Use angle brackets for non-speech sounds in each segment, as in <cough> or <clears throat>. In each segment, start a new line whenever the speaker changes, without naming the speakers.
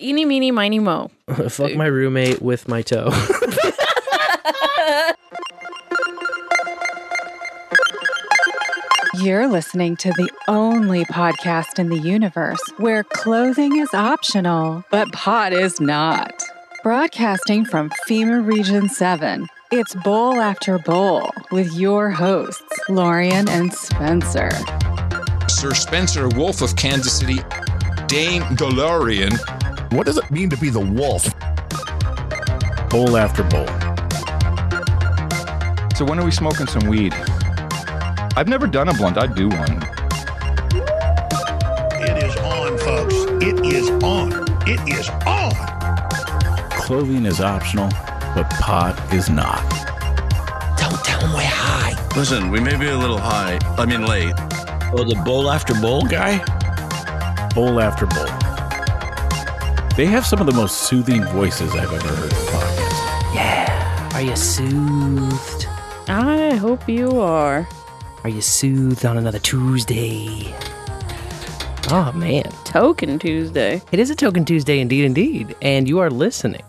Eeny, meeny, miny, mo. <laughs>
Fuck my roommate with my toe. <laughs>
You're listening to the only podcast in the universe where clothing is optional, but pot is not. Broadcasting from FEMA Region 7, it's Bowl After Bowl with your hosts, Lorian and Spencer.
Sir Spencer Wolf of Kansas City, Dame DeLorean.
What does it mean to be the wolf?
bowl after bowl.
So when are we smoking some weed? I've never done a blunt. I'd do one.
It is on, folks. It is on. It is on.
Clothing is optional, but pot is not.
Don't tell them we're high.
Listen, we may be a little high. I mean, late.
Oh, the bowl after bowl guy?
Bowl after bowl. They have some of the most soothing voices I've ever heard in podcasts.
Yeah, are you soothed?
I hope you are.
Are you soothed on another Tuesday? Oh man,
Token Tuesday.
it is a Token Tuesday indeed, indeed, and you are listening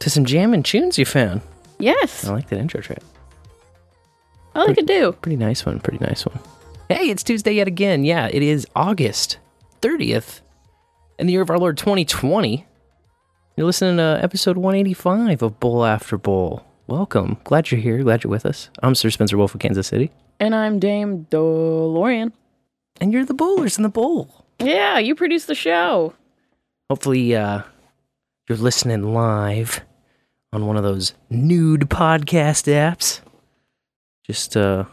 to some jammin' tunes you found.
Yes,
I like that intro track.
I like it do.
Pretty nice one. Pretty nice one. Hey, it's Tuesday yet again. Yeah, it is August 30th in the year of our Lord 2020. You're listening to episode 185 of Bowl After Bowl. Welcome. Glad you're here. Glad you're with us. I'm Sir Spencer Wolf of Kansas City.
And I'm Dame DeLorean.
And you're the bowlers in the bowl.
Yeah, you produce the show.
Hopefully, uh, you're listening live on one of those nude podcast apps. Just uh,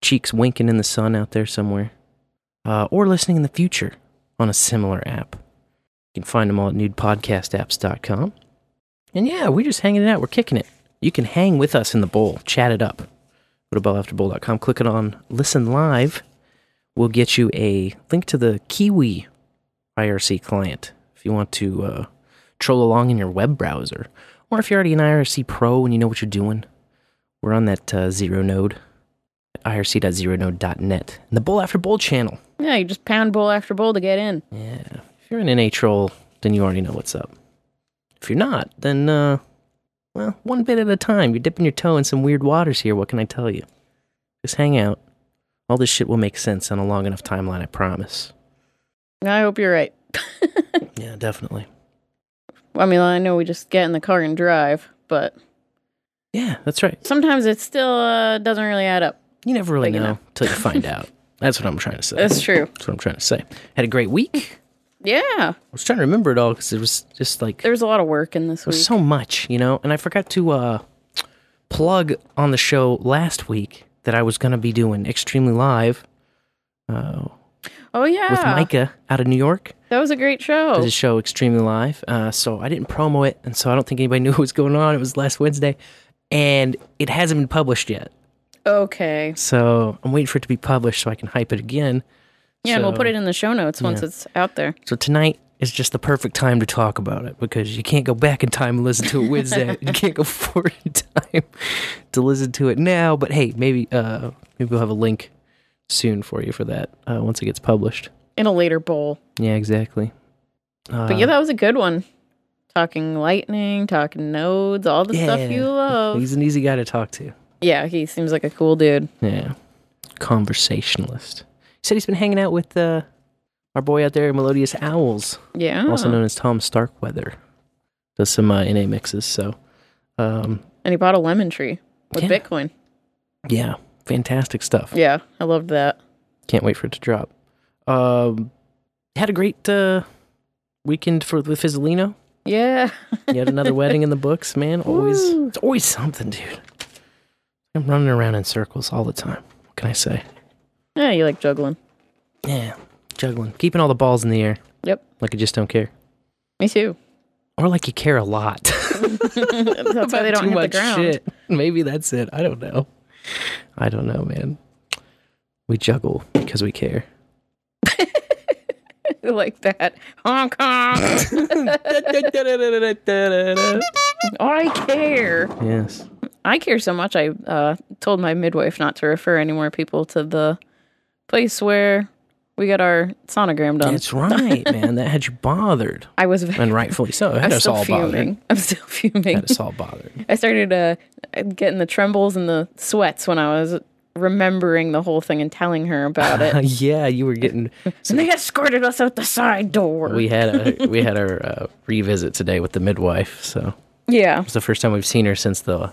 cheeks winking in the sun out there somewhere. Uh, or listening in the future on a similar app. You can find them all at nudepodcastapps.com. And yeah, we're just hanging it out. We're kicking it. You can hang with us in the bowl, chat it up. Go to bowlafterbowl.com, click it on listen live. We'll get you a link to the Kiwi IRC client if you want to uh, troll along in your web browser. Or if you're already an IRC pro and you know what you're doing, we're on that uh, zero node at irc.zeronode.net and the Bowl After Bowl channel.
Yeah, you just pound bowl after bowl to get in.
Yeah. If you're an NA troll, then you already know what's up. If you're not, then, uh, well, one bit at a time. You're dipping your toe in some weird waters here. What can I tell you? Just hang out. All this shit will make sense on a long enough timeline, I promise.
I hope you're right. <laughs>
Yeah, definitely.
I mean, I know we just get in the car and drive, but
Yeah, that's right.
sometimes it still uh, doesn't really add up.
You never really know until you find <laughs> out. That's what I'm trying to say.
That's true.
That's what I'm trying to say. Had a great week.
Yeah,
I was trying to remember it all because it was just like
there was a lot of work in this week.
so much, you know, and I forgot to uh, plug on the show last week that I was going to be doing extremely live uh,
oh yeah,
with Micah out of New York.
that was a great show.
Did his show extremely live, uh, so I didn't promo it, and so I don't think anybody <laughs> knew what was going on. It was last Wednesday, and it hasn't been published yet.
Okay,
So I'm waiting for it to be published so I can hype it again.
Yeah, and we'll put it in the show notes once
yeah.
it's out there.
So tonight is just the perfect time to talk about it because you can't go back in time and listen to it Wednesday. you can't go <laughs> forward in time to listen to it now. But hey, maybe uh, maybe we'll have a link soon for you for that uh, once it gets published.
In a later bowl.
Yeah, exactly. Uh,
But yeah, that was a good one. Talking lightning, talking nodes, all the stuff you love.
he's an easy guy to talk to.
Yeah, he seems like a cool dude.
Yeah, conversationalist. Said he's been hanging out with uh, our boy out there, Melodious Owls.
Yeah.
also known as Tom Starkweather. Does some uh, NA mixes, so um,
and he bought a lemon tree with
Yeah.
Bitcoin.
yeah, fantastic stuff.
Yeah, I loved that.
Can't wait for it to drop. Um, had a great uh, weekend for the Fizzolino.
Yeah.
Yet another <laughs> wedding in the books, man. Always,
Woo.
it's always something, dude. I'm running around in circles all the time. What can I say?
Yeah, you like juggling.
Yeah, juggling, keeping all the balls in the air,
Yep.
like you just don't care,
Me too.
or like you care a lot. <laughs>
That's why they don't hit the ground.
shit. Maybe that's it. I don't know. I don't know, man. We juggle because we care. <laughs>
like that. Hong Kong. <laughs> I care.
yes.
I care so much. I uh, told my midwife not to refer any more people to the place where We got our sonogram done.
That's right, man. That had you bothered, <laughs>
I was very,
and rightfully so. It
I'm
had us
still
all
fuming.
bothered. <laughs>
I'm still fuming.
Had us all bothered.
I started uh, getting the trembles and the sweats when I was remembering the whole thing and telling her about it. <laughs>
yeah, you were getting.
and they escorted us out the side door.
We had a we had our uh, revisit today with the midwife. So
yeah.
it's the first time we've seen her since the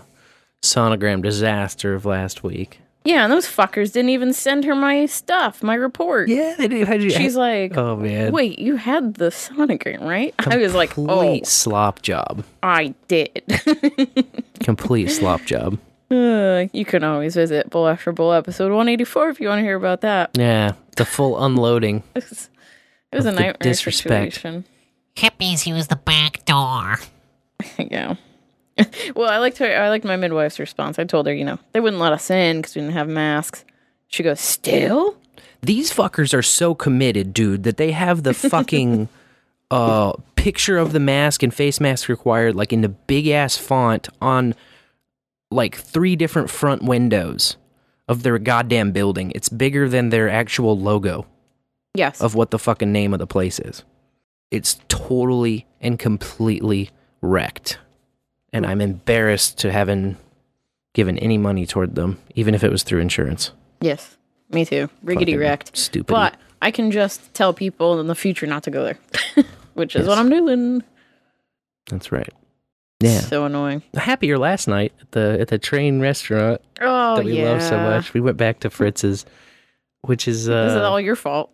sonogram disaster of last week.
Yeah, and those fuckers didn't even send her my stuff, my report.
Yeah, they did. How'd you,
She's like,
oh man,
wait, you had the sonogram, right? <laughs> I was like, oh,
complete slop job.
I did. <laughs>
Complete slop job.
Uh, you can always visit Bowl After Bowl episode 184 if you want to hear about that.
Yeah, the full unloading.
It was, <laughs> it was a
Of the
nightmare
disrespect.
situation.
Hippies use the back door.
yeah. Well, I liked her. I liked my midwife's response. I told her, you know, they wouldn't let us in because we didn't have masks. She goes, still?
These fuckers are so committed, dude, that they have the fucking <laughs> uh picture of the mask and face mask required like in the big ass font on like three different front windows of their goddamn building. It's bigger than their actual logo
Yes.
of what the fucking name of the place is. It's totally and completely wrecked. And I'm embarrassed to having given any money toward them, even if it was through insurance.
Yes. Me too. Riggedy wrecked.
Stupid.
But I can just tell people in the future not to go there, <laughs> which is what I'm doing.
That's right. Yeah.
So annoying.
happier last night at the at the train restaurant
Oh,
that we
yeah.
love so much. We went back to Fritz's, which is uh,
this is all your fault.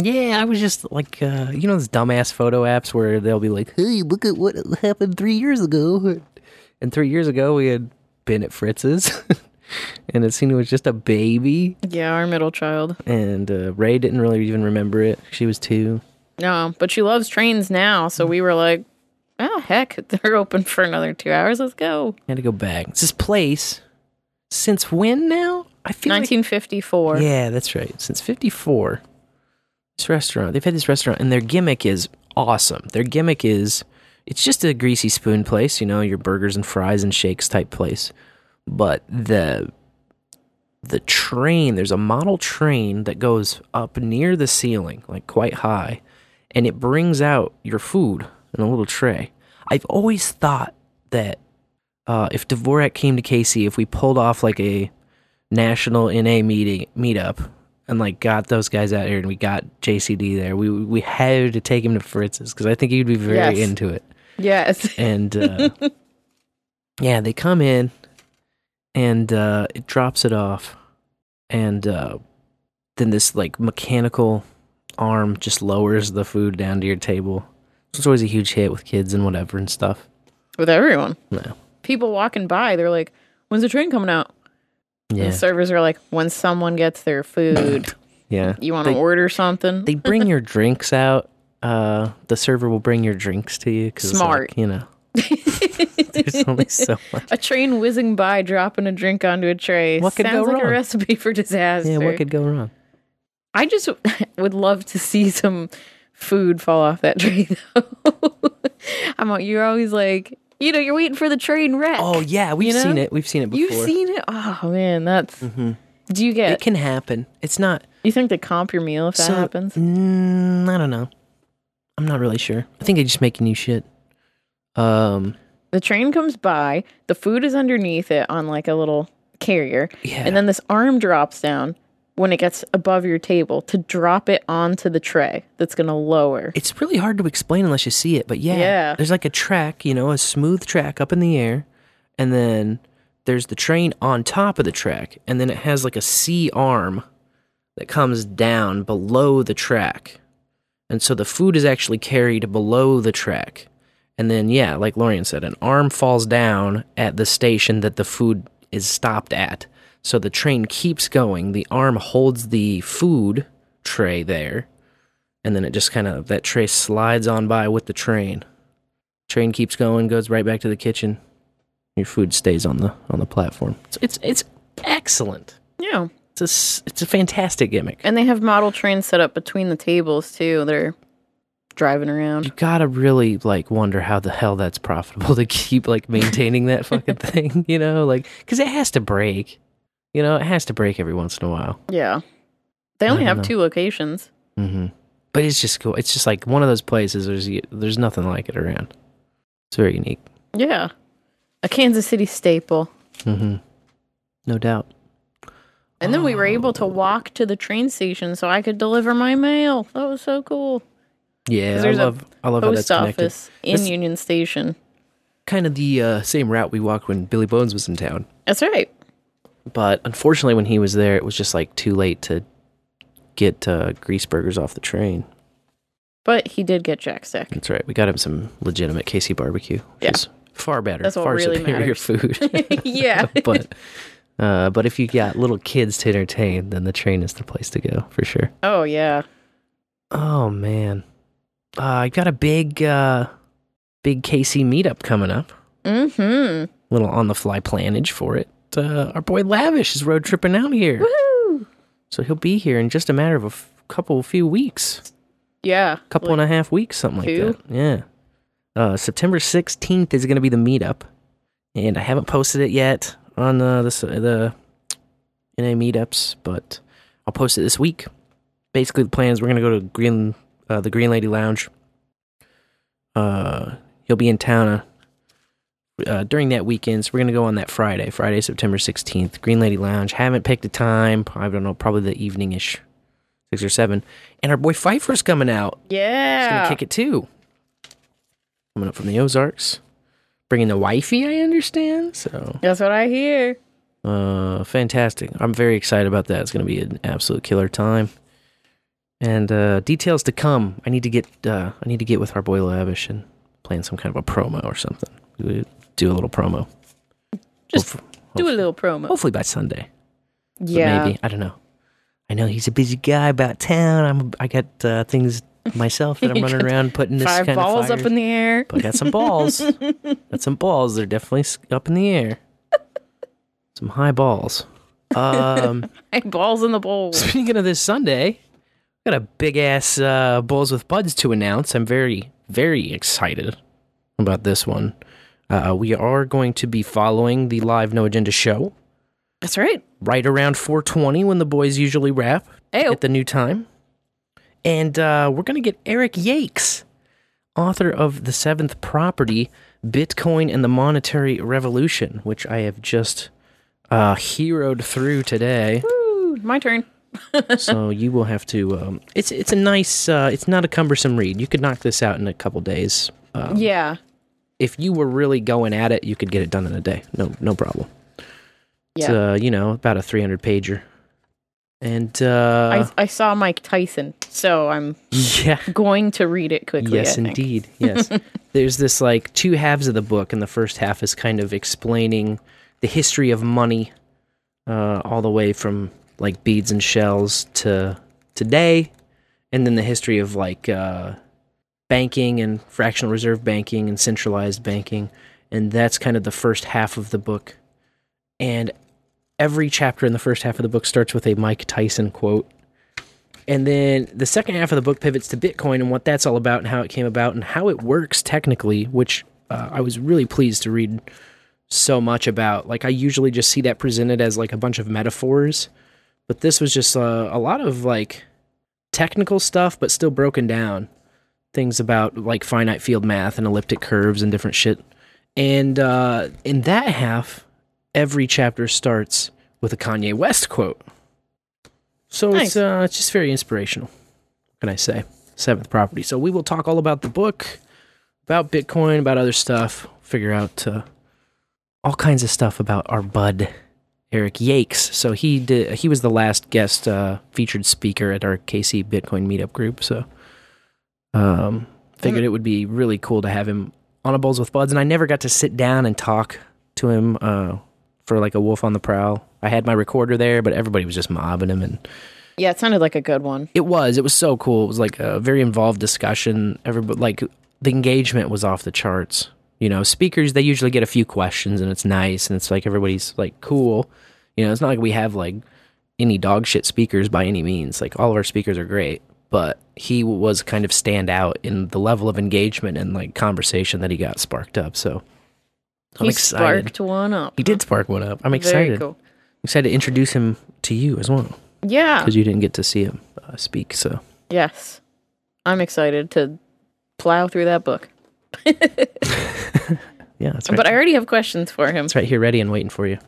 Yeah. I was just like uh, you know those dumbass photo apps where they'll be like, "Hey, look at what happened three years ago," and three years ago we had been at Fritz's, <laughs> and it seemed it was just a baby,
Yeah, our middle child.
and uh, Ray didn't really even remember it. She was two.
No, but she loves trains now. So we were like, oh, heck, <laughs> they're open for another two hours. Let's go.
Had to go back. It's this place. Since when now? I feel like
1954.
Yeah, that's right. Since 54. This restaurant, they've had this restaurant, and their gimmick is awesome. Their gimmick is it's just a greasy spoon place, you know, your burgers and fries and shakes type place. But the the train, there's a model train that goes up near the ceiling, like quite high, and it brings out your food in a little tray. I've always thought that uh, if Dvorak came to KC, if we pulled off like a national NA meeting meetup and like got those guys out here and we got JCD there, we we had to take him to Fritz's because I think he'd be very
Yes.
into it.
Yes. <laughs>
And uh, <laughs> yeah, they come in and uh, it drops it off, and uh, then this like mechanical arm just lowers the food down to your table. It's always a huge hit with kids and whatever and stuff.
With everyone.
No.
People walking by, they're like, when's the train coming out? And
Yeah,
the servers are like, when someone gets their food, <coughs>
yeah.
you want to order something?
they bring your drinks out. Uh, the server will bring your drinks to you. 'cause
Smart.
like, you know. <laughs> There's only so much.
a train whizzing by, dropping a drink onto a tray.
What could
Sounds
go
like a recipe for disaster.
Yeah, what could go wrong?
I just <laughs> would love to see some food fall off that train. Though. <laughs> I'm. You're always like, you know, you're waiting for the train wreck.
Oh yeah, we've
You know?
seen it. We've seen it before.
You've seen it. Oh man, that's.
Mm-hmm.
Do you get?
It can happen. It's not.
you think they comp your meal if that happens?
Mm, I don't know. I'm not really sure. I think they're just making you shit. Um.
The train comes by. The food is underneath it on like a little carrier,
Yeah.
and then this arm drops down when it gets above your table to drop it onto the tray. That's gonna lower.
it's really hard to explain unless you see it. But yeah,
Yeah.
there's like a track, you know, a smooth track up in the air, and then there's the train on top of the track, and then it has like a C arm that comes down below the track, and so the food is actually carried below the track, and then yeah, like Lorian said, an arm falls down at the station that the food is stopped at. So the train keeps going. The arm holds the food tray there, and then it just kind of that tray slides on by with the train. Train keeps going, goes right back to the kitchen. Your food stays on the on the platform. It's it's, it's excellent.
Yeah,
It's a it's a fantastic gimmick.
and they have model trains set up between the tables too. They're driving around.
You gotta really like wonder how the hell that's profitable <laughs> to keep like maintaining that fucking <laughs> thing. You know, like because it has to break. You know, it has to break every once in a while.
Yeah. They only have
know.
two locations.
hmm But it's just cool. It's just like one of those places. There's there's nothing like it around. It's very unique.
Yeah. A Kansas City staple.
Mm-hmm. No doubt.
And then we were able to walk to the train station so I could deliver my mail. That was so cool.
Yeah, I
there's a
love I love how that's
Post
connected.
office in
That's
Union Station.
kind of the uh, same route we walked when Billy Bones was in town.
That's right.
But unfortunately, when he was there, it was just like too late to get uh, grease burgers off the train.
But he did get Jack Stack.
That's right. We got him some legitimate KC barbecue, which
Yeah.
is far better,
That's
far
really
superior
matters.
food. <laughs> <laughs>
yeah.
but uh, but if you got little kids to entertain, then the train is the place to go for sure.
Oh yeah.
Oh man, uh, I got a big uh, big KC meetup coming up.
Mm-hmm.
Little on the fly planage for it. Uh, our boy Lavish is road tripping out here,
Woo!
so he'll be here in just a matter of a f- couple few weeks,
Yeah.
couple and a half weeks, something like that. Yeah. Uh, September sixteenth is going to be the meetup, and I haven't posted it yet on uh, the the NA meetups, but I'll post it this week. Basically, the plan is we're going to go to Green uh, the Green Lady Lounge. Uh, he'll be in town uh, during that weekend, so we're going to go on that Friday, Friday, September sixteenth. Green Lady Lounge. Haven't picked a time. I don't know, probably the evening ish, six or seven. And our boy Phifer's coming out. Yeah. He's
Yeah.
gonna kick it too. Coming up from the Ozarks, bringing the wifey. I understand. So,
That's what I hear.
uh, fantastic. I'm very excited about that. It's gonna be an absolute killer time. And uh, details to come. I need to get. Uh, I need to get with our boy Lavish and plan some kind of a promo or something. Do a little promo.
Just Do a little promo.
hopefully by Sunday. But
yeah.
maybe I don't know. I know he's a busy guy about town. I'm. I got uh, things myself that <laughs> I'm running around putting this
Five
kind
balls
of
up in the air.
But I got some balls. <laughs> got some balls. They're definitely up in the air. <laughs> Some high balls. Um,
Hey, balls in the bowl.
speaking of this Sunday, got a big ass uh, Bowls with Buds to announce. I'm very, very excited about this one. Uh, we are going to be following the live No Agenda show
That's right.
right around 420 when the boys usually wrap
Ayo.
at the new time. And uh, we're going to get Eric Yakes, author of The Seventh Property Bitcoin and the Monetary Revolution, which I have just uh, heroed through today.
Woo, my turn. <laughs>
so you will have to. Um, it's it's a nice. Uh, it's not a cumbersome read. You could knock this out in a couple days. Um,
Yeah.
If you were really going at it, you could get it done in a day. No no problem. It's
Yeah.
uh, you know about a 300 pager. And uh,
I, I saw Mike Tyson, so I'm <laughs>
yeah.
going to read it quickly.
Yes, indeed. <laughs> Yes. There's this like two halves of the book, and the first half is kind of explaining the history of money, uh, all the way from like beads and shells to today, and then the history of like uh, banking and fractional reserve banking and centralized banking, and that's kind of the first half of the book. And every chapter in the first half of the book starts with a Mike Tyson quote. And then the second half of the book pivots to Bitcoin and what that's all about and how it came about and how it works technically, which uh, I was really pleased to read so much about. Like, I usually just see that presented as like a bunch of metaphors, but this was just uh, a lot of like technical stuff, but still broken down. Things about like finite field math and elliptic curves and different shit. And uh, in that half, every chapter starts with a Kanye West quote. So
Nice.
it's uh, it's just very inspirational. What can I say? Seventh property. So we will talk all about the book, about Bitcoin, about other stuff. Figure out uh, all kinds of stuff about our bud Eric Yakes. So he did. He was the last guest uh, featured speaker at our KC Bitcoin meetup group. So um, figured it would be really cool to have him on a Bowls with Buds. And I never got to sit down and talk to him uh, for like a Wolf on the Prowl. I had my recorder there, but everybody was just mobbing him and
Yeah, it sounded like a good one.
it was. It was so cool. It was like a very involved discussion. Everybody like the engagement was off the charts. You know, speakers they usually get a few questions and it's nice and it's like everybody's like cool. You know, it's not like we have like any dog shit speakers by any means. Like all of our speakers are great, but he was kind of stand out in the level of engagement and like conversation that he got sparked up. So I'm
he
excited.
sparked one up.
He did spark one up. I'm
Very
excited.
cool.
excited to introduce him to you as well
Yeah.
because you didn't get to see him uh, speak. So
Yes. I'm excited to plow through that book. <laughs> <laughs>
Yeah, that's right.
But I already have questions for him.
it's right here, ready and waiting for you.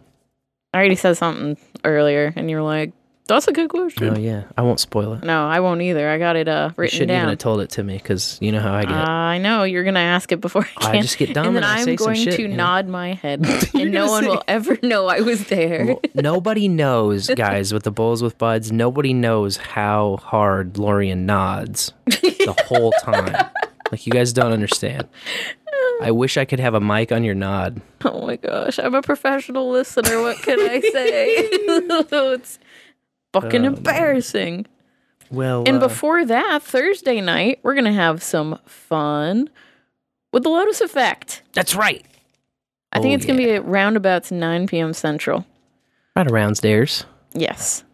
I already said something earlier, and you're like, "That's a good question."
Oh yeah, I won't spoil it.
No, I won't either. I got it uh,
You
written
shouldn't even
down.
have told it to me because you know how I get.
I know you're gonna ask it before I
I
can.
just get dumb
and then
and I
I'm
say
going
shit,
to
you know?
nod my head, <laughs> and no one will ever know I was there.
Well, nobody knows, <laughs> guys, with the Bowls with Buds, nobody knows how hard Lorian nods the whole <laughs> time. like, you guys don't understand. I wish I could have a mic on your nod.
oh my gosh, I'm a professional listener. What can I say? Fucking
Oh,
embarrassing.
Well,
And
uh,
before that, Thursday night, we're gonna have some fun with the Lotus Effect.
that's right.
I think
Oh,
it's gonna be at roundabouts 9 p.m. Central.
Right around stairs.
Yes,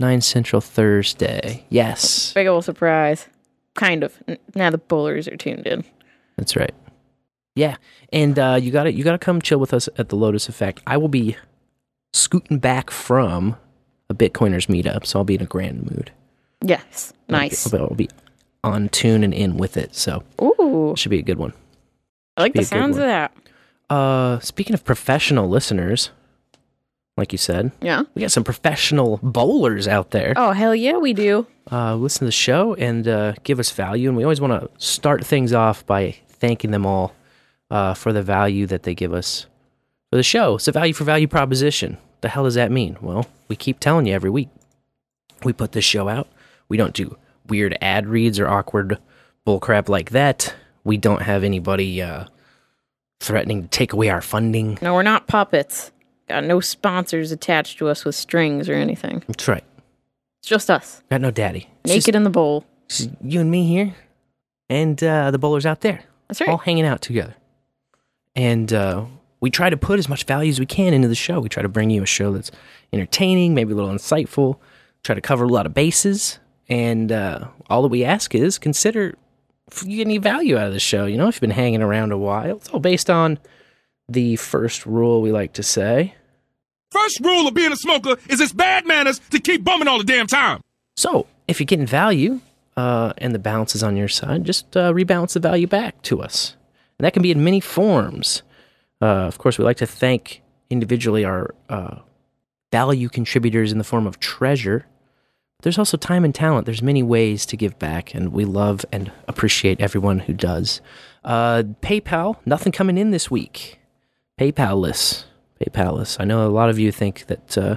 9 Central Thursday. Yes.
big old surprise. Kind of. Now the bowlers are tuned in.
That's right. Yeah, and uh, you got to you got to come chill with us at the Lotus Effect. I will be scooting back from a Bitcoiners meetup, so I'll be in a grand mood.
Yes, nice.
I'll be, I'll be on tune and in with it, so
Ooh,
it should be a good one.
I like
be
the sounds of that.
Uh, speaking of professional listeners, like you said,
Yeah.
we got some professional bowlers out there.
Oh hell yeah, we do.
uh, listen to the show and uh, give us value. And we always want to start things off by thanking them all uh, for the value that they give us for the show. It's a value for value proposition. The hell does that mean? Well, we keep telling you every week. We put this show out. We don't do weird ad reads or awkward bullcrap like that. We don't have anybody uh, threatening to take away our funding.
No, we're not puppets. Got no sponsors attached to us with strings or anything.
That's right.
It's just us,
Got no daddy. It's
naked
just-
in the bowl.
just you and me here, and uh, the bowlers out there.
That's right.
all hanging out together. And uh, we try to put as much value as we can into the show. We try to bring you a show that's entertaining, maybe a little insightful, try to cover a lot of bases. And uh, all that we ask is consider if you get any value out of the show. You know, if you've been hanging around a while, it's all based on the first rule we like to say.
First rule of being a smoker is it's bad manners to keep bumming all the damn time.
So if you're getting value uh, and the balance is on your side, just uh, rebalance the value back to us. And that can be in many forms. Uh, of course, we like to thank individually our uh, value contributors in the form of treasure. There's also time and talent. There's many ways to give back, and we love and appreciate everyone who does. Uh, PayPal, nothing coming in this week. PayPal-less. PayPal-less. I know a lot of you think that uh,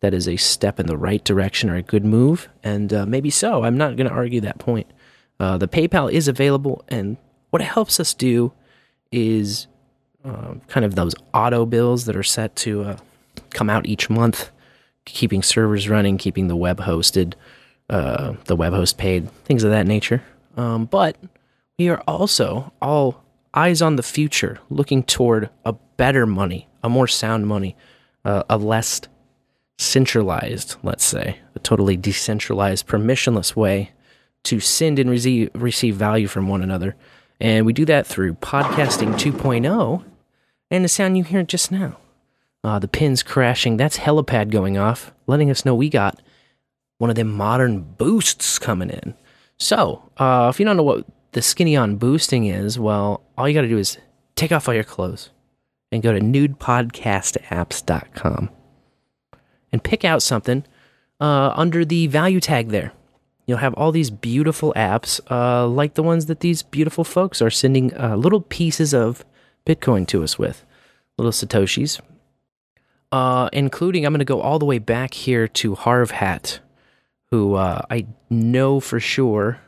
that is a step in the right direction or a good move, and uh, maybe so. I'm not going to argue that point. Uh, the PayPal is available, and what it helps us do is uh, kind of those auto bills that are set to uh, come out each month, keeping servers running, keeping the web hosted, uh, the web host paid, things of that nature. Um, but we are also all eyes on the future, looking toward a better money, a more sound money, uh, a less centralized, let's say, a totally decentralized, permissionless way to send and receive, receive value from one another. And we do that through podcasting 2.0 and the sound you hear just now. Uh, the pins crashing, that's helipad going off, letting us know we got one of them modern boosts coming in. So, uh, if you don't know what the skinny on boosting is, well, all you got to do is take off all your clothes and go to nudepodcastapps.com and pick out something uh, under the value tag there. You'll have all these beautiful apps, uh, like the ones that these beautiful folks are sending uh, little pieces of Bitcoin to us with, little Satoshis. Uh, including, I'm going to go all the way back here to Harv Hat, who uh, I know for sure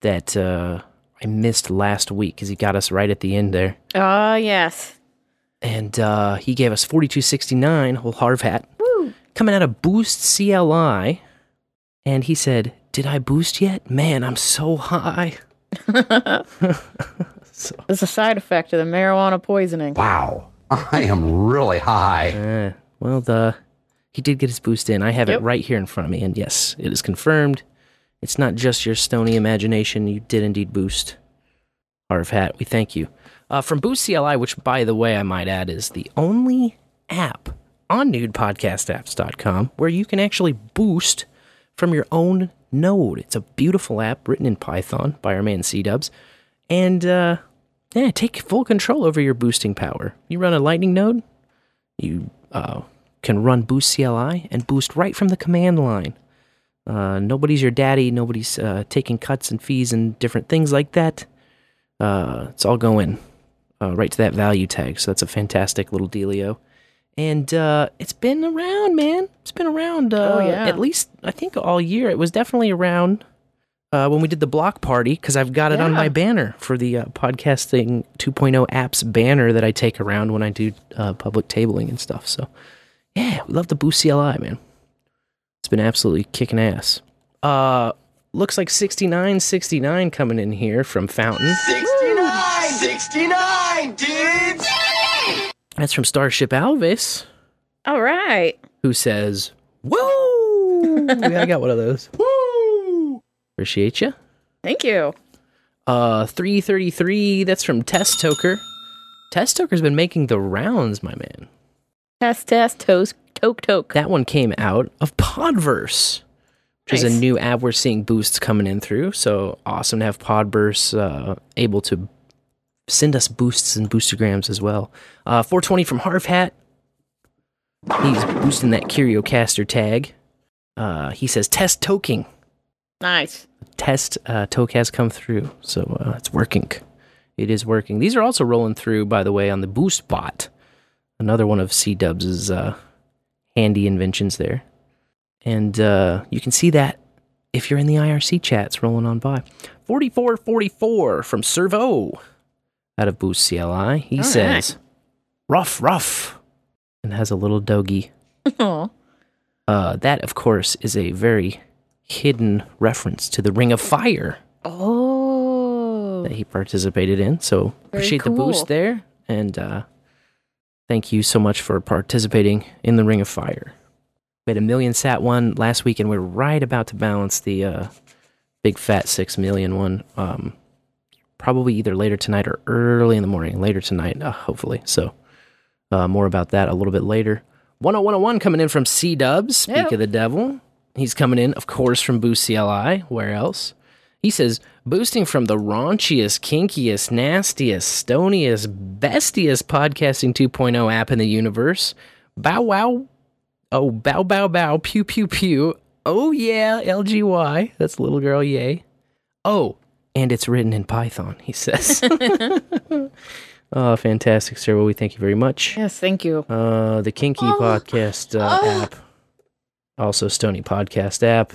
that uh, I missed last week because he got us right at the end there.
Ah, yes.
And uh, he gave us 4269, whole Harv Hat, Woo. coming out of Boost CLI. And he said, Did I boost yet? Man, I'm so high. <laughs> <laughs>
It's a side effect of the marijuana poisoning.
Wow. <laughs> I am really high.
Uh, well, the he did get his boost in. I have
Yep.
it right here in front of me, and yes, it is confirmed. It's not just your stony imagination. You did indeed boost. Harv Hat, we thank you. Uh, from Boost CLI, which, by the way, I might add, is the only app on nudepodcastapps.com where you can actually boost from your own Node. It's a beautiful app written in Python by our man C Dubs. And uh, yeah, take full control over your boosting power. You run a Lightning node, you uh, can run Boost CLI and boost right from the command line. Uh, nobody's your daddy. Nobody's uh, taking cuts and fees and different things like that. Uh, it's all going uh, right to that value tag. So that's a fantastic little dealio. And uh, it's been around, man. It's been around. Uh,
Oh, yeah.
At least I think all year. It was definitely around uh, when we did the block party because I've got it on my banner for the uh, podcasting 2.0 apps banner that I take around when I do uh, public tabling and stuff. So yeah, we love the Boost CLI, man. It's been absolutely kicking ass. Uh, looks like 6969 coming in here from Fountain.
69! 69, dudes!
That's from Starship Alves,
All right.
who says, Whoa! <laughs> yeah, I got one of those. Woo! Appreciate you.
Thank you.
Uh, 333, that's from Test Toker. Test Toker's been making the rounds, my man.
Test, test, toast, toke, toke.
That one came out of Podverse, which is a new app we're seeing boosts coming in through. So awesome to have Podverse uh, able to send us boosts and boostergrams as well. Uh, 420 from Harv Hat. He's boosting that CurioCaster tag. Uh, he says test toking.
Nice.
Test uh, toke has come through, so uh, it's working. It is working. These are also rolling through, by the way, on the Boost bot. Another one of C Dubs' uh, handy inventions there. And uh, you can see that if you're in the IRC chats rolling on by. 4444 from Servo out of Boost CLI. He
All
says, rough, rough, and has a little doggy. <laughs> Uh, that, of course, is a very hidden reference to the Ring of Fire
Oh.
that he participated in. So
Very
appreciate the boost there, and uh, thank you so much for participating in the Ring of Fire. We had a million sat one last week, and we're right about to balance the uh, big fat six million one. Um, probably either later tonight or early in the morning. Later tonight, uh, hopefully. So uh, more about that a little bit later. 10101 coming in from C Dubs. Speak
Yep.
of the devil. He's coming in, of course, from Boost CLI. Where else? He says, boosting from the raunchiest, kinkiest, nastiest, stoniest, bestiest podcasting 2.0 app in the universe. Bow wow. Oh, bow bow bow. Pew pew pew. Oh yeah, LGY. That's little girl, yay. Oh, and it's written in Python, he says. <laughs> <laughs> oh, fantastic, sir. Well, we thank you very much.
Yes, thank you.
Uh, the Kinky Podcast uh, app, also Stony Podcast app.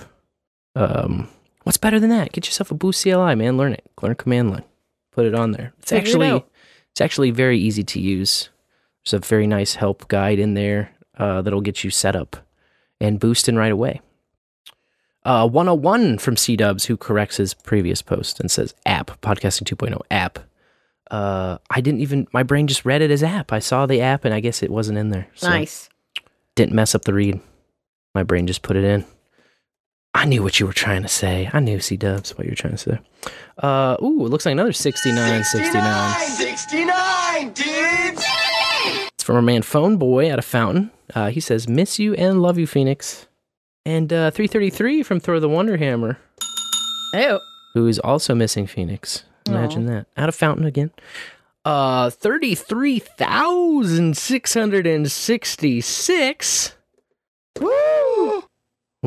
Um, what's better than that? Get yourself a Boost CLI, man. Learn it. Learn command line. Put it on there. It's
Figure
actually
out.
it's actually very easy to use. There's a very nice help guide in there uh, that'll get you set up and boosting right away. Uh, 101 from C Dubs, who corrects his previous post and says app, podcasting 2.0 app. Uh, I didn't even, my brain just read it as app. I saw the app and I guess it wasn't in there. So
Nice.
Didn't mess up the read. My brain just put it in. I knew what you were trying to say. I knew C Dubs what you were trying to say. Uh, ooh, it looks like another 69 69.
69, dudes!
It's from our man Phone Boy out of Fountain. Uh, he says, Miss you and love you, Phoenix. And uh, 333 from Thor the Wonder Hammer,
Ew.
who is also missing Phoenix. Imagine that. Out of Fountain again. Uh, 33,666.
Woo!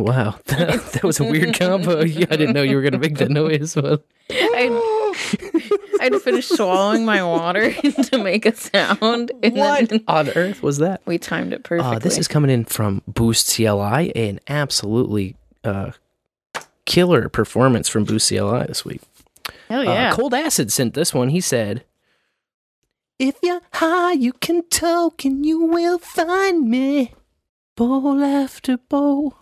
Wow, <laughs> that, that was a weird combo. <laughs> Yeah, I didn't know you were going to make that noise. But
I, I had to finish swallowing my water <laughs> to make a sound. And
what
then
on earth was that?
we timed it perfectly.
Uh, this is coming in from Boost CLI, an absolutely uh, killer performance from Boost CLI this week.
Hell yeah.
Uh, Cold Acid sent this one. He said, If you're high, you can talk and you will find me. Bowl after bowl.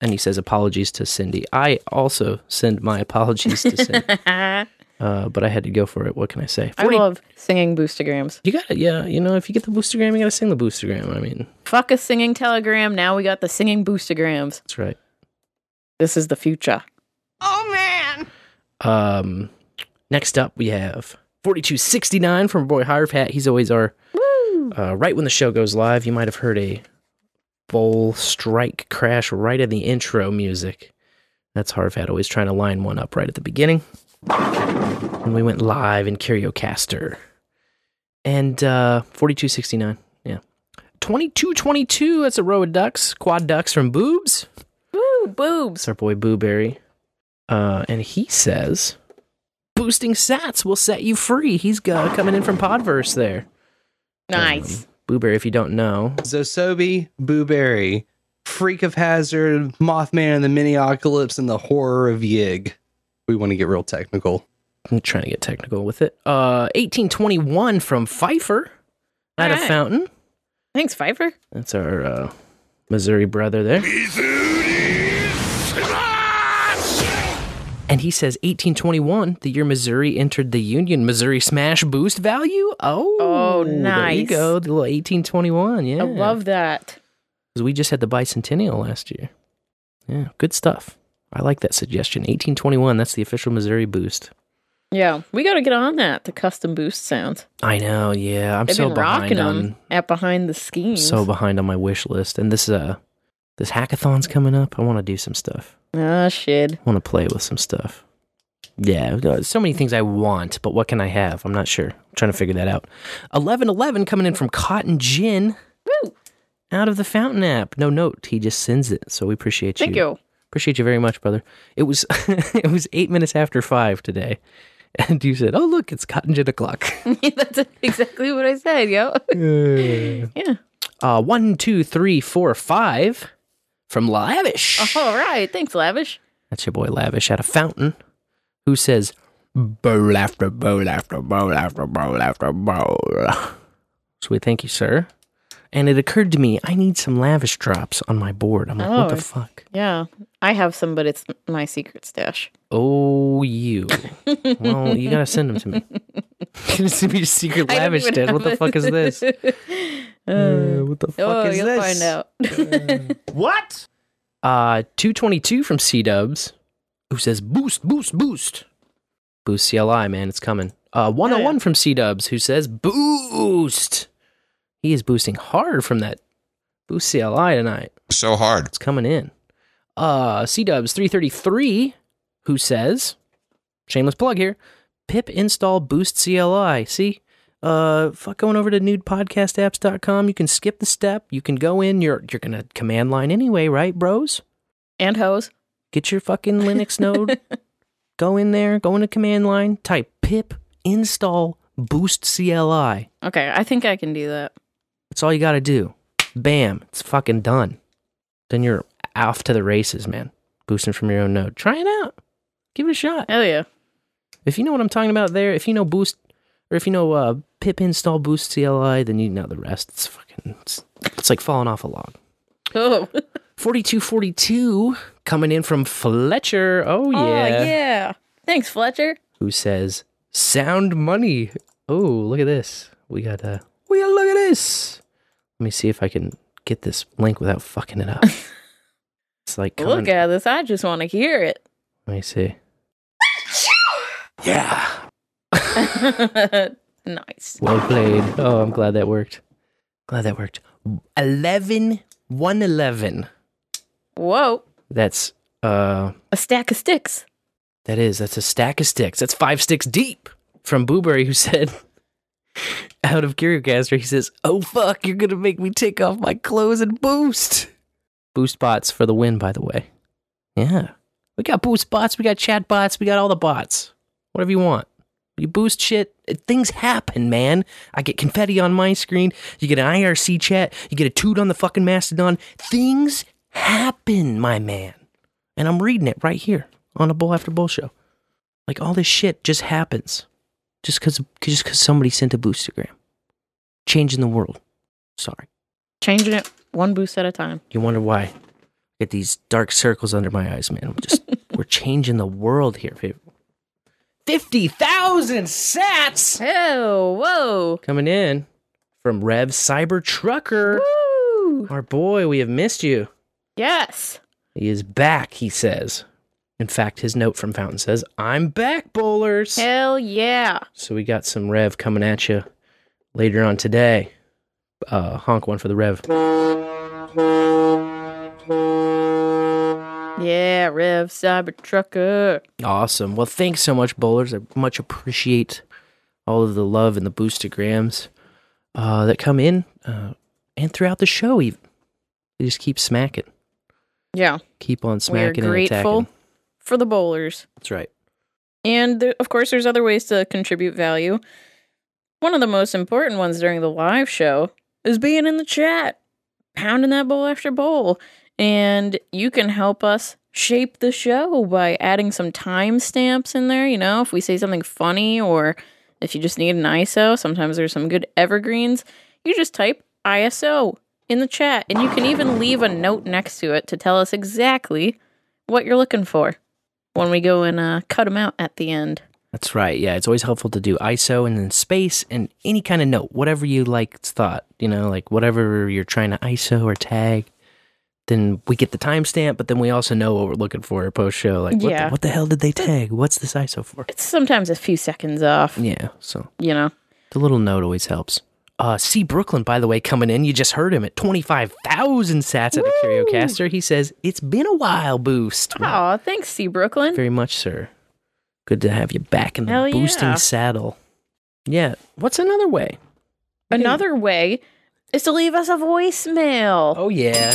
And he says, Apologies to Cindy. I also send my apologies to Cindy, <laughs> uh, but I had to go for it. What can I say? 40
love singing boostergrams.
you got it. Yeah. You know, if you get the boostergram, you got to sing the boostergram. I mean,
Fuck a singing telegram. Now we got the singing boostergrams.
that's right.
This is the future. Oh, man.
Um, next up, we have 4269 from Boy Harv Hat. He's always our. Uh, right when the show goes live, you might have heard a bowl strike crash right in the intro music. That's Harv Hat always trying to line one up right at the beginning. And we went live in CurioCaster. And uh 4269. Yeah. 2222, that's a row of ducks, quad ducks from Boobs.
Woo, boobs.
It's our boy Booberry. Uh, and he says, boosting sats will set you free. He's got, coming in from Podverse there.
Nice.
Booberry, if you don't know,
Zosobi, Booberry, Freak of Hazard, Mothman and the Miniocalypse, and the Horror of Yig. We want to get real technical.
I'm trying to get technical with it. Uh, 1821 from Phifer at a fountain.
Thanks, Phifer.
That's our uh, Missouri brother there. And he says 1821, the year Missouri entered the Union. Missouri smash boost value? Oh,
Oh,
There you go. The little 1821. Yeah.
I love that.
Because we just had the bicentennial last year. Yeah, good stuff. I like that suggestion. 1821, that's the official Missouri boost.
Yeah, we got to get on that. The custom boost sounds.
I know, yeah. I'm
They've
so
been rocking
behind
them
on
at behind the schemes.
so behind on my wish list. And this is uh this hackathon's coming up. I want to do some stuff.
Ah, shit.
I want to play with some stuff. Yeah, so many things I want, but what can I have? I'm not sure. I'm trying to figure that out. 1111 coming in from Cotton Gin.
Woo!
Out of the Fountain app. No note. He just sends it. So we appreciate
Thank
you.
Thank you.
Appreciate you very much, brother. It was <laughs> it was eight minutes after five today. And you said, Oh look, it's cotton gin o'clock. <laughs>
That's exactly what I said, yo. <laughs> yeah.
Uh one, two, three, four, five from Lavish.
All right. Thanks, Lavish.
That's your boy Lavish at a fountain, who says, bowl after bowl after bowl after bowl after bowl. <laughs> Sweet, thank you, sir. And it occurred to me, I need some lavish drops on my board. I'm like, what the
Oh.
fuck?
Yeah. I have some, but it's my secret stash.
Oh, you. <laughs> well, you gotta send them to me. Gonna <laughs> <laughs> send me your secret lavish
even
stash. What
have
the fuck is this?
it.
Uh, what the fuck
oh,
is
you'll
this?
find out.
What? Uh, 222 from C Dubs, who says boost, boost, boost. Boost CLI, man, it's coming. Uh, 101 from C Dubs, who says boost. He is boosting hard from that boost CLI tonight.
So hard.
It's coming in. Uh, C Dubs 333, who says, shameless plug here, pip install boost CLI. See? Uh, fuck going over to nudepodcastapps.com. You can skip the step. You can go in. You're you're gonna command line anyway, right, bros?
and hose.
Get your fucking Linux node. <laughs> Go in there. Go into command line. Type pip install boost CLI.
Okay, I think I can do that.
That's all you got to do. Bam, it's fucking done. Then you're off to the races, man. Boosting from your own node. Try it out. Give it a shot.
Hell yeah.
If you know what I'm talking about there, if you know boost or if you know uh, pip install boost CLI, then you know the rest. It's fucking it's, it's like falling off a log.
Oh. <laughs>
4242 coming in from Fletcher. Oh yeah.
Oh, yeah. Thanks, Fletcher.
Who says sound money. Oh, look at this. We got uh we got look at this. Let me see if I can get this link without fucking it up. <laughs> it's like coming,
Look at this. I just want to hear it.
Let me see. Yeah. <laughs>
nice.
Well played. Oh, I'm glad that worked. Glad that worked. 11 111.
Whoa.
That's uh
A stack of sticks.
that is that's a stack of sticks. That's 5 sticks deep from Booberry who said out of CurioCaster he says, "Oh fuck, you're to make me take off my clothes and boost." Boost bots for the win by the way. Yeah. We got boost bots, we got chat bots, we got all the bots. Whatever you want. You boost shit, eh, things happen, man. I get confetti on my screen. You get an IRC chat. You get a toot on the fucking Mastodon. Things happen, my man. And I'm reading it right here on a Bowl After Bowl show. Like all this shit just happens, just because just because somebody sent a boostergram, changing the world. Sorry.
Changing it one boost at a time.
You wonder why? Get these dark circles under my eyes, man. I'm just <laughs> we're changing the world here. Fifty thousand sats.
Oh, whoa.
coming in from Rev Cyber Trucker.
Woo.
Our boy, we have missed you.
Yes.
He is back, he says. In fact, his note from Fountain says, I'm back, bowlers.
Hell yeah.
So we got some Rev coming at you later on today. Uh, honk one for the Rev.
Yeah, Rev Cybertrucker.
Awesome. Well, thanks so much, bowlers. I much appreciate all of the love and the boostergrams uh, that come in uh, and throughout the show. Even they just keep smacking,
Yeah,
keep on smacking and attacking.
For the bowlers.
That's right.
And there, of course, there's other ways to contribute value. One of the most important ones during the live show is being in the chat, pounding that bowl after bowl. And you can help us shape the show by adding some timestamps in there. You know, if we say something funny or if you just need an ISO, sometimes there's some good evergreens. You just type ISO in the chat and you can even leave a note next to it to tell us exactly what you're looking for when we go and uh, cut them out at the end.
That's right. Yeah, it's always helpful to do ISO and then space and any kind of note, whatever you like thought, you know, like whatever you're trying to ISO or tag. Then we get the timestamp, but then we also know what we're looking for post show. Like, what,
Yeah.
the, what the hell did they tag? What's this ISO for?
It's sometimes a few seconds off,
Yeah, so
you know.
the little note always helps. Uh, C. Brooklyn, by the way, coming in. You just heard him at 25,000 sats at the Curiocaster. He says, It's been a while, Boost.
Aw, thanks, C. Brooklyn.
Very much, sir. Good to have you back in the
Hell
boosting
yeah.
saddle. Yeah. What's another way?
Another way is to leave us a voicemail.
Oh, yeah.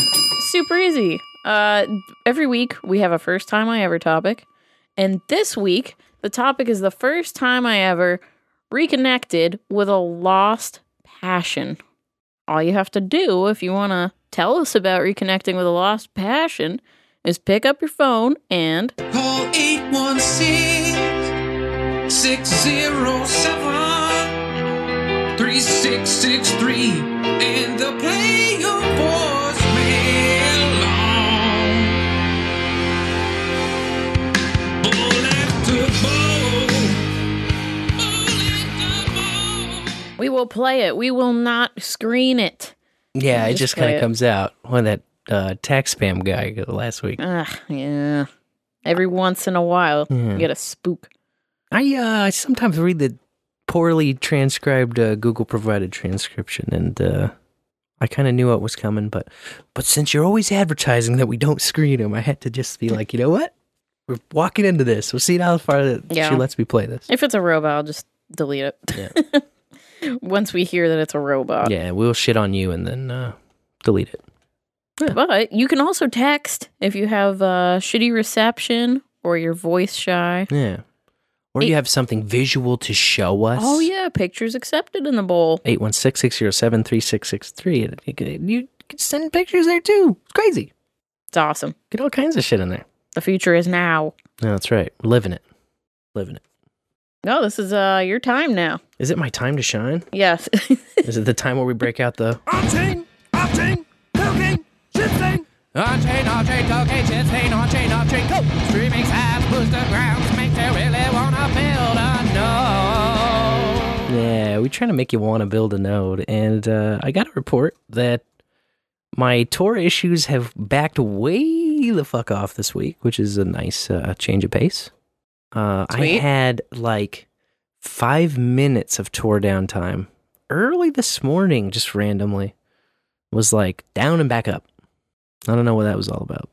Super easy. Uh, every week we have a first time I ever topic, and this week the topic is the first time I ever reconnected with a lost passion. All you have to do if you want to tell us about reconnecting with a lost passion is pick up your phone and
Call 816 607 3663 and they'll play your voicemail
we will play it. We will not screen it.
Yeah, it
Just
just kind of comes out. When that uh, tax spam guy last week.
Ugh, yeah. Every once in a while,
Yeah.
you get a spook.
I uh, I sometimes read the poorly transcribed uh, Google provided transcription, and uh, I kind of knew what was coming. But but since you're always advertising that we don't screen them, I had to just be <laughs> like, you know what? We're walking into this. We'll see how far that
Yeah.
she lets me play this.
If it's a robot, I'll just delete it. <laughs> Once we hear that it's a robot.
Yeah, we'll shit on you and then uh, delete it.
But you can also text if you have uh, shitty reception or you're voice shy.
Yeah. Or you have something visual to show us.
Oh, yeah. Pictures accepted in the bowl.
816-607-3663. You can, you can send pictures there too. It's crazy.
It's awesome.
Get all kinds of shit in there.
The future is now.
No, that's right. We're living it. Living it.
No, this is uh your time now.
Is it my time to shine?
Yes. <laughs>
Is it the time where we break out the
Octane, octane, cocaine, shitane.
On-chain, on-chain, cocaine, shit stain, on-chain, off-chain, go! Streaming sites, boostagrams, make you really wanna build a node.
Yeah, we're trying to make you want to build a node, and uh, I got a report that my Tor issues have backed way the fuck off this week, which is a nice uh, change of pace. Uh, I had like five minutes of Tor downtime early this morning, just randomly. Was like down and back up. I don't know what that was all about,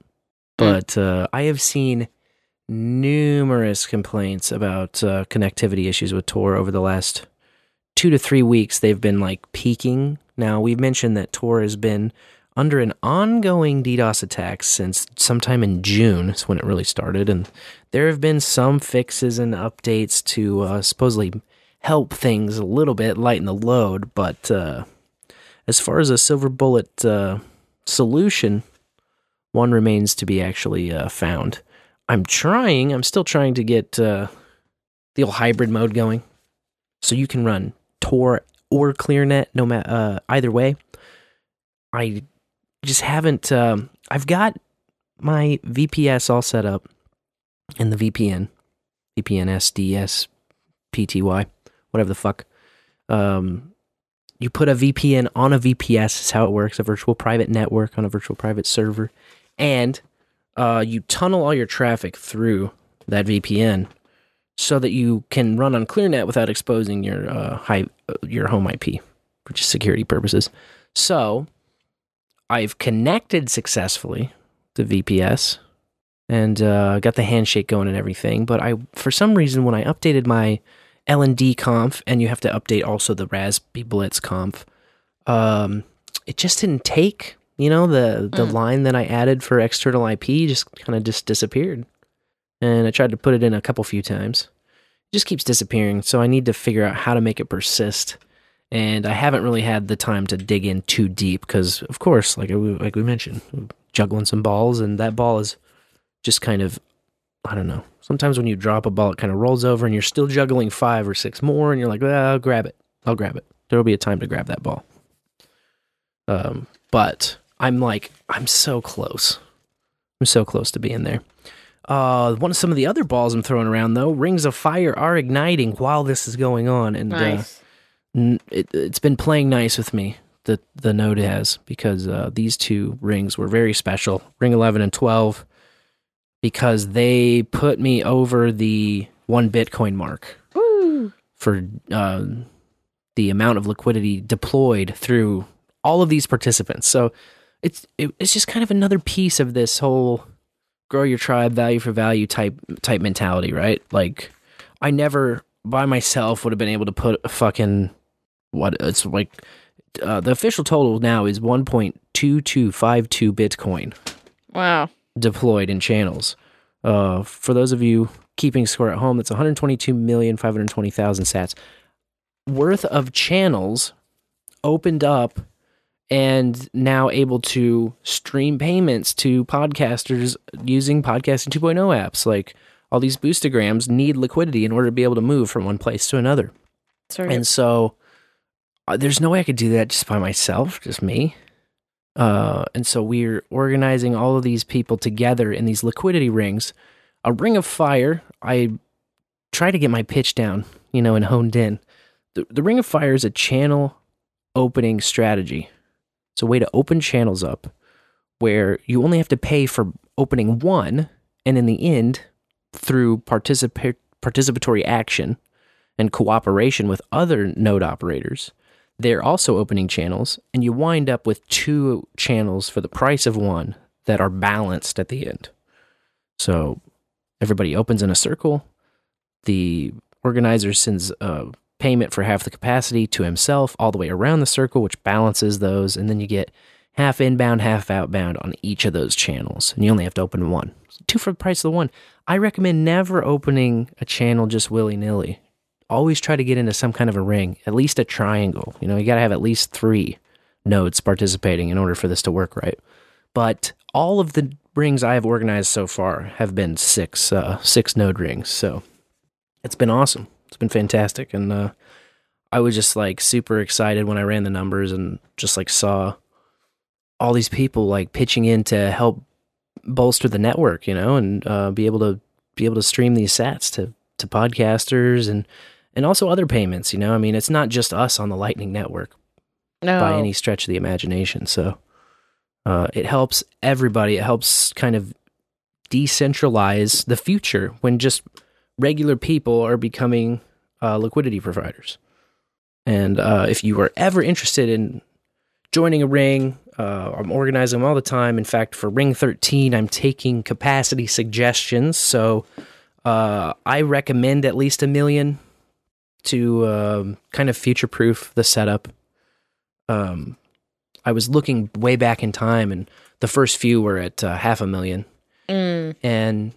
but uh, I have seen numerous complaints about uh, connectivity issues with Tor over the last two to three weeks. They've been like peaking. Now we've mentioned that Tor has been under an ongoing DDoS attack since sometime in June. Is when it really started, and there have been some fixes and updates to uh, supposedly help things a little bit, lighten the load. But uh, as far as a silver bullet uh, solution, one remains to be actually uh, found. I'm trying. I'm still trying to get uh, the old hybrid mode going, so you can run Tor or ClearNet. No matter uh, either way, I just haven't. Um, I've got my VPS all set up and the VPN, VPN SDS, PTY, whatever the fuck. Um, you put a VPN on a VPS is how it works, a virtual private network on a virtual private server, and uh, you tunnel all your traffic through that VPN so that you can run on ClearNet without exposing your uh, high, uh, your home IP for just security purposes. So I've connected successfully to VPS and uh, got the handshake going and everything. But I, for some reason, when I updated my LND conf, and you have to update also the Raspberry Blitz conf, um, it just didn't take. You know, the the
Mm.
line that I added for external IP just kind of just disappeared, and I tried to put it in a couple few times. It just keeps disappearing. So I need to figure out how to make it persist. And I haven't really had the time to dig in too deep because, of course, like I- like we mentioned, juggling some balls, and that ball is just kind of I don't know. Sometimes when you drop a ball, it kind of rolls over, and you're still juggling five or six more, and you're like, well, I'll grab it. I'll grab it. There will be a time to grab that ball. Um, but I'm like, I'm so close. I'm so close to being there. Uh, one of some of the other balls I'm throwing around though, rings of fire are igniting while this is going on, and
Nice.
uh, it, it's been playing nice with me. The the node has because uh, these two rings were very special, ring eleven and twelve, because they put me over the one Bitcoin mark
Woo!
for uh, the amount of liquidity deployed through all of these participants. So it's it, it's just kind of another piece of this whole grow your tribe, value for value type type mentality, right? Like I never by myself would have been able to put a fucking what it's like. Uh, the official total now is 1.2252 Bitcoin
Wow.
deployed in channels. Uh, for those of you keeping score at home, that's 122,520,000 sats worth of channels opened up and now able to stream payments to podcasters using podcasting 2.0 apps. Like all these boostagrams need liquidity in order to be able to move from one place to another.
Sorry.
And so there's no way I could do that just by myself, just me. Uh, and so we're organizing all of these people together in these liquidity rings. A ring of fire, I try to get my pitch down, you know, and honed in. The, the ring of fire is a channel opening strategy. It's a way to open channels up where you only have to pay for opening one, and in the end, through participa- participatory action and cooperation with other node operators, they're also opening channels, and you wind up with two channels for the price of one that are balanced at the end. So everybody opens in a circle. The organizer sends a payment for half the capacity to himself all the way around the circle, which balances those, and then you get half inbound, half outbound on each of those channels, and you only have to open one. Two for the price of the one. I recommend never opening a channel just willy nilly. Always try to get into some kind of a ring, at least a triangle. You know, you got to have at least three nodes participating in order for this to work right. But all of the rings I have organized so far have been six uh, six node rings, so it's been awesome. It's been fantastic, and uh, I was just like super excited when I ran the numbers and just like saw all these people like pitching in to help bolster the network, you know, and uh, be able to be able to stream these sats to to podcasters and and also other payments. You know, I mean, it's not just us on the Lightning Network
No.
by any stretch of the imagination. So uh, it helps everybody. It helps kind of decentralize the future when just regular people are becoming uh, liquidity providers. And uh, if you are ever interested in joining a ring, uh, I'm organizing them all the time. In fact, for Ring 13, I'm taking capacity suggestions. So uh, I recommend at least a million to um, kind of future proof the setup. Um, I was looking way back in time, and the first few were at uh, half a million
Mm.
and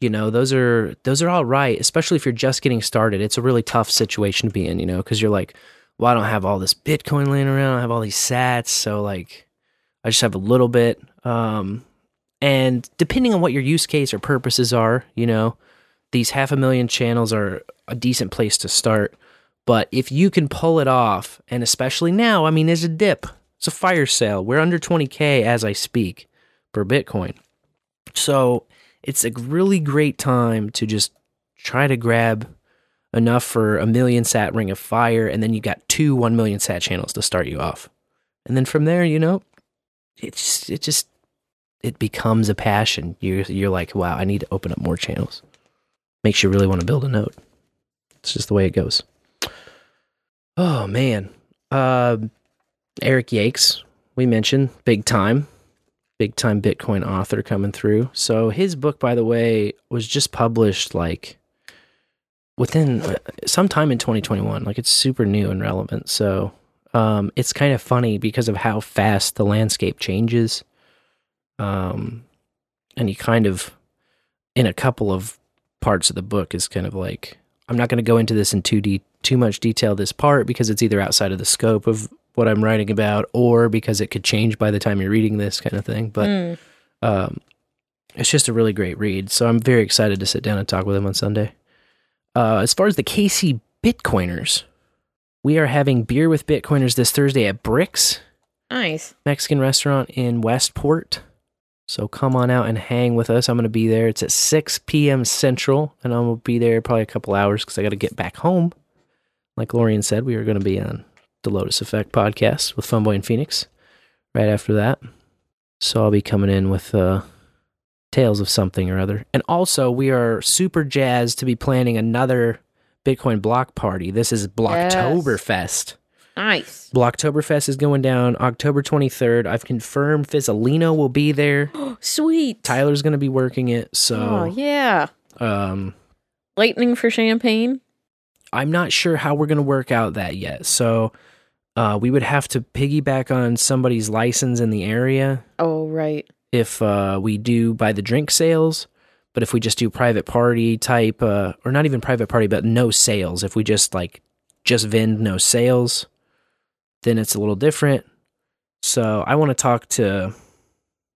you know those are those are all right especially if you're just getting started it's a really tough situation to be in you know because you're like well i don't have all this bitcoin laying around i have all these sats so like i just have a little bit um and depending on what your use case or purposes are you know these half a million channels are a decent place to start but if you can pull it off and especially now i mean there's a dip it's a fire sale we're under 20k as i speak per bitcoin so it's a really great time to just try to grab enough for a million sat ring of fire, and then you got two one million sat channels to start you off. And then from there, you know, it just it just it becomes a passion. You're you're like, wow, I need to open up more channels. Makes you really want to build a node. It's just the way it goes. Oh man. Uh, Eric Yakes, we mentioned big time. big time Bitcoin author coming through. So his book, by the way, was just published like within uh, sometime in 2021. Like it's super new and relevant. So um, it's kind of funny because of how fast the landscape changes. Um, and he kind of, in a couple of parts of the book, is kind of like, I'm not going to go into this in too de- too much detail this part because it's either outside of the scope of what I'm writing about or because it could change by the time you're reading this kind of thing. But
Mm.
um, it's just a really great read. So I'm very excited to sit down and talk with him on Sunday. Uh, as far as the KC Bitcoiners, we are having beer with Bitcoiners this Thursday at Bricks
Nice.
Mexican restaurant in Westport. So come on out and hang with us. I'm going to be there. It's at 6 p.m. Central, and I'm going to be there probably a couple hours because I got to get back home. Like Lorian said, we are going to be on the Lotus Effect podcast with PhoneBoy and Phoenix right after that. So I'll be coming in with uh, tales of something or other. And also, we are super jazzed to be planning another Bitcoin block party. This is Blocktoberfest.
Nice.
Blocktoberfest is going down October 23rd. I've confirmed Fizzolino will be there. <gasps>
Sweet.
Tyler's going to be working it.
Oh,
So,
yeah.
um,
Lightning for champagne.
I'm not sure how we're going to work out that yet. So, uh, we would have to piggyback on somebody's license in the area
Oh, right.
if uh, we do by the drink sales. But if we just do private party type, uh, or not even private party, but no sales, if we just like just vend no sales, then it's a little different. So I want to talk to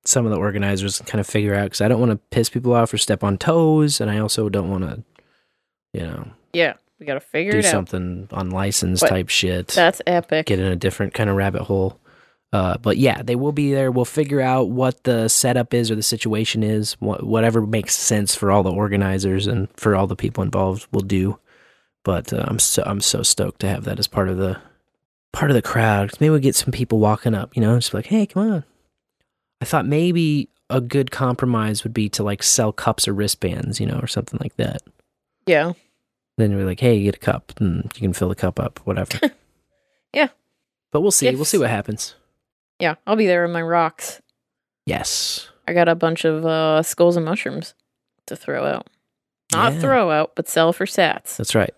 some of the organizers and kind of figure out because I don't want to piss people off or step on toes, and I also don't want to, you know,
Yeah. We got to figure
do
it out.
something unlicensed
But
type shit
That's epic.
get in a different kind of rabbit hole. Uh, but yeah, they will be there. We'll figure out what the setup is or the situation is, wh- whatever makes sense for all the organizers and for all the people involved. We'll do. But uh, I'm so I'm so stoked to have that as part of the part of the crowd. Maybe we'll get some people walking up, you know, just like, hey, come on. I thought maybe a good compromise would be to like sell cups or wristbands, you know, or something like that.
Yeah.
Then we're like, hey, you get a cup, and you can fill the cup up, whatever. <laughs>
Yeah.
But we'll see. We'll see what happens.
Yeah. I'll be there with my rocks.
Yes.
I got a bunch of uh, skulls and mushrooms to throw out. Not
Yeah.
throw out, but sell for sats.
That's right.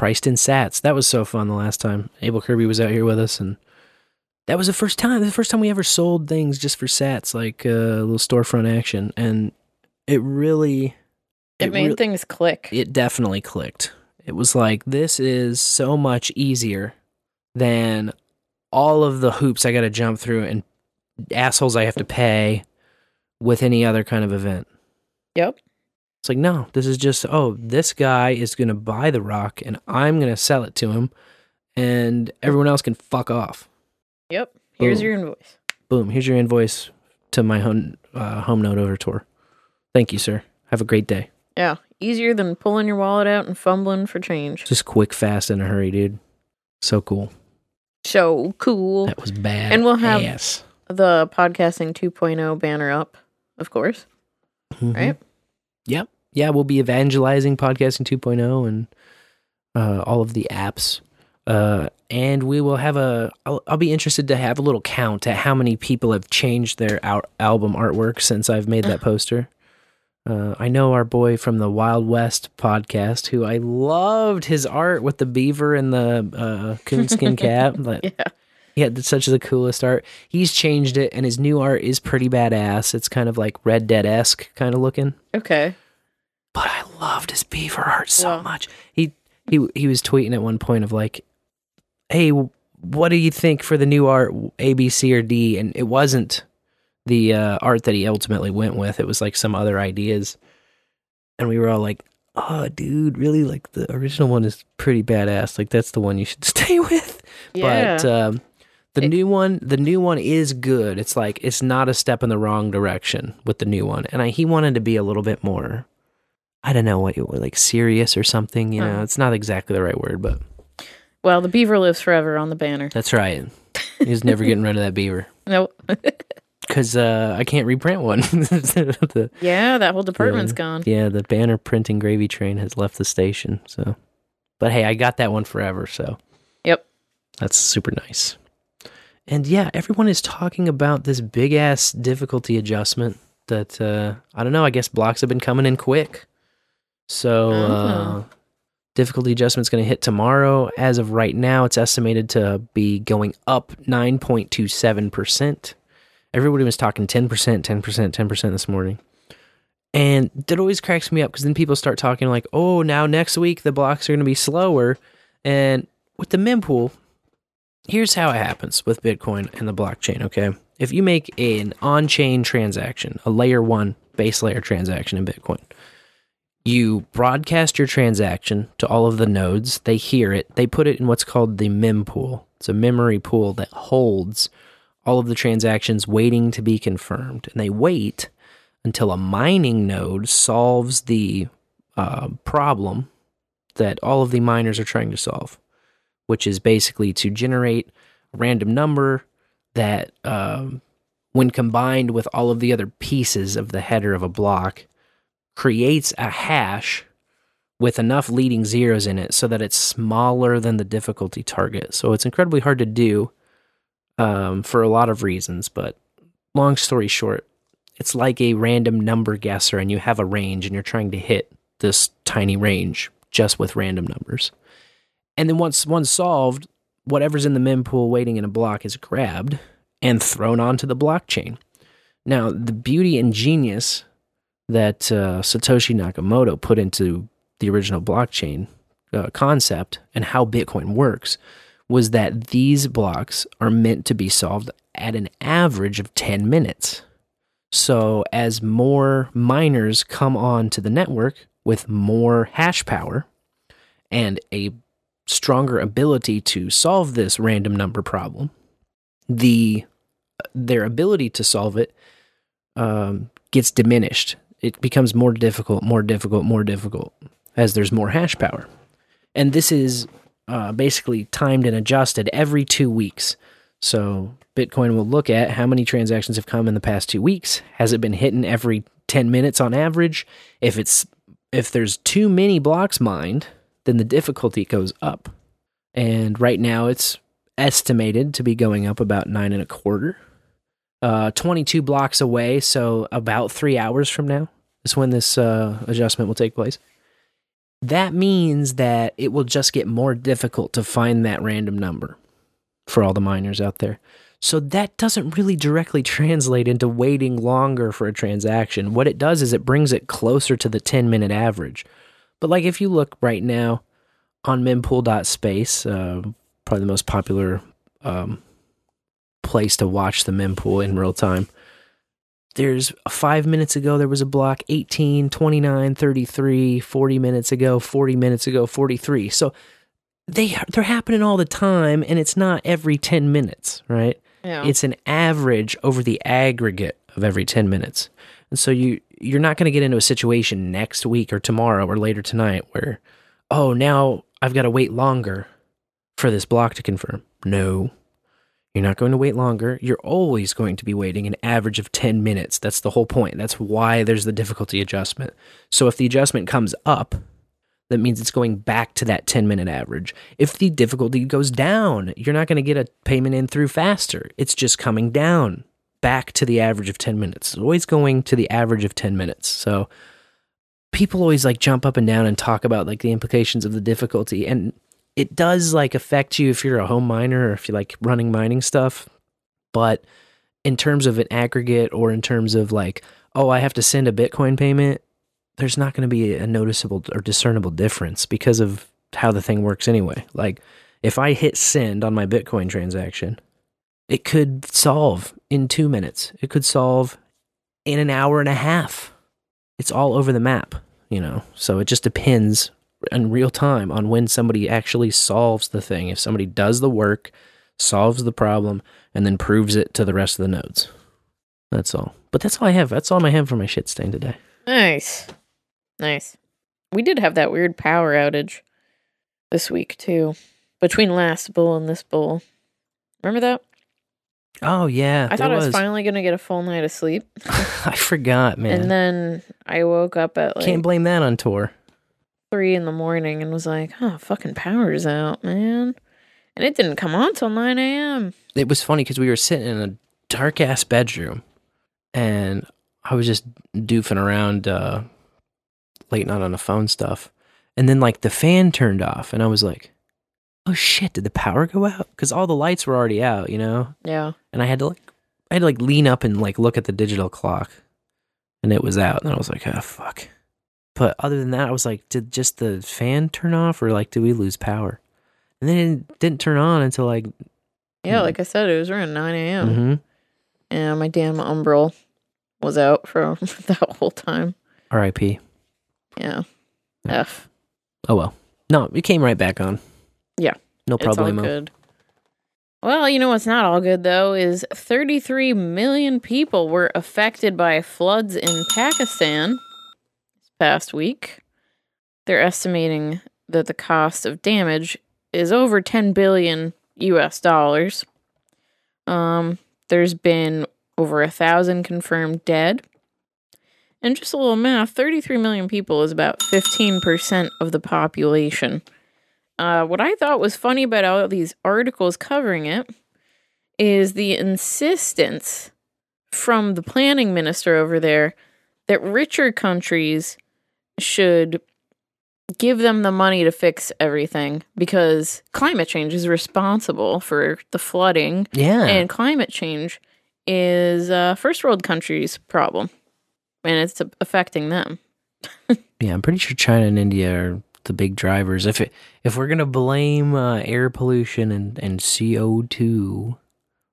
Priced in sats. That was so fun the last time. Abel Kirby was out here with us, and that was the first time. The first time we ever sold things just for sats, like uh, a little storefront action, and it really,
It, made
real-
things click.
it definitely clicked. It was like this is so much easier than all of the hoops I got to jump through and assholes I have to pay with any other kind of event.
Yep.
It's like, no, this is just, oh, this guy is going to buy the rock and I'm going to sell it to him and everyone else can fuck off.
Yep. Here's
Boom.
your invoice.
Boom. Here's your invoice to my home, uh, home node over Tor. Thank you, sir. Have a great day.
Yeah. Easier than pulling your wallet out and fumbling for change.
Just quick, fast, in a hurry, dude. So cool.
So cool.
That was bad.
And we'll have
ass.
the podcasting 2.0 banner up, of course.
Mhm.
Right?
Yep. Yeah, we'll be evangelizing podcasting 2.0 and uh, all of the apps. Uh, and we will have a. I'll, I'll be interested to have a little count at how many people have changed their al- album artwork since I've made that poster. Uh, I know our boy from the Wild West podcast, who I loved his art with the beaver and the uh, coonskin <laughs> cap. Like,
Yeah.
he had such the coolest art. He's changed it, and his new art is pretty badass. It's kind of like Red Dead esque kind of looking.
Okay.
But I loved his beaver art so
Well.
much. He he he was tweeting at one point of like, "Hey, what do you think for the new art, A, B, C, or D?" And it wasn't the uh, art that he ultimately went with. It was like some other ideas, and we were all like, "Oh, dude, really? Like the original one is pretty badass. Like that's the one you should <laughs> stay with." But um, the new one, the new one is good. It's like it's not a step in the wrong direction with the new one, and I, he wanted to be a little bit more. I don't know what you like serious or something. You know,
Huh.
it's not exactly the right word, but
Well, the beaver lives forever on the banner.
that's right. He's never getting rid of that beaver <laughs>
Nope. <laughs>
because uh, I can't reprint one. <laughs> The-
yeah, that whole department's
the-
gone.
Yeah, the banner printing gravy train has left the station. So, but hey, I got that one forever. So
Yep.
that's super nice. And yeah, everyone is talking about this big ass difficulty adjustment that uh I don't know, I guess blocks have been coming in quick. So uh difficulty adjustment's going to hit tomorrow. As of right now, it's estimated to be going up 9.27%. Everybody was talking 10%, 10%, 10% this morning. And that always cracks me up because then people start talking like, oh, now next week the blocks are going to be slower. And with the mempool, here's how it happens with Bitcoin and the blockchain, okay? If you make an on chain transaction, a layer one base layer transaction in Bitcoin, you broadcast your transaction to all of the nodes. They hear it. They put it in what's called the mempool. It's a memory pool that holds all of the transactions waiting to be confirmed. And they wait until a mining node solves the uh, problem that all of the miners are trying to solve, which is basically to generate a random number that, um, when combined with all of the other pieces of the header of a block, creates a hash with enough leading zeros in it so that it's smaller than the difficulty target. So it's incredibly hard to do um, for a lot of reasons. But long story short, it's like a random number guesser, and you have a range, and you're trying to hit this tiny range just with random numbers. And then once one's solved, whatever's in the mempool waiting in a block is grabbed and thrown onto the blockchain. Now, the beauty and genius that uh, Satoshi Nakamoto put into the original blockchain uh, concept and how Bitcoin works was that these blocks are meant to be solved at an average of 10 minutes. So, as more miners come on to the network with more hash power and a stronger ability to solve this random number problem, the their ability to solve it um, gets diminished. It becomes more difficult, more difficult, more difficult as there's more hash power. And this is uh, basically timed and adjusted every two weeks. So Bitcoin will look at how many transactions have come in the past two weeks. Has it been hitting every 10 minutes on average? If it's if there's too many blocks mined, then the difficulty goes up. And right now it's estimated to be going up about nine and a quarter. Uh, 22 blocks away, so about three hours from now is when this uh, adjustment will take place. That means that it will just get more difficult to find that random number for all the miners out there. So that doesn't really directly translate into waiting longer for a transaction. What it does is it brings it closer to the 10 minute average. But like if you look right now on mempool.space, uh, probably the most popular um, place to watch the mempool in real time. There's uh, five minutes ago, there was a block 18, 29, 33, 40 minutes ago, 40 minutes ago, 43. So they, they're happening all the time, and it's not every 10 minutes, right?
Yeah.
It's an average over the aggregate of every 10 minutes. And so you, you're not going to get into a situation next week or tomorrow or later tonight where, oh, now I've got to wait longer for this block to confirm. No, you're not going to wait longer. You're always going to be waiting an average of 10 minutes. That's the whole point. That's why there's the difficulty adjustment. So if the adjustment comes up, that means it's going back to that 10 minute average. If the difficulty goes down, you're not going to get a payment in through faster. It's just coming down back to the average of 10 minutes. It's always going to the average of 10 minutes. So people always like jump up and down and talk about like the implications of the difficulty. And it does like affect you if you're a home miner or if you like running mining stuff. But in terms of an aggregate or in terms of like, oh, I have to send a Bitcoin payment, there's not going to be a noticeable or discernible difference because of how the thing works anyway. Like if I hit send on my Bitcoin transaction, it could solve in two minutes. It could solve in an hour and a half. It's all over the map, you know? So it just depends in real time on when somebody actually solves the thing. If somebody does the work, solves the problem, and then proves it to the rest of the nodes. That's all. But that's all I have. That's all I have for my shit stain today.
Nice. Nice. We did have that weird power outage this week too. Between last bowl and this bowl. Remember that?
Oh yeah,
I thought
there
I was finally gonna get a full night of sleep. <laughs>
I forgot, man.
And then I woke up at like
Can't blame that on Tor.
Three in the morning and was like, oh, fucking power's out, man. and it didn't come on till 9 a.m.
it was funny because we were sitting in a dark ass bedroom and I was just doofing around uh late night on the phone stuff. And then like the fan turned off and I was like, Oh shit, did the power go out? Because all the lights were already out, you know?
Yeah.
And I had to like I had to like lean up and like look at the digital clock and it was out and I was like, oh fuck. But other than that, I was like, did just the fan turn off or like did we lose power? And then it didn't turn on until like
Yeah, like I said, it was around 9 a.m.
mhm.
And my damn umbrel was out for <laughs> that whole time.
R.I.P.
Yeah. F.
Oh well. No, it came right back on.
Yeah.
No
It's all good. Well, you know what's not all good though is 33 million people were affected by floods in Pakistan past week. They're estimating that the cost of damage is over 10 billion US dollars. Um, there's been over a thousand confirmed dead. And just a little math 33 million people is about 15% of the population. Uh, what I thought was funny about all these articles covering it is the insistence from the planning minister over there that richer countries should give them the money to fix everything because climate change is responsible for the flooding.
Yeah.
And climate change is a first world countries' problem and it's affecting them. <laughs>
Yeah, I'm pretty sure China and India are the big drivers. If it, if we're gonna blame uh, air pollution and and CO two,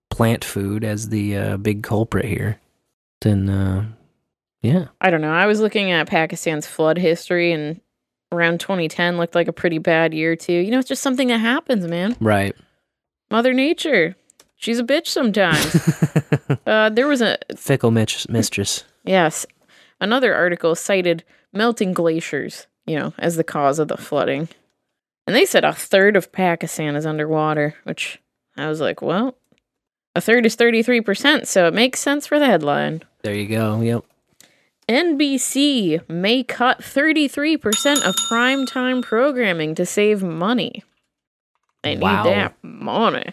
plant food as the uh, big culprit here, then uh, yeah,
I don't know. I was looking at Pakistan's flood history and around 2010 looked like a pretty bad year too. You know, it's just something that happens, man.
right.
Mother Nature. She's a bitch sometimes. <laughs> uh, there was a
Fickle mistress.
yes, another article cited melting glaciers, you know, as the cause of the flooding. And they said a third of Pakistan is underwater, which I was like, well, a third is 33%, so it makes sense for the headline.
There you go. Yep.
NBC may cut 33% of primetime programming to save money. They need that money.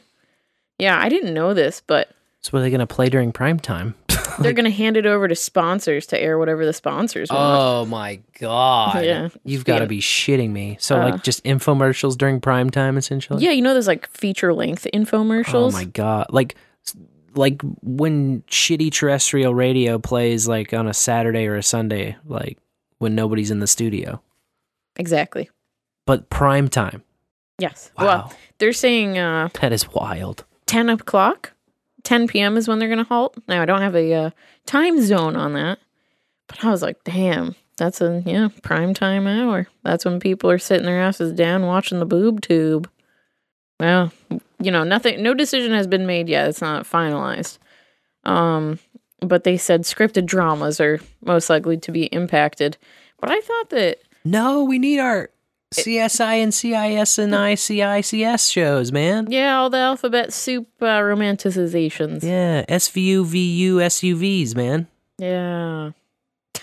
Yeah, I didn't know this, but
So what are they gonna play during prime time? <laughs>
they're going to hand it over to sponsors to air whatever the sponsors want.
Oh my god!
Yeah.
you've got to
Yeah.
be shitting me. So
Uh.
like just infomercials during prime time, essentially.
yeah, you know those like feature length infomercials?
Oh my god! Like, like when shitty terrestrial radio plays like on a Saturday or a Sunday, like when nobody's in the studio.
Exactly.
But prime time,
Yes.
Wow.
Well, they're saying uh,
that is wild.
10 o'clock, 10 p.m. is when they're going to halt. Now, I don't have a uh, time zone on that, but I was like, damn, that's a, yeah, prime time hour. That's when people are sitting their asses down watching the boob tube. Well, you know, nothing, no decision has been made yet. It's not finalized. Um, but they said scripted dramas are most likely to be impacted. But I thought that
No, we need our CSI and CIS and ICICS shows, man.
Yeah, all the alphabet soup uh, romanticizations.
Yeah, SVU, VU, SUVs, man.
Yeah.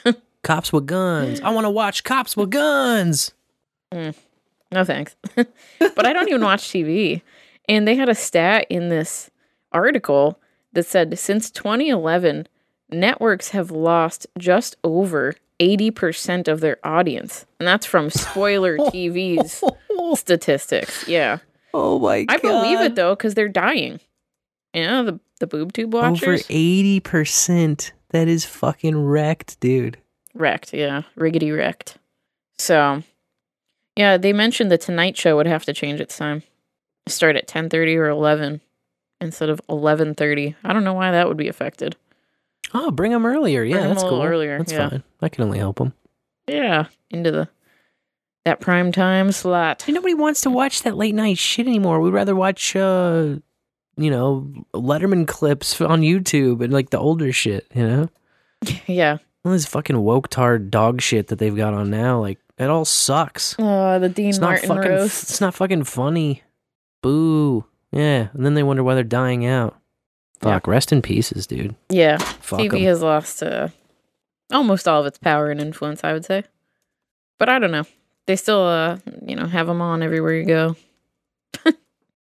<laughs>
Cops with guns. I want to watch cops with guns.
Mm, no thanks. <laughs> but I don't even watch TV. And they had a stat in this article that said since 2011, networks have lost just over 80% of their audience. And that's from Spoiler <laughs> TV's <laughs> statistics. Yeah.
Oh my
I believe it though, because they're dying. Yeah, the, the boob tube watchers.
Over eighty percent. That is fucking wrecked, dude.
Wrecked, yeah. Riggedy wrecked. So, yeah, they mentioned the Tonight Show would have to change its time. Start at 10:30 or 11 instead of 11:30. I don't know why that would be affected.
Oh, bring them earlier. Yeah, that's
a
cool.
earlier,
That's
yeah.
fine. I can only help them.
Yeah, into the that prime time slot.
Nobody wants to watch that late night shit anymore. We'd rather watch, uh, you know, Letterman clips on YouTube and like the older shit. You know, <laughs>
yeah.
all this fucking woke tard dog shit that they've got on now. Like it all sucks.
Oh, the Dean
It's not
Martin
fucking.
roast.
It's not fucking funny. Boo. Yeah, and then they wonder why they're dying out. Fuck. Rest in pieces, dude.
Yeah,
Fuck
TV
'em.
has lost uh, almost all of its power and influence, I would say. But I don't know. They still, uh, you know, have them on everywhere you go. <laughs>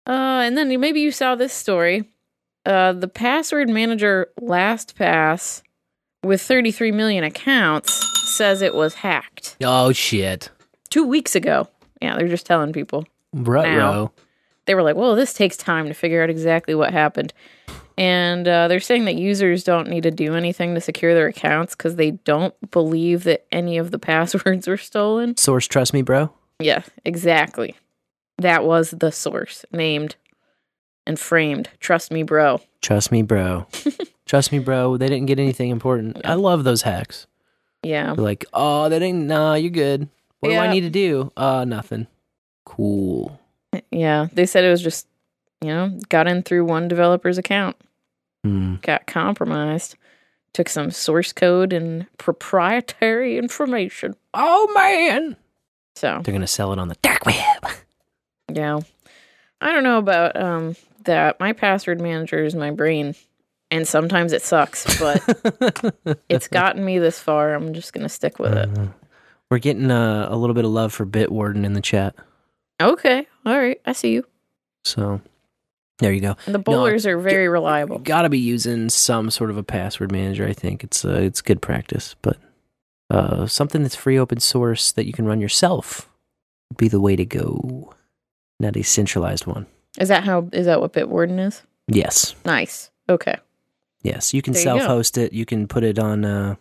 Uh, and then maybe you saw this story. Uh, the password manager LastPass with 33 million accounts says it was hacked
Oh shit.
two weeks ago. Yeah, they're just telling people.
Ruh-roh.
They were like, well, this takes time to figure out exactly what happened. And uh, they're saying that users don't need to do anything to secure their accounts because they don't believe that any of the <laughs> passwords were stolen.
Source trust me, bro.
Yeah, exactly. That was the source named and framed. Trust me, bro.
Trust me, bro. <laughs> trust me, bro. They didn't get anything important. I love those hacks.
Yeah.
They're like, oh, that ain't nah, you're good. What do I need to do? Uh nothing. Cool.
Yeah. They said it was just, you know, got in through one developer's account,
Hmm.
got compromised, took some source code and proprietary information.
Oh man.
So
They're gonna sell it on the dark web.
Yeah. I don't know about um that. My password manager is my brain. And sometimes it sucks, but <laughs> it's gotten me this far. I'm just gonna stick with it.
Uh, We're getting uh, a little bit of love for Bitwarden in the chat.
Okay. All right. I see you.
So there you go.
And the bowlers are very reliable.
You've Got to be using some sort of a password manager. I think it's uh, it's good practice, but uh, something that's free, open source that you can run yourself would be the way to go. Not a centralized one.
Is that how is that what Bitwarden is?
Yes,
Nice. Okay.
yes. You can
There
self-host it. You can put it on. Uh,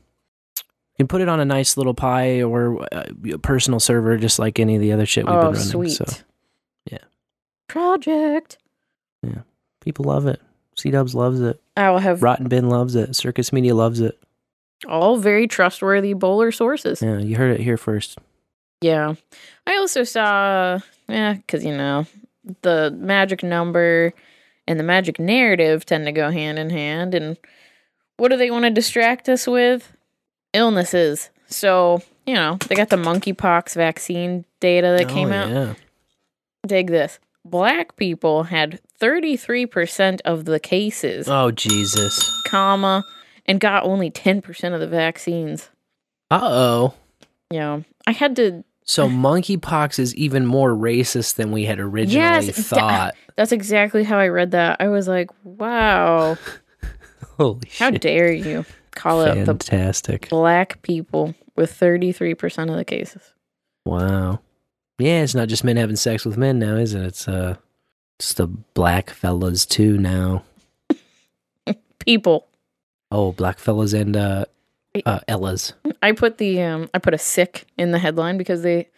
you can put it on a nice little Pi or uh, a personal server, just like any of the other shit we've
oh,
been running.
sweet.
So.
Project. Yeah.
People love it. SeeDubs loves it.
I will have
Rotten Bin loves it. Circus Media loves it.
all very trustworthy bowler sources.
Yeah, you heard it here first.
Yeah. I also saw, yeah, because, you know, the magic number and the magic narrative tend to go hand in hand. And what do they want to distract us with? Illnesses. So, you know, they got the monkeypox vaccine data that oh, came
Oh,
out.
Yeah.
Dig this. Black people had 33% of the cases,
Oh Jesus.
comma, and got only 10% of the vaccines.
Uh oh.
Yeah. I had to
So monkeypox is even more racist than we had originally
Yes,
thought. <laughs>
That's exactly how I read that. I was like, wow, <laughs>
Holy shit.
how
shit.
dare you call out the
Fantastic.
black people with 33% of the cases.
Wow. Yeah, it's not just men having sex with men now, is it? It's uh it's the black fellas too now. <laughs>
People.
Oh, black fellas and uh uh Ellas.
I put the um I put a sic in the headline because they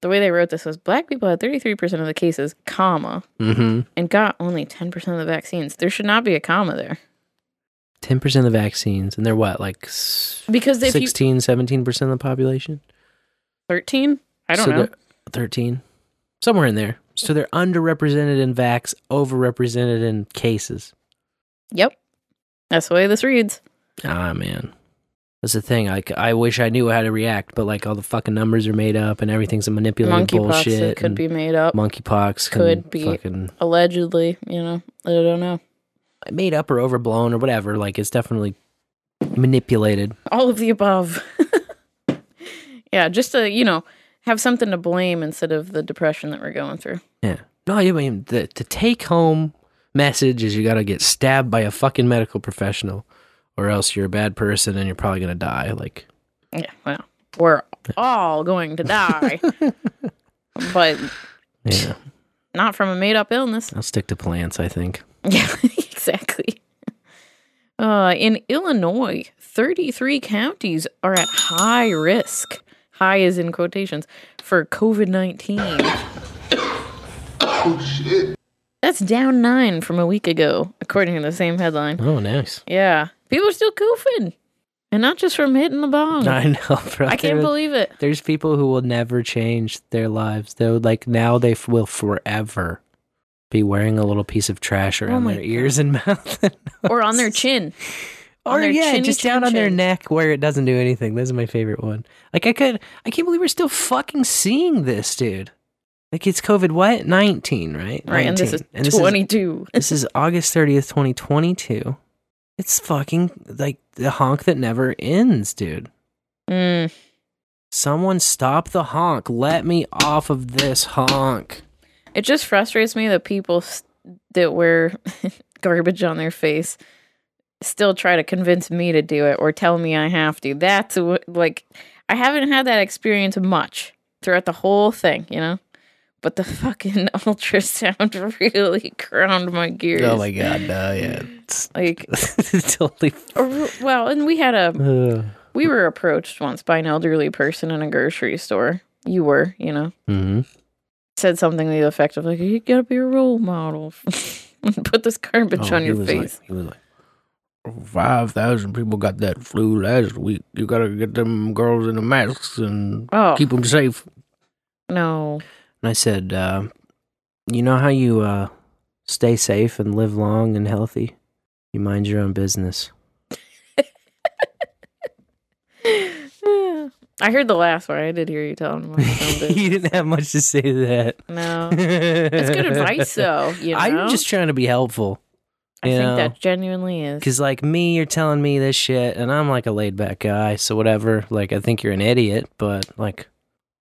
the way they wrote this was black people had 33% of the cases, comma,
Mm-hmm.
and got only 10% of the vaccines. There should not be a comma there.
Ten percent of the vaccines, and they're what, like s-
Because if
16, 17 percent of the population?
13, I don't
So
know.
They're- Thirteen, somewhere in there. So they're underrepresented in vax, overrepresented in cases.
Yep. That's the way this reads.
Ah, man. That's the thing. Like, I wish I knew how to react, but like all the fucking numbers are made up and everything's a manipulated
Monkeypox
bullshit.
it could be made up.
Monkeypox
Could be
fucking
allegedly, you know. I don't know.
made up or overblown or whatever. Like, it's definitely manipulated.
All of the above. <laughs> yeah, just to, you know, have something to blame instead of the depression that we're going through.
Yeah. No, I mean the the take home message is you got to get stabbed by a fucking medical professional, or else you're a bad person and you're probably gonna die. Like,
Yeah, well, we're all going to die. <laughs> but
yeah,
not from a made up illness.
I'll stick to plants. I think.
Yeah, <laughs> exactly. Uh, in Illinois, 33 counties are at high risk. High is in quotations for COVID 19. <coughs>
Oh shit.
That's down nine from a week ago, according to the same headline.
Oh, nice.
Yeah. People are still goofing. And not just from hitting the bong.
I know. Bro.
I can't
There-
believe it.
There's people who will never change their lives. They're like now they f- will forever be wearing a little piece of trash around
Oh my
their ears and <laughs> mouth.
Or on their chin.
Or yeah, just down on their neck where it doesn't do anything. This is my favorite one. Like I could, I can't believe we're still fucking seeing this, dude. Like it's COVID what nineteen, right?
Right, and this is
19.
22. <laughs>
this is August thirtieth, twenty twenty two. It's fucking like the honk that never ends, dude.
Mm.
Someone stop the honk. Let me off of this honk.
It just frustrates me that people that wear <laughs> garbage on their face still try to convince me to do it or tell me I have to. That's what, like, I haven't had that experience much throughout the whole thing, you know? But the <laughs> fucking ultrasound <laughs> really ground my gears.
Oh my god, no, yeah. It's <laughs>
Like,
totally.
or- well, and we had a, <sighs> we were approached once by an elderly person in a grocery store. You were, you know?
mhm.
said something to the effect of like, "You gotta be a role model." Put this garbage
Oh,
on your face.
Like, he was like, five thousand people got that flu last week. You gotta get them girls in the masks and
Oh.
keep them safe.
no,
And I said, uh, you know how you uh, stay safe and live long and healthy? You mind your own business. <laughs>
I heard the last one. I did hear you telling him. <laughs>
you didn't have much to say to that.
No, it's good advice though. <laughs> You know,
I'm just trying to be helpful.
I
you
think
know?
that genuinely is.
Because, like, me, you're telling me this shit, and I'm like a laid back guy, so whatever. Like, I think you're an idiot, but, like,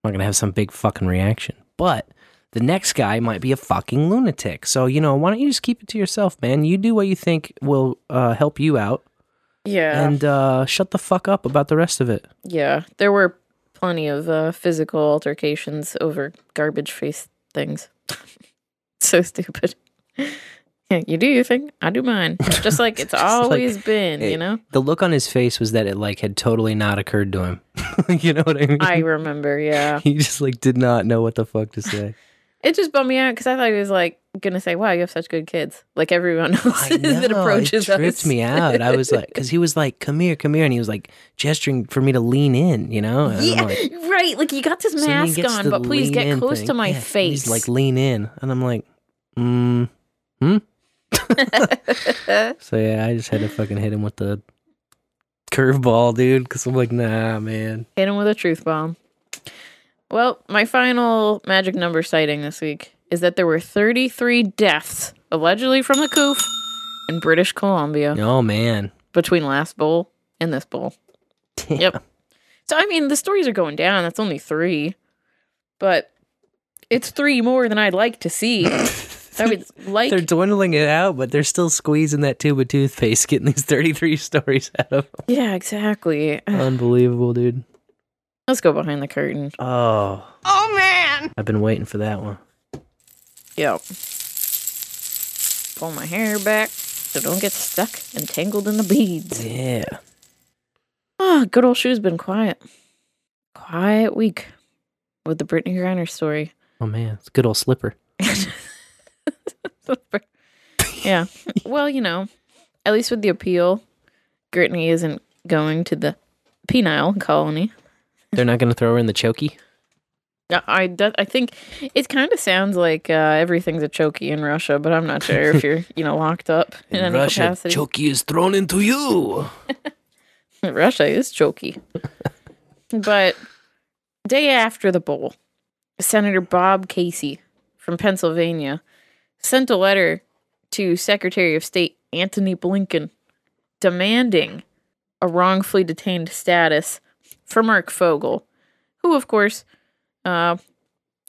I'm not going to have some big fucking reaction. But the next guy might be a fucking lunatic. So, you know, why don't you just keep it to yourself, man? You do what you think will uh, help you out,
Yeah,
and uh, shut the fuck up about the rest of it.
yeah. There were plenty of uh, physical altercations over garbage face things. <laughs> so stupid. <laughs> <laughs> You do your thing, I do mine. Just like it's <laughs>
Just like-
always been, you know.
The look on his face was that it, like, had totally not occurred to him. <laughs> you know what I mean?
I remember, yeah.
he just, like, did not know what the fuck to say.
It just bummed me out because I thought he was like gonna say, "Wow, you have such good kids," like everyone else
know,
that approaches
it tripped
us.
me out. I was like, because he was like, "Come here, come here," and he was like gesturing for me to lean in, you know. And
yeah,
like,
right. Like you got this
so
mask on, but please get close
thing.
to my
Yeah,
face.
He's like, lean in, and I'm like, mm, hmm. <laughs> so yeah, I just had to fucking hit him with the curveball, dude, because I'm like, nah, man.
Hit him with a truth bomb. Well, my final magic number sighting this week is that there were 33 deaths allegedly from the coof in British Columbia
Oh man,
between last bowl and this bowl. Yep. So I mean, the stories are going down. That's only three, but it's three more than I'd like to see. <laughs> I would <laughs> like.
they're dwindling it out, but they're still squeezing that tube of toothpaste, getting these <laughs> 33 stories out of them.
Yeah, exactly.
Unbelievable, dude.
Let's go behind the curtain.
Oh,
Oh man!
I've been waiting for that one.
Yep. Pull my hair back so don't get stuck and tangled in the beads.
Yeah.
Ah, good old shoe's been quiet. Quiet week with the Brittany Griner story.
Oh man, it's a good old slipper. <laughs> <laughs>
Yeah. well, you know, at least with the appeal, Brittany isn't going to the penile colony.
They're not going to throw her in the chokey.
I, I, that- I think it kind of sounds like uh, everything's a chokey in Russia, but I'm not sure if you're, <laughs> you know, locked up in, any capacity.
chokey is thrown into you. <laughs>
Russia is chokey. but day after the bowl, Senator Bob Casey from Pennsylvania sent a letter to Secretary of State Antony Blinken demanding a wrongfully detained status for Marc Fogel, who, of course, uh,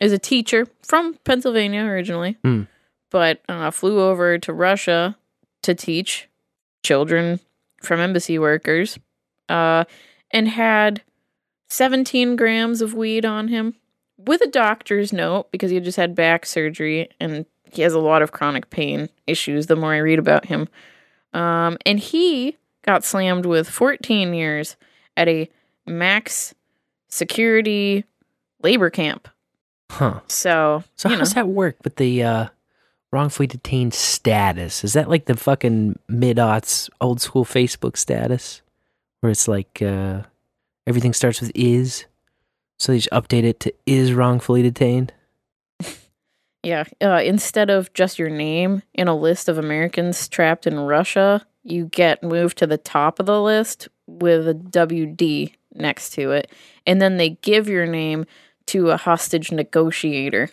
is a teacher from Pennsylvania originally,
Hmm.
but uh, flew over to Russia to teach children from embassy workers uh, and had 17 grams of weed on him with a doctor's note because he had just had back surgery and he has a lot of chronic pain issues the more I read about him. Um, and he got slammed with 14 years at a max security labor camp.
Huh.
So,
So how does that work with the uh, wrongfully detained status? Is that like the fucking mid aughts old school Facebook status, where it's like uh, everything starts with is, so they just update it to is wrongfully detained?
Yeah, uh, instead of just your name in a list of Americans trapped in Russia, you get moved to the top of the list with a WD next to it. And then they give your name to a hostage negotiator.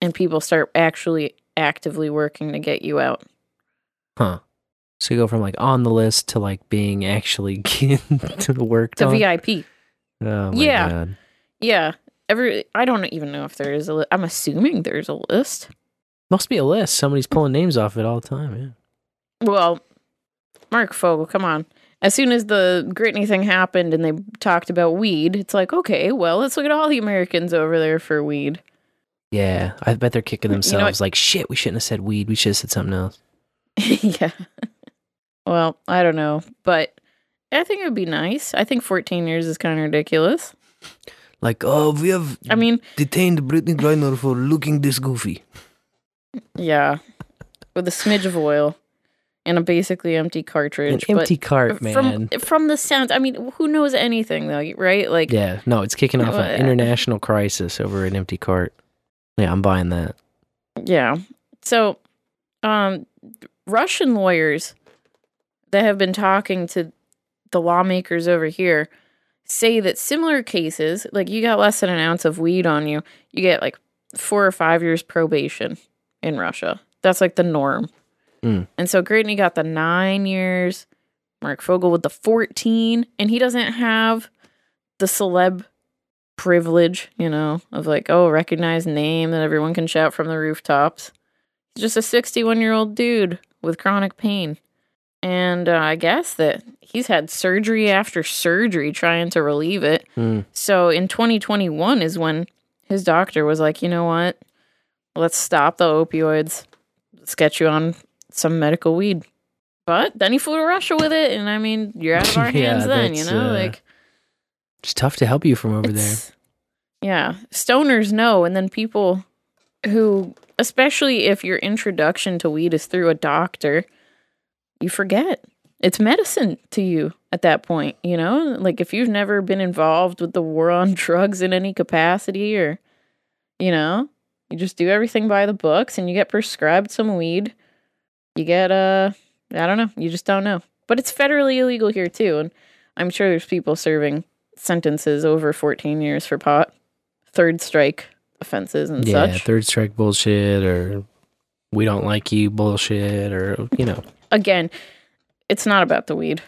And people start actually actively working to get you out.
Huh. So you go from like on the list to like being actually <laughs> to worked
The
on.
VIP.
Oh my
Yeah.
god.
Yeah. Every I don't even know if there is a li- I'm assuming there's a list.
Must be a list. Somebody's pulling names off it all the time. Yeah.
Well, Marc Fogel, come on. As soon as the Gritney thing happened and they talked about weed, it's like, okay, well, let's look at all the Americans over there for weed.
Yeah, I bet they're kicking
You know
themselves like shit. We shouldn't have said weed. We should have said something else. <laughs>
yeah. Well, I don't know, but I think it would be nice. I think 14 years is kind of ridiculous.
Like, oh, we have
I mean,
detained Brittany Griner for looking this goofy.
yeah, with a smidge of oil and a basically empty cartridge.
An empty cart,
From,
man.
from the sounds, I mean, who knows anything though, right? Like,
Yeah, no, it's kicking off
Uh,
an international crisis over an empty cart. Yeah, I'm buying that.
Yeah. So, um, Russian lawyers that have been talking to the lawmakers over here say that similar cases, like you got less than an ounce of weed on you, you get like four or five years probation in Russia. That's like the norm.
Mm.
And so Gritney got the nine years, Marc Fogel with the 14, and he doesn't have the celeb privilege, you know, of like, oh, recognized name that everyone can shout from the rooftops. He's just a 61 year old dude with chronic pain. And uh, I guess that he's had surgery after surgery trying to relieve it.
Mm.
So in 2021 is when his doctor was like, you know what? Let's stop the opioids. Let's get you on some medical weed. But then he flew to Russia with it. And I mean, you're out of our <laughs>
Yeah,
hands then, you know?
uh,
like,
It's tough to help you from over there.
Yeah, stoners know, and then people who, especially if your introduction to weed is through a doctor, you forget it's medicine to you at that point. You know, like if you've never been involved with the war on <laughs> drugs in any capacity, or you know, you just do everything by the books, and you get prescribed some weed. You get uh, I don't know, you just don't know, but it's federally illegal here too, and I'm sure there's people serving sentences over 14 years for pot, third strike offenses and such.
yeah, third strike bullshit or we don't like you bullshit or you know.
Again, it's not about the weed.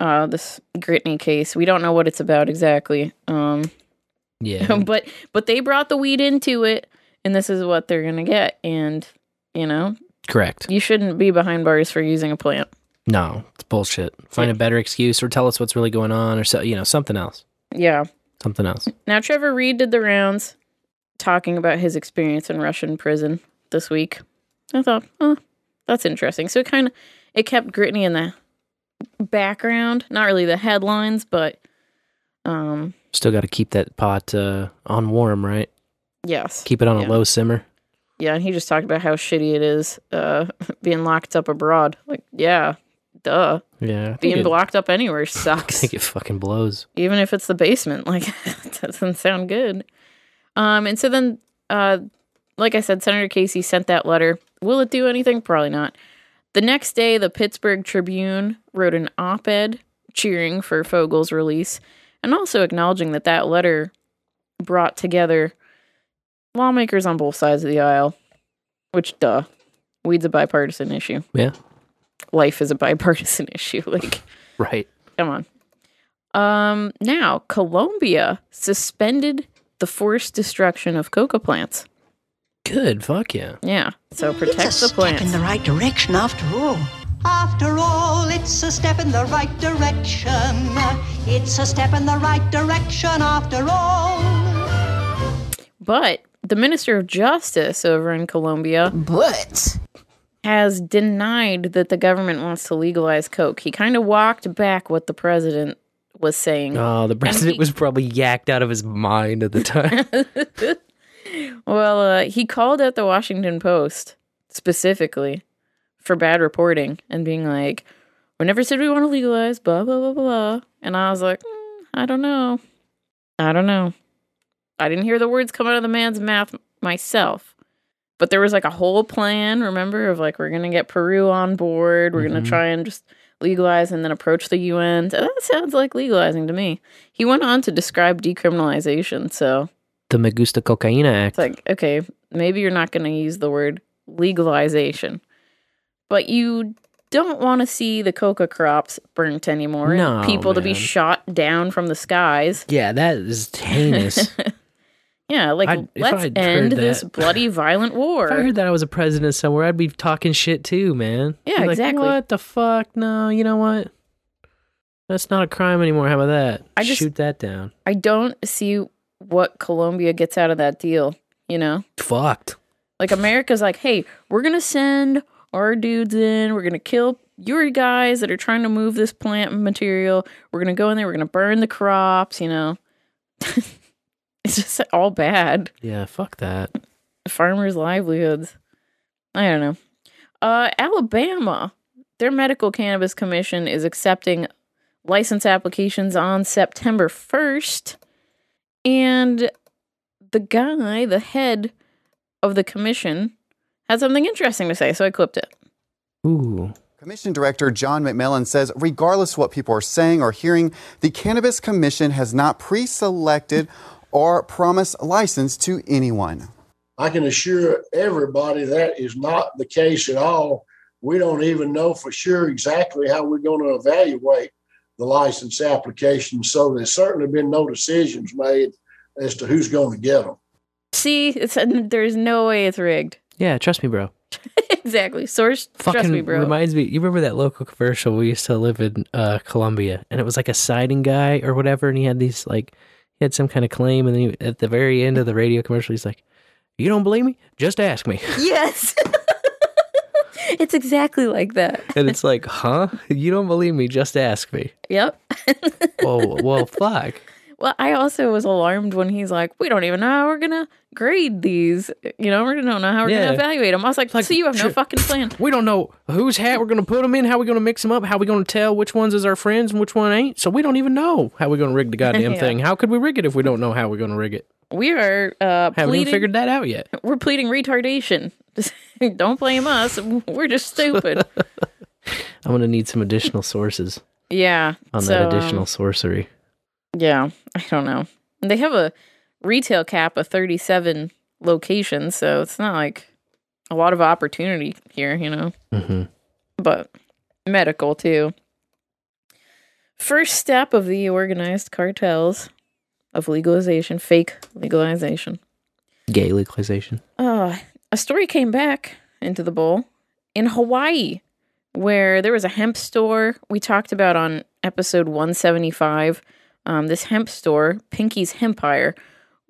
Uh, this Gritney case, we don't know what it's about exactly. Um,
Yeah. <laughs>
but but they brought the weed into it, and this is what they're gonna get. And you know,
Correct.
you shouldn't be behind bars for using a plant.
No, it's bullshit. Find a better excuse or tell us what's really going on or so you know, something else.
Yeah.
Something else.
Now, Trevor Reed did the rounds talking about his experience in Russian prison this week. I thought, oh, that's interesting. So it kind of it kept Gritney in the background, not really the headlines, but um,
Still got to keep that pot uh, on warm, right?
yes,
Keep it on
Yeah.
a low simmer.
yeah. And he just talked about how shitty it is uh, <laughs> being locked up abroad. Like, yeah, duh.
Yeah.
Being
it-
locked up anywhere <laughs> sucks.
I think it fucking blows.
even if it's the basement. <laughs> Like that doesn't sound good. Um, and so then, uh, like I said, Senator Casey sent that letter. Will it do anything? Probably not. The next day, the Pittsburgh Tribune wrote an op-ed cheering for Fogel's release and also acknowledging that that letter brought together lawmakers on both sides of the aisle. Which, duh, weed's a bipartisan issue.
Yeah.
Life is a bipartisan <laughs> issue. Like.
Right.
Come on. Um, now Colombia suspended the forced destruction of coca plants.
Good. Fuck yeah.
Yeah, so protect
it's a
the plants.
step in the right direction after all.
After all, it's a step in the right direction. It's a step in the right direction after all.
But the Minister of Justice over in Colombia,
but
has denied that the government wants to legalize coke. He kind of walked back what the president was saying.
Oh, the president
he-
was probably yacked out of his mind at the time. <laughs>
well, uh, he called out the Washington Post specifically for bad reporting and being like, "We never said we want to legalize." Blah blah blah blah. And I was like, "Mm, I don't know, I don't know. I didn't hear the words come out of the man's mouth myself, but there was like a whole plan. Remember, of like we're gonna get Peru on board. We're gonna
Mhm.
try and just legalize and then approach the UN. That sounds like legalizing to me. He went on to describe decriminalization. So
the Me Gusta Cocaína Act.
it's like, okay, maybe you're not going to use the word legalization, but you don't want to see the coca crops burnt anymore.
No,
people to be shot down from the skies.
yeah, that is heinous. <laughs>
Yeah, like
I'd-
let's
I'd
end
heard
this bloody <laughs> violent war.
If I heard that I was a president somewhere, I'd be talking shit too, man.
Yeah,
like,
exactly.
What the fuck? No, you know what? That's not a crime anymore. How about that?
I just-
shoot that down.
I don't see what Colombia gets out of that deal, you know?
Fucked.
Like America's like, "Hey, we're going to send our dudes in. We're going to kill your guys that are trying to move this plant material. We're going to go in there. We're going to burn the crops, you know." <laughs> it's just all bad.
Yeah, fuck that. <laughs>
farmers' livelihoods. I don't know. Uh, Alabama, their medical cannabis commission is accepting license applications on September 1st. And the guy, the head of the commission, had something interesting to say, so I clipped it.
Ooh.
Commission Director John McMillan says, regardless of what people are saying or hearing, the Cannabis Commission has not pre selected or promised license to anyone.
I can assure everybody that is not the case at all. We don't even know for sure exactly how we're going to evaluate the license application. So there's certainly been no decisions made as to who's going to get them.
See, it's there's no way it's rigged.
Yeah, trust me, bro. <laughs>
exactly. Source,
Fucking
trust me, bro.
reminds me. You remember that local commercial? We used to live in uh, Colombia, and it was like a siding guy or whatever, and he had these like he had some kind of claim, and then he, at the very end of the radio commercial, he's like, "You don't believe me? Just ask me."
yes. <laughs> <laughs> it's exactly like that.
and it's like, "Huh? You don't believe me? Just ask me."
Yep. <laughs>
Oh well, fuck.
Well, I also was alarmed when he's like, "We don't even know how we're gonna grade these. You know, we don't know how we're
Yeah.
gonna evaluate them." I was like, "So you have no fucking plan."
We don't know whose hat we're going to put them in, how we're going to mix them up, how we're going to tell which ones is our friends and which one ain't. So we don't even know how we're going to rig the goddamn <laughs>
Yeah.
thing. How could we rig it if we don't know how we're going to rig it?
We are uh,
Haven't
pleading.
figured that out yet.
We're pleading retardation. <laughs> don't blame us. We're just stupid. <laughs>
I'm going to need some additional sources
yeah.
on
so,
that
um,
additional sorcery.
Yeah, I don't know. They have a retail cap of 37 locations, so it's not like a lot of opportunity here, you know.
Mm-hmm.
But medical too. First step of the organized cartels of legalization, fake legalization.
Gay legalization.
Uh, a story came back into the bowl in Hawaii where there was a hemp store we talked about on episode 175. Um, this hemp store, Pinky's Hempire,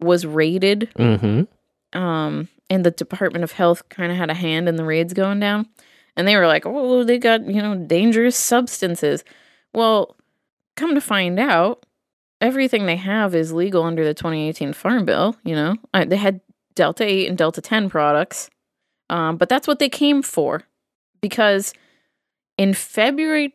was raided.
Mm-hmm.
Um, and the Department of Health kind of had a hand in the raids going down. And they were like, oh, they got, you know, dangerous substances. Well, come to find out, everything they have is legal under the 2018 Farm Bill. You know, they had Delta 8 and Delta 10 products, um, but that's what they came for because in February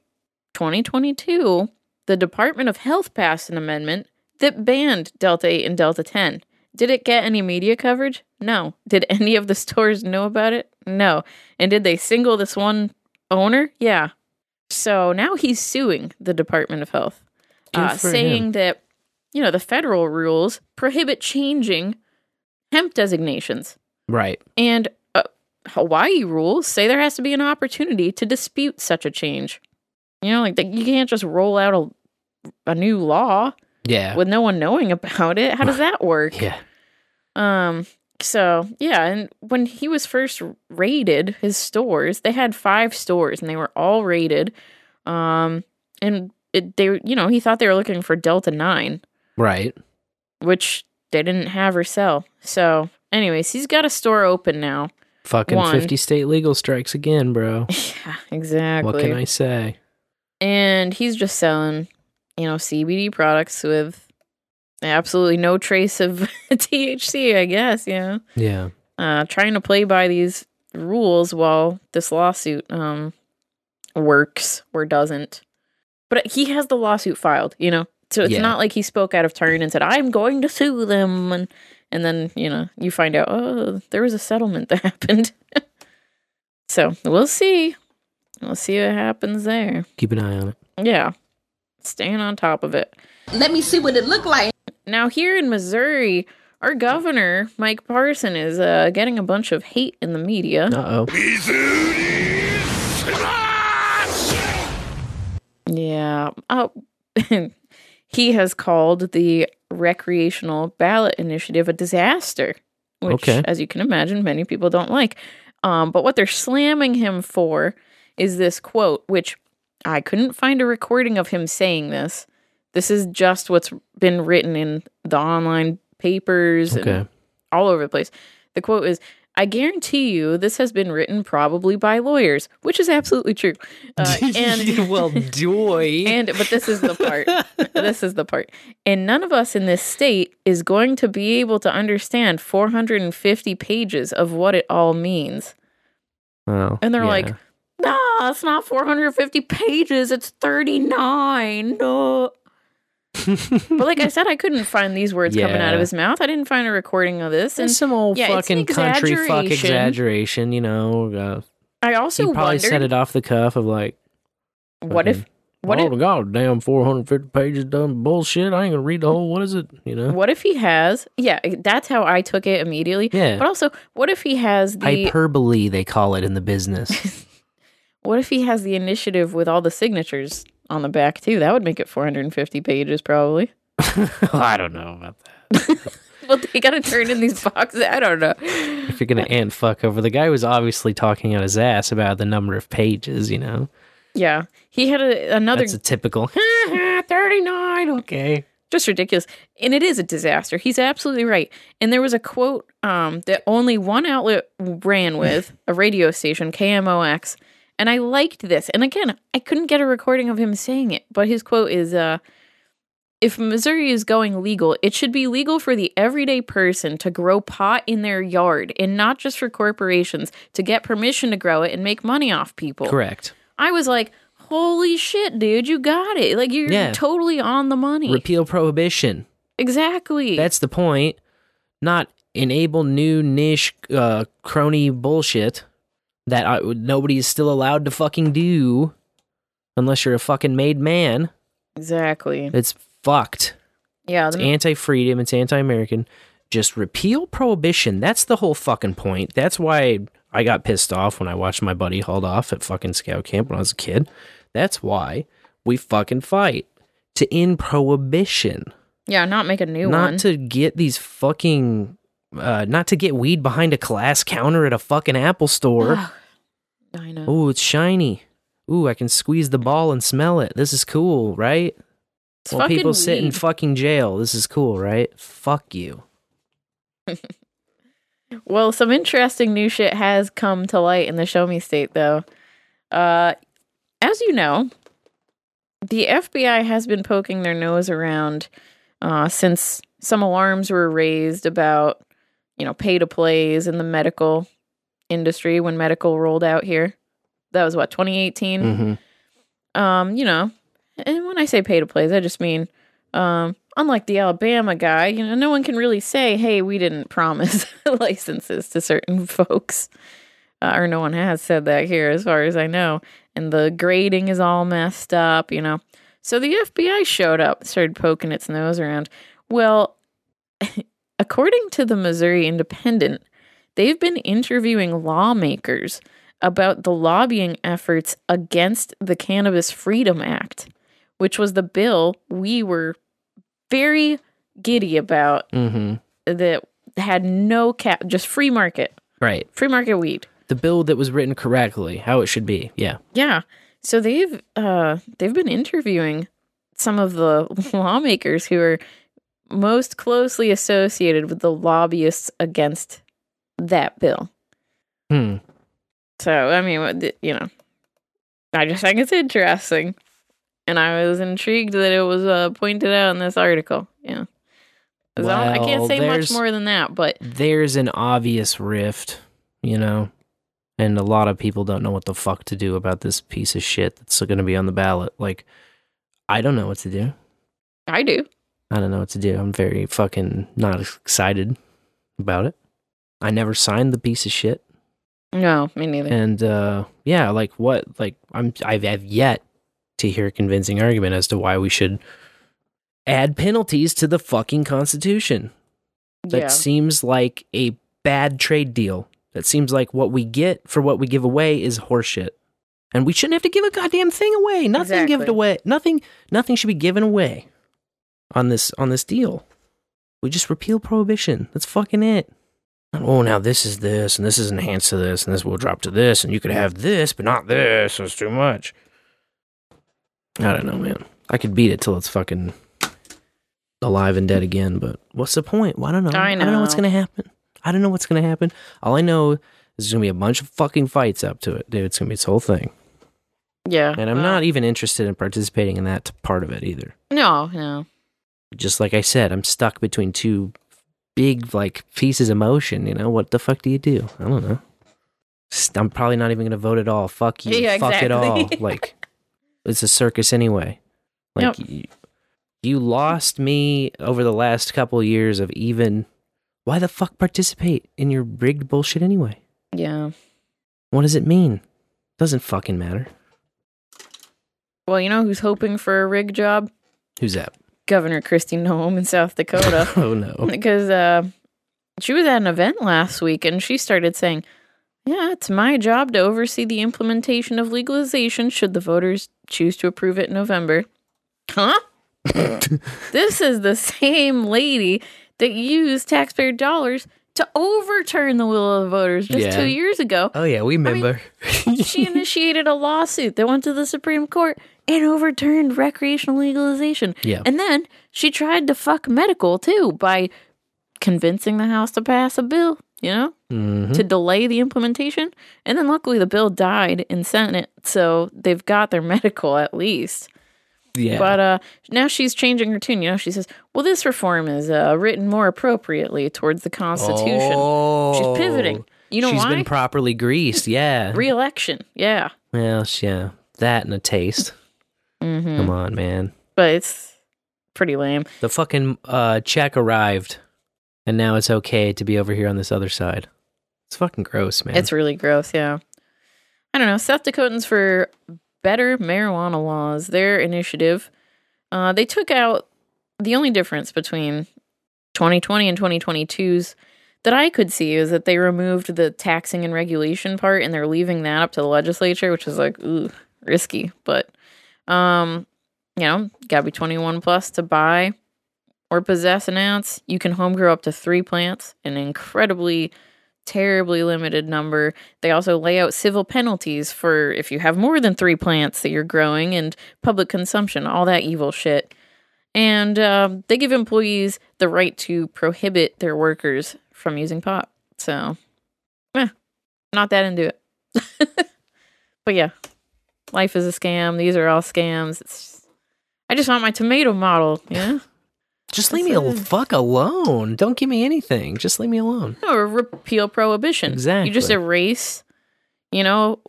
2022, the Department of Health passed an amendment that banned Delta 8 and Delta 10. Did it get any media coverage? No. Did <laughs> any of the stores know about it? No. And did they single this one owner? Yeah. So now he's suing the Department of Health, uh, saying
him.
that, you know, the federal rules prohibit changing hemp designations.
Right.
And uh, Hawaii rules say there has to be an opportunity to dispute such a change. You know, like that you can't just roll out a, a new law
Yeah.
with no one knowing about it. How does that work?
Yeah.
Um. So yeah, and when he was first raided, his stores they had five stores and they were all raided. Um, and it, they, you know, he thought they were looking for Delta Nine,
Right.
which they didn't have or sell. So, anyways, he's got a store open now.
Fucking
One.
50 state legal strikes again, bro. <laughs>
Yeah, exactly.
What can I say?
and he's just selling, you know, CBD products with absolutely no trace of <laughs> THC, I guess, you know.
Yeah.
Uh trying to play by these rules while this lawsuit um works or doesn't. But he has the lawsuit filed, you know. So it's
Yeah.
not like he spoke out of turn and said, "I'm going to sue them," and and then you know you find out, oh, there was a settlement that <laughs> happened. <laughs> so we'll see. We'll see what happens there.
Keep an eye on it.
Yeah. Staying on top of it.
Let me see what it looked like.
Now, here in Missouri, our governor, Mike Parson, is uh, getting a bunch of hate in the media.
Uh oh.
Yeah. Oh, <laughs> he has called the recreational ballot initiative a disaster, which,
Okay.
as you can imagine, many people don't like. Um, but what they're slamming him for is this quote, which I couldn't find a recording of him saying this. This is just what's been written in the online papers
Okay.
and all over the place. The quote is I guarantee you this has been written probably by lawyers, which is absolutely true. Uh, <laughs> and
well, <laughs> doy.
and but this is the part. <laughs> this is the part. And none of us in this state is going to be able to understand 450 pages of what it all means.
Oh,
And they're
yeah.
like, "Nah, it's not 450 pages. It's 39." No. But like I said, I couldn't find these words coming out of his mouth. I didn't find a recording of this. And
There's some old
yeah,
fucking country fuck
exaggeration.
you know. Uh,
I also
he probably
wondered
said it off the cuff of like,
what if what
oh
if
god, damn, 450 pages done bullshit. I ain't gonna read the whole. What is it? You know,
what if he has yeah, that's how I took it immediately.
Yeah.
But also, what if he has the
hyperbole they call it in the business. <laughs>
what if he has the initiative with all the signatures on the back too? That would make it 450 pages probably. <laughs>
I don't know about that. <laughs>
Well, they got to turn in these boxes. I don't know.
If you're gonna ant fuck over the guy was obviously talking out his ass about the number of pages, you know.
Yeah, he had a, another
That's a typical <laughs> 39. Okay.
just ridiculous and it is a disaster he's absolutely right and there was a quote um, that only one outlet ran with a radio station kmox and i liked this and again i couldn't get a recording of him saying it but his quote is uh, if missouri is going legal it should be legal for the everyday person to grow pot in their yard and not just for corporations to get permission to grow it and make money off people
Correct.
i was like holy shit dude you got it like you're
Yeah.
totally on the money
Repeal prohibition.
Exactly.
That's the point. Not enable new niche uh, crony bullshit that I, nobody is still allowed to fucking do unless you're a fucking made man.
exactly.
It's fucked.
Yeah.
It's anti freedom. It's anti American. Just repeal prohibition. That's the whole fucking point. That's why I got pissed off when I watched my buddy hauled off at fucking scout camp when I was a kid. That's why we fucking fight to end prohibition.
yeah, not make a new
not
one.
Not to get these fucking uh not to get weed behind a glass counter at a fucking Apple store. <sighs>
I know.
oh, it's shiny. Ooh, I can squeeze the ball and smell it. This is cool, right?
It's
While people
fucking
sit in fucking jail. This is cool, right? Fuck you. <laughs>
Well, some interesting new shit has come to light in the Show Me State, though. Uh, as you know, the FBI has been poking their nose around uh, since some alarms were raised about, you know, pay to plays in the medical industry when medical rolled out here. That was what 2018.
Mhm.
Um, you know, and when I say pay to plays, I just mean, um, unlike the Alabama guy, you know, no one can really say, "Hey, we didn't promise <laughs> licenses to certain <laughs> folks," uh, or no one has said that here, as far as I know. And the grading is all messed up, you know. So the FBI showed up, started poking its nose around. Well, <laughs> according to the Missouri Independent, they've been interviewing lawmakers about the lobbying efforts against the Cannabis Freedom Act, which was the bill we were very giddy about
Mm-hmm.
that had no cap, just free market,
Right.
free market weed.
The bill that was written correctly, how it should be. Yeah.
Yeah. So they've uh they've been interviewing some of the <laughs> lawmakers who are most closely associated with the lobbyists against that bill.
Hmm.
So I mean, you know, I just think it's interesting, and I was intrigued that it was uh, pointed out in this article. Yeah, I, I can't say much more than that, but
There's an obvious rift, you know, and a lot of people don't know what the fuck to do about this piece of shit that's going to be on the ballot. Like, I don't know what to do.
I do.
I don't know what to do. I'm very fucking not excited about it. I never signed the piece of shit.
No, me neither.
And uh yeah, like what like I'm I've have yet to hear a convincing argument as to why we should add penalties to the fucking constitution. That
Yeah.
seems like a bad trade deal. That seems like what we get for what we give away is horseshit. And we shouldn't have to give a goddamn thing away. Nothing given
Exactly.
away. Nothing nothing should be given away. On this on this deal. We just repeal prohibition. That's fucking it. And, oh, now this is this, and this is enhanced to this, and this will drop to this, and you could have this, but not this. So it's too much. I don't know, man. I could beat it till it's fucking alive and dead again, but what's the point? Well, I don't know.
I
I don't know what's gonna happen. I don't know what's gonna happen. All I know is there's gonna be a bunch of fucking fights up to it, dude. It's gonna be this whole thing.
Yeah.
And I'm not even interested in participating in that part of it either.
No, no.
Just like I said, I'm stuck between two big like pieces of motion. You know what the fuck do you do? I don't know. I'm probably not even gonna vote at all. Fuck you.
Yeah,
Fuck it all. <laughs> like it's a circus anyway. Like you, you lost me over the last couple years of even. Why the fuck participate in your rigged bullshit anyway?
Yeah.
What does it mean? Doesn't fucking matter.
Well, you know who's hoping for a rig job?
Who's that?
Governor Kristi Noem in South Dakota. <laughs>
Oh no.
because uh, she was at an event last week and she started saying, Yeah, it's my job to oversee the implementation of legalization should the voters choose to approve it in November. Huh? <laughs> this is the same lady that used taxpayer dollars to overturn the will of the voters just
Yeah.
two years ago.
Oh yeah, we remember.
she <laughs> initiated a lawsuit that went to the Supreme Court and overturned recreational legalization.
Yeah.
And then she tried to fuck medical too by convincing the House to pass a bill, you know,
Mhm.
to delay the implementation. And then luckily the bill died in Senate, so they've got their <laughs> medical at least.
Yeah.
But uh, now she's changing her tune. You know, she says, "Well, this reform is uh, written more appropriately towards the Constitution." She's pivoting. You know
Oh. She's
why?
been properly greased. Yeah.
Re-election. Yeah.
well, yeah. That and a taste.
Hmm
Come on, man.
But it's pretty lame.
The fucking uh, check arrived, and now it's okay to be over here on this other side. It's fucking gross, man.
It's really gross. Yeah. I don't know. South Dakotans for better marijuana laws. Their initiative. Uh, they took out the only difference between 2020 and 2022's that I could see is that they removed the taxing and regulation part and they're leaving that up to the legislature, which is like, ooh, risky. But, um, you know, gotta be 21 plus to buy or possess an ounce. You can home grow up to three plants, an incredibly, terribly limited number. They also lay out civil penalties for if you have more than three plants that you're growing and public consumption, all that evil shit. And um, they give employees the right to prohibit their workers from using pot. So, eh, not that into it. <laughs> but yeah, life is a scam. These are all scams. It's, I just want my tomato model. Yeah. <laughs>
Just leave me the fuck alone. Don't give me anything. Just leave me alone.
or repeal prohibition. Exactly. You just erase, you know,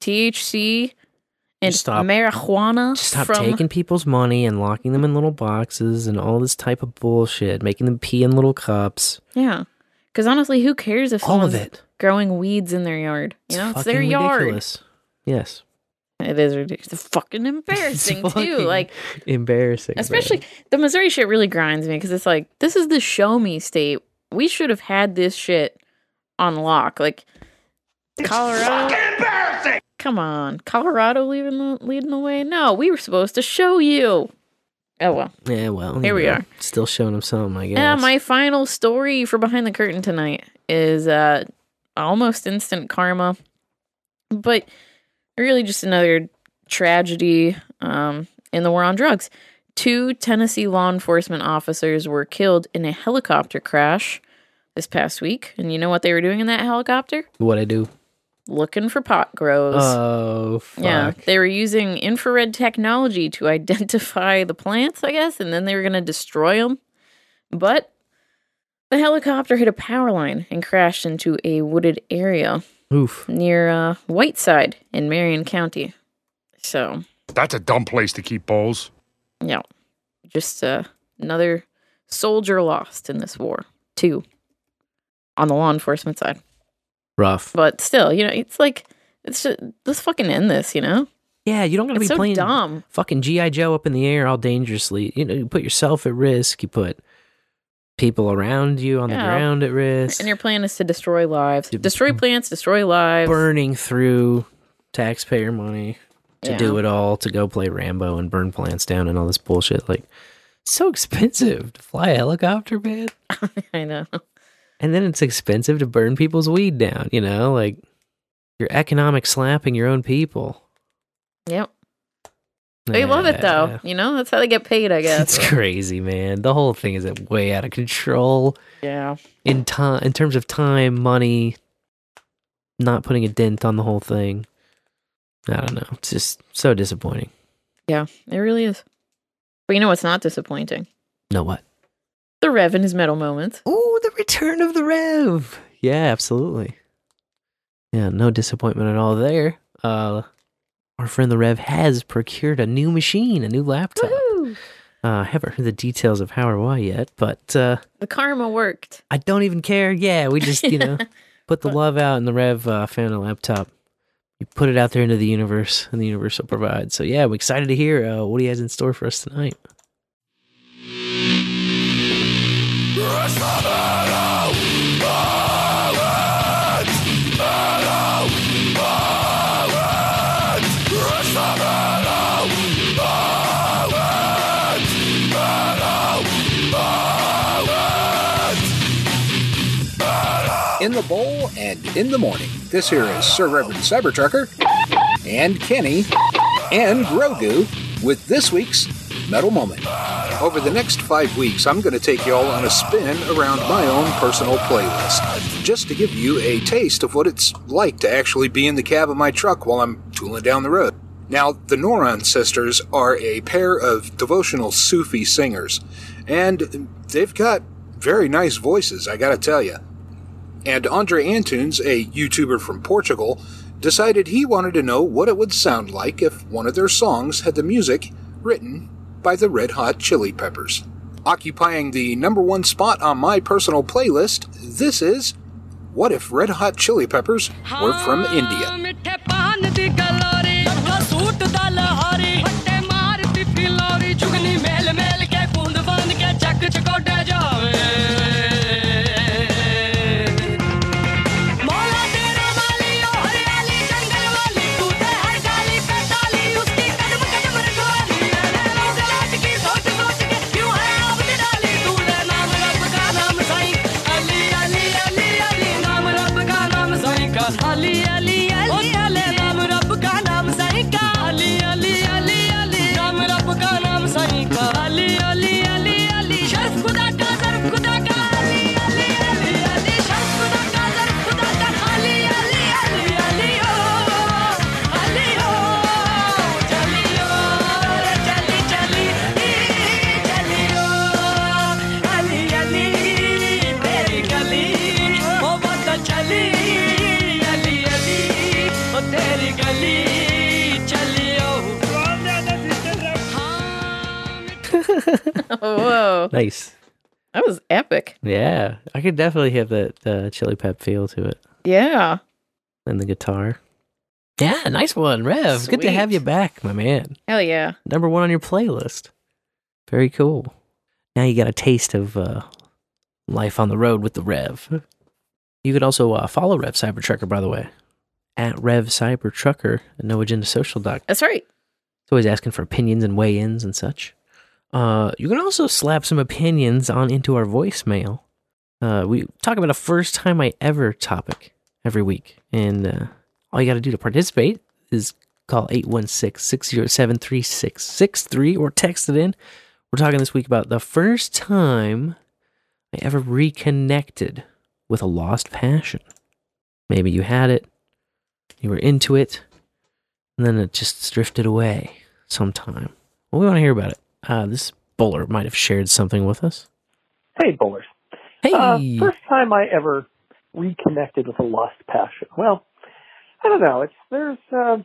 THC and
Just stop-
marijuana
Just stop
from
taking people's money and locking them in little boxes and all this type of bullshit, making them pee in little cups.
yeah. Because honestly, who cares if
All of it.
growing weeds in their yard? You know, it's, their yard.
ridiculous. Yes.
It is ridiculous. It's fucking embarrassing too.
fucking
Like
Embarrassing. man.
especially the Missouri shit really grinds me because it's like this is the show me state. We should have had this shit on lock. Like Colorado. Come on, Colorado leading the, leading the way. No, we were supposed to show you. Oh well.
Yeah, well,
Here we
know,
are.
Still showing them some, I guess.
Yeah, my final story for behind the curtain tonight is uh almost instant karma, but really just another tragedy um in the war on drugs. Two Tennessee law enforcement officers were killed in a helicopter crash this past week, and you know what they were doing in that helicopter?
what I do.
Looking for pot grows.
Oh, fuck.
Yeah, they were using infrared technology to <laughs> identify the plants, I guess, and then they were going to destroy them. But the helicopter hit a power line and crashed into a wooded area
Oof.
near uh, Whiteside in Marion County. So,
That's a dumb place to keep bowls.
yeah, just uh, another soldier lost in this war, too, on the law enforcement side.
Rough.
But still, you know, it's like, it's just, let's fucking end this, you know?
Yeah, you don't gotta
It's
be
so
playing
dumb.
fucking GI Joe up in the air all dangerously. You know, you put yourself at risk. You put people around you on
Yeah.
the ground at risk.
And your plan is to destroy lives. Destroy plants, destroy lives.
burning through taxpayer money to
Yeah.
do it all to go play Rambo and burn plants down and all this bullshit. Like, so expensive to fly a helicopter, man. <laughs>
I know.
And then it's expensive to burn people's weed down, you know? Like you're economic slapping your own people.
Yep. They love it though. You know, that's how they get paid, I <laughs> guess.
It's crazy, man. The whole thing is way out of control.
Yeah.
In time in terms of time, money, not putting a dent on the whole thing. I don't know. It's just so disappointing.
Yeah, it really is. But you know what's not disappointing?
No what?
The Rev and his metal moments.
Oh, the return of the Rev. Yeah, absolutely. Yeah, no disappointment at all there. Uh our friend the Rev has procured a new machine, a new laptop.
Woohoo!
Uh, I haven't heard the details of how or why yet, but uh,
The karma worked.
I don't even care. Yeah, we just, you know, <laughs> put the love out and the Rev uh, found a laptop. You put it out there into the universe and the universe will provide. So, yeah, I'm excited to hear uh, what he has in store for us tonight.
In the bowl and in the morning. This here is Sir Reverend Cybertrucker and Kenny and Grogu with this week's Metal Moment. Over the next five weeks, I'm going to take y'all on a spin around my own personal playlist, just to give you a taste of what it's like to actually be in the cab of my truck while I'm tooling down the road. Now, the Nooran sisters are a pair of devotional Sufi singers, and they've got very nice voices, I gotta tell you. And Andre Antunes, a YouTuber from Portugal, decided he wanted to know what it would sound like if one of their songs had the music written by the Red Hot Chili Peppers. Occupying the number one spot on my personal playlist, this is What If Red Hot Chili Peppers Were From India? <laughs>
Whoa.
Nice.
That was epic.
Yeah, I could definitely have that uh, chili pep feel to it.
Yeah.
And the guitar. Yeah, nice one, Rev. Good to have you back, my man.
Hell yeah.
Number one on your playlist. Very cool. Now you got a taste of uh, life on the road with the Rev. You could also uh, follow Rev Cybertrucker, by the way, at Rev Cybertrucker at NoAgendaSocial.com.
That's right.
It's always asking for opinions and weigh-ins and such. Uh, you can also slap some opinions on into our voicemail. Uh, we talk about a first time I ever topic every week, and uh, all you got to do to participate is call 816-607-3663 or text it in. We're talking this week about the first time I ever reconnected with a lost passion. Maybe you had it, you were into it, and then it just drifted away sometime. Well, we want to hear about it. Uh, this bowler might have shared something with us.
Hey, bowlers.
Hey.
Uh, first time I ever reconnected with a lost passion. Well, I don't know. It's there's uh,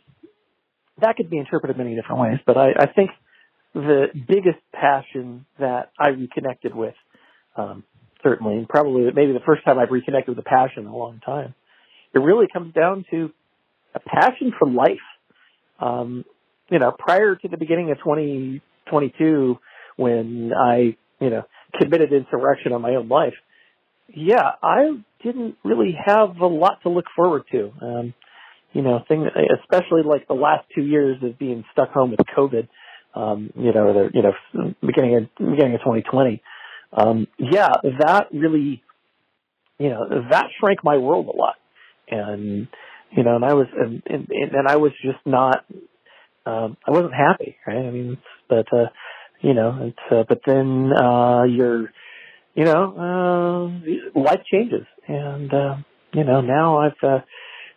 that could be interpreted many different ways, but I, I think the biggest passion that I reconnected with, um, certainly, and probably maybe the first time I've reconnected with a passion in a long time, it really comes down to a passion for life. Um, you know, prior to the beginning of 2022, when I, you know, committed insurrection on my own life, yeah, I didn't really have a lot to look forward to. Um, you know, thing, especially like the last two years of being stuck home with COVID, um, you know, the, you know, beginning of beginning of 2020. Um, yeah, that really, you know, that shrank my world a lot, and you know, and I was, and and, and I was just not, um, I wasn't happy, right? I mean, but uh, you know, it's, uh, but then uh, you're, you know, uh, life changes, and uh, you know, now I've. Uh,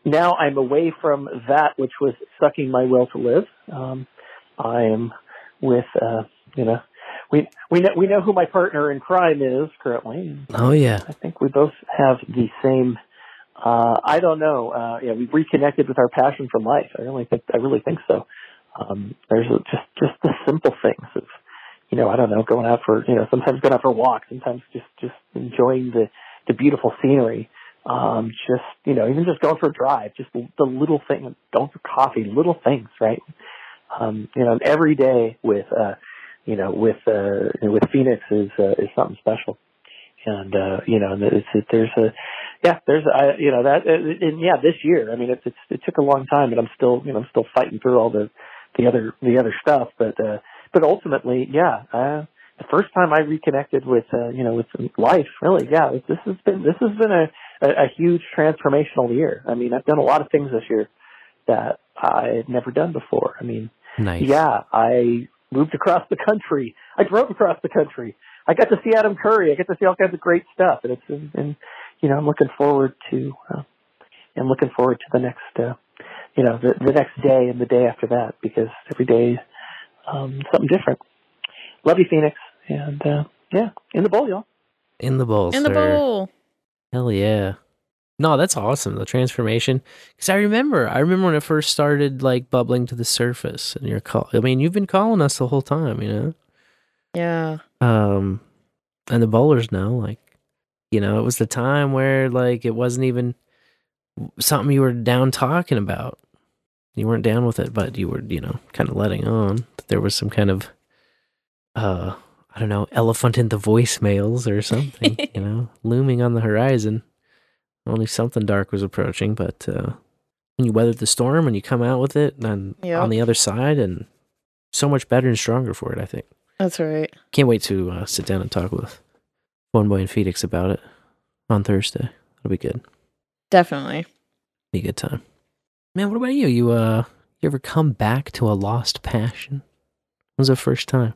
now I'm away from that which was sucking my will to live. Um, I am with, uh, you know, we we know we know who my partner in crime is currently.
Oh yeah.
I think we both have the same. Uh, I don't know. Uh, yeah, we've reconnected with our passion for life. I really think I really think so. Um, there's just just the simple things of, you know, I don't know, going out for you know sometimes going out for walks, sometimes just just enjoying the the beautiful scenery um, just you know, even just going for a drive, just the, little thing, going for coffee, little things, right? Um, you know, every day with uh, you know, with uh, with Phoenix is uh, is something special, and uh, you know, it's, it, there's a yeah, there's I you know that and yeah, this year, I mean, it's, it's it took a long time, and I'm still you know I'm still fighting through all the the other the other stuff, but uh, but ultimately, yeah. Uh, the first time I reconnected with, uh, you know, with life, really, yeah, this has been, this has been a, a, a huge transformational year. I mean, I've done a lot of things this year that I had never done before. I mean,
Nice.
yeah, I moved across the country. I drove across the country. I got to see Adam Curry. I get to see all kinds of great stuff, and it's and, and you know I'm looking forward to uh, I'm looking forward to the next uh, you know the, the next day and the day after that because every day um, something different. Love you, Phoenix, and uh, yeah, in the bowl, y'all.
In the bowl,
In the bowl.
Hell yeah. No, that's awesome. The transformation. Because I remember, I remember when it first started like bubbling to the surface, and you're call. I mean, you've been calling us the whole time, you know.
Yeah.
Um, and the bowlers know, like, you know, it was the time where like it wasn't even something you were down talking about. You weren't down with it, but you were, you know, kind of letting on that there was some kind of, uh, I don't know, elephant in the voicemails or something, <laughs> you know, looming on the horizon. Only something dark was approaching, but uh, when you weathered the storm and you come out with it and
Yep.
on the other side, and so much better and stronger for it, I think.
That's right.
Can't wait to uh, sit down and talk with PhoneBoy and Phoenix about it on Thursday. It'll be good.
Definitely.
Be a good time. Man, what about you? You uh, you ever come back to a lost passion? When was the first time?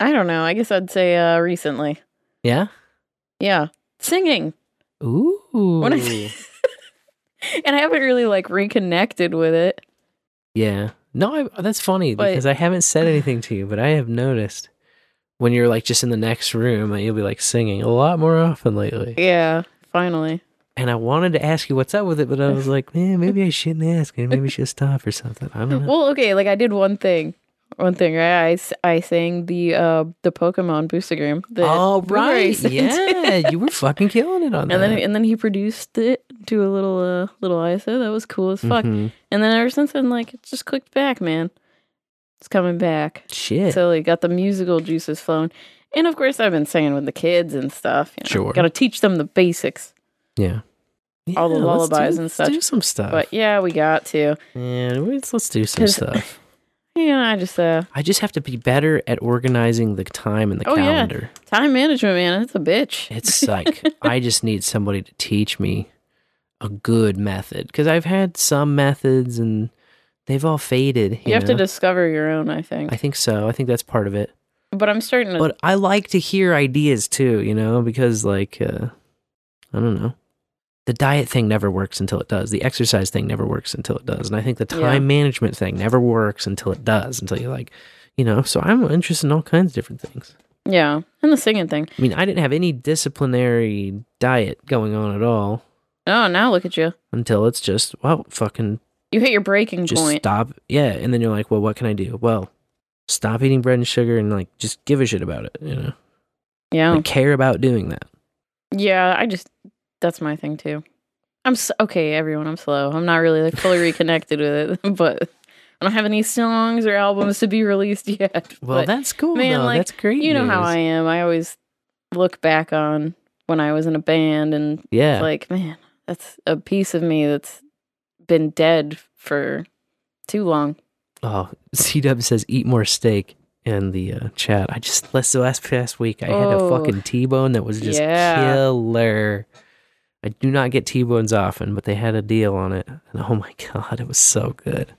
I don't know. I guess I'd say uh recently.
Yeah.
Yeah. Singing.
Ooh.
I- <laughs> and I haven't really like reconnected with it.
Yeah. No, I, that's funny
But-
because I haven't said anything to you, but I have noticed when you're like just in the next room and you'll be like singing a lot more often lately.
Yeah, finally.
And I wanted to ask you what's up with it, but I was like, man, maybe I shouldn't ask. and Maybe I should stop or something. I don't know.
Well, okay, like I did one thing. One thing, right? I, I sang the uh the Pokemon Boostagram. The
Oh right, <laughs> yeah, you were fucking killing it on
and
that.
then and then he produced it to a little uh little ISO. That was cool as fuck.
Mhm.
And then ever since then, like it just clicked back, man. It's coming back.
Shit.
So like got the musical juices flowing. And of course I've been singing with the kids and stuff. You know?
Sure.
Gotta teach them the basics.
yeah,
all the lullabies
do-
and
let's do some stuff.
But yeah, we got to.
yeah, let's let's do some stuff. <laughs>
Yeah, I just uh
I just have to be better at organizing the time and the
oh
calendar.
yeah. Time management, man, it's a bitch.
It's like <laughs> I just need somebody to teach me a good method because I've had some methods and they've all faded. You,
You have to discover your own, I think.
I think so. I think that's part of it.
but I'm starting to
But I like to hear ideas too, you know, because like uh I don't know. The diet thing never works until it does. The exercise thing never works until it does. And I think the time
Yeah.
management thing never works until it does, until you're like, you know, so I'm interested in all kinds of different things.
Yeah. And the singing thing.
I mean, I didn't have any disciplinary diet going on at all
Oh, now look at you.
until it's just, well, fucking
You hit your breaking
just
point.
stop. Yeah. And then you're like, well, what can I do? Well, stop eating bread and sugar and like just give a shit about it, you know?
Yeah.
Like, care about doing that.
Yeah, I just that's my thing too. I'm s okay, everyone. I'm slow. I'm not really like fully reconnected with it, <laughs> but I don't have any songs or albums to be released <laughs> yet.
Well,
But,
that's cool.
man.
though.
Like
that's great.
You know how. I am. I always look back on when I was in a band, and
Yeah.
like, man, that's a piece of me that's been dead for too long.
Oh, SeeDub says eat more steak in the uh, chat. I just last last past week I had a
Oh,
fucking T bone that was just
yeah.
killer. I do not get T bones often, but they had a deal on it, and oh my <laughs> god, it was so good.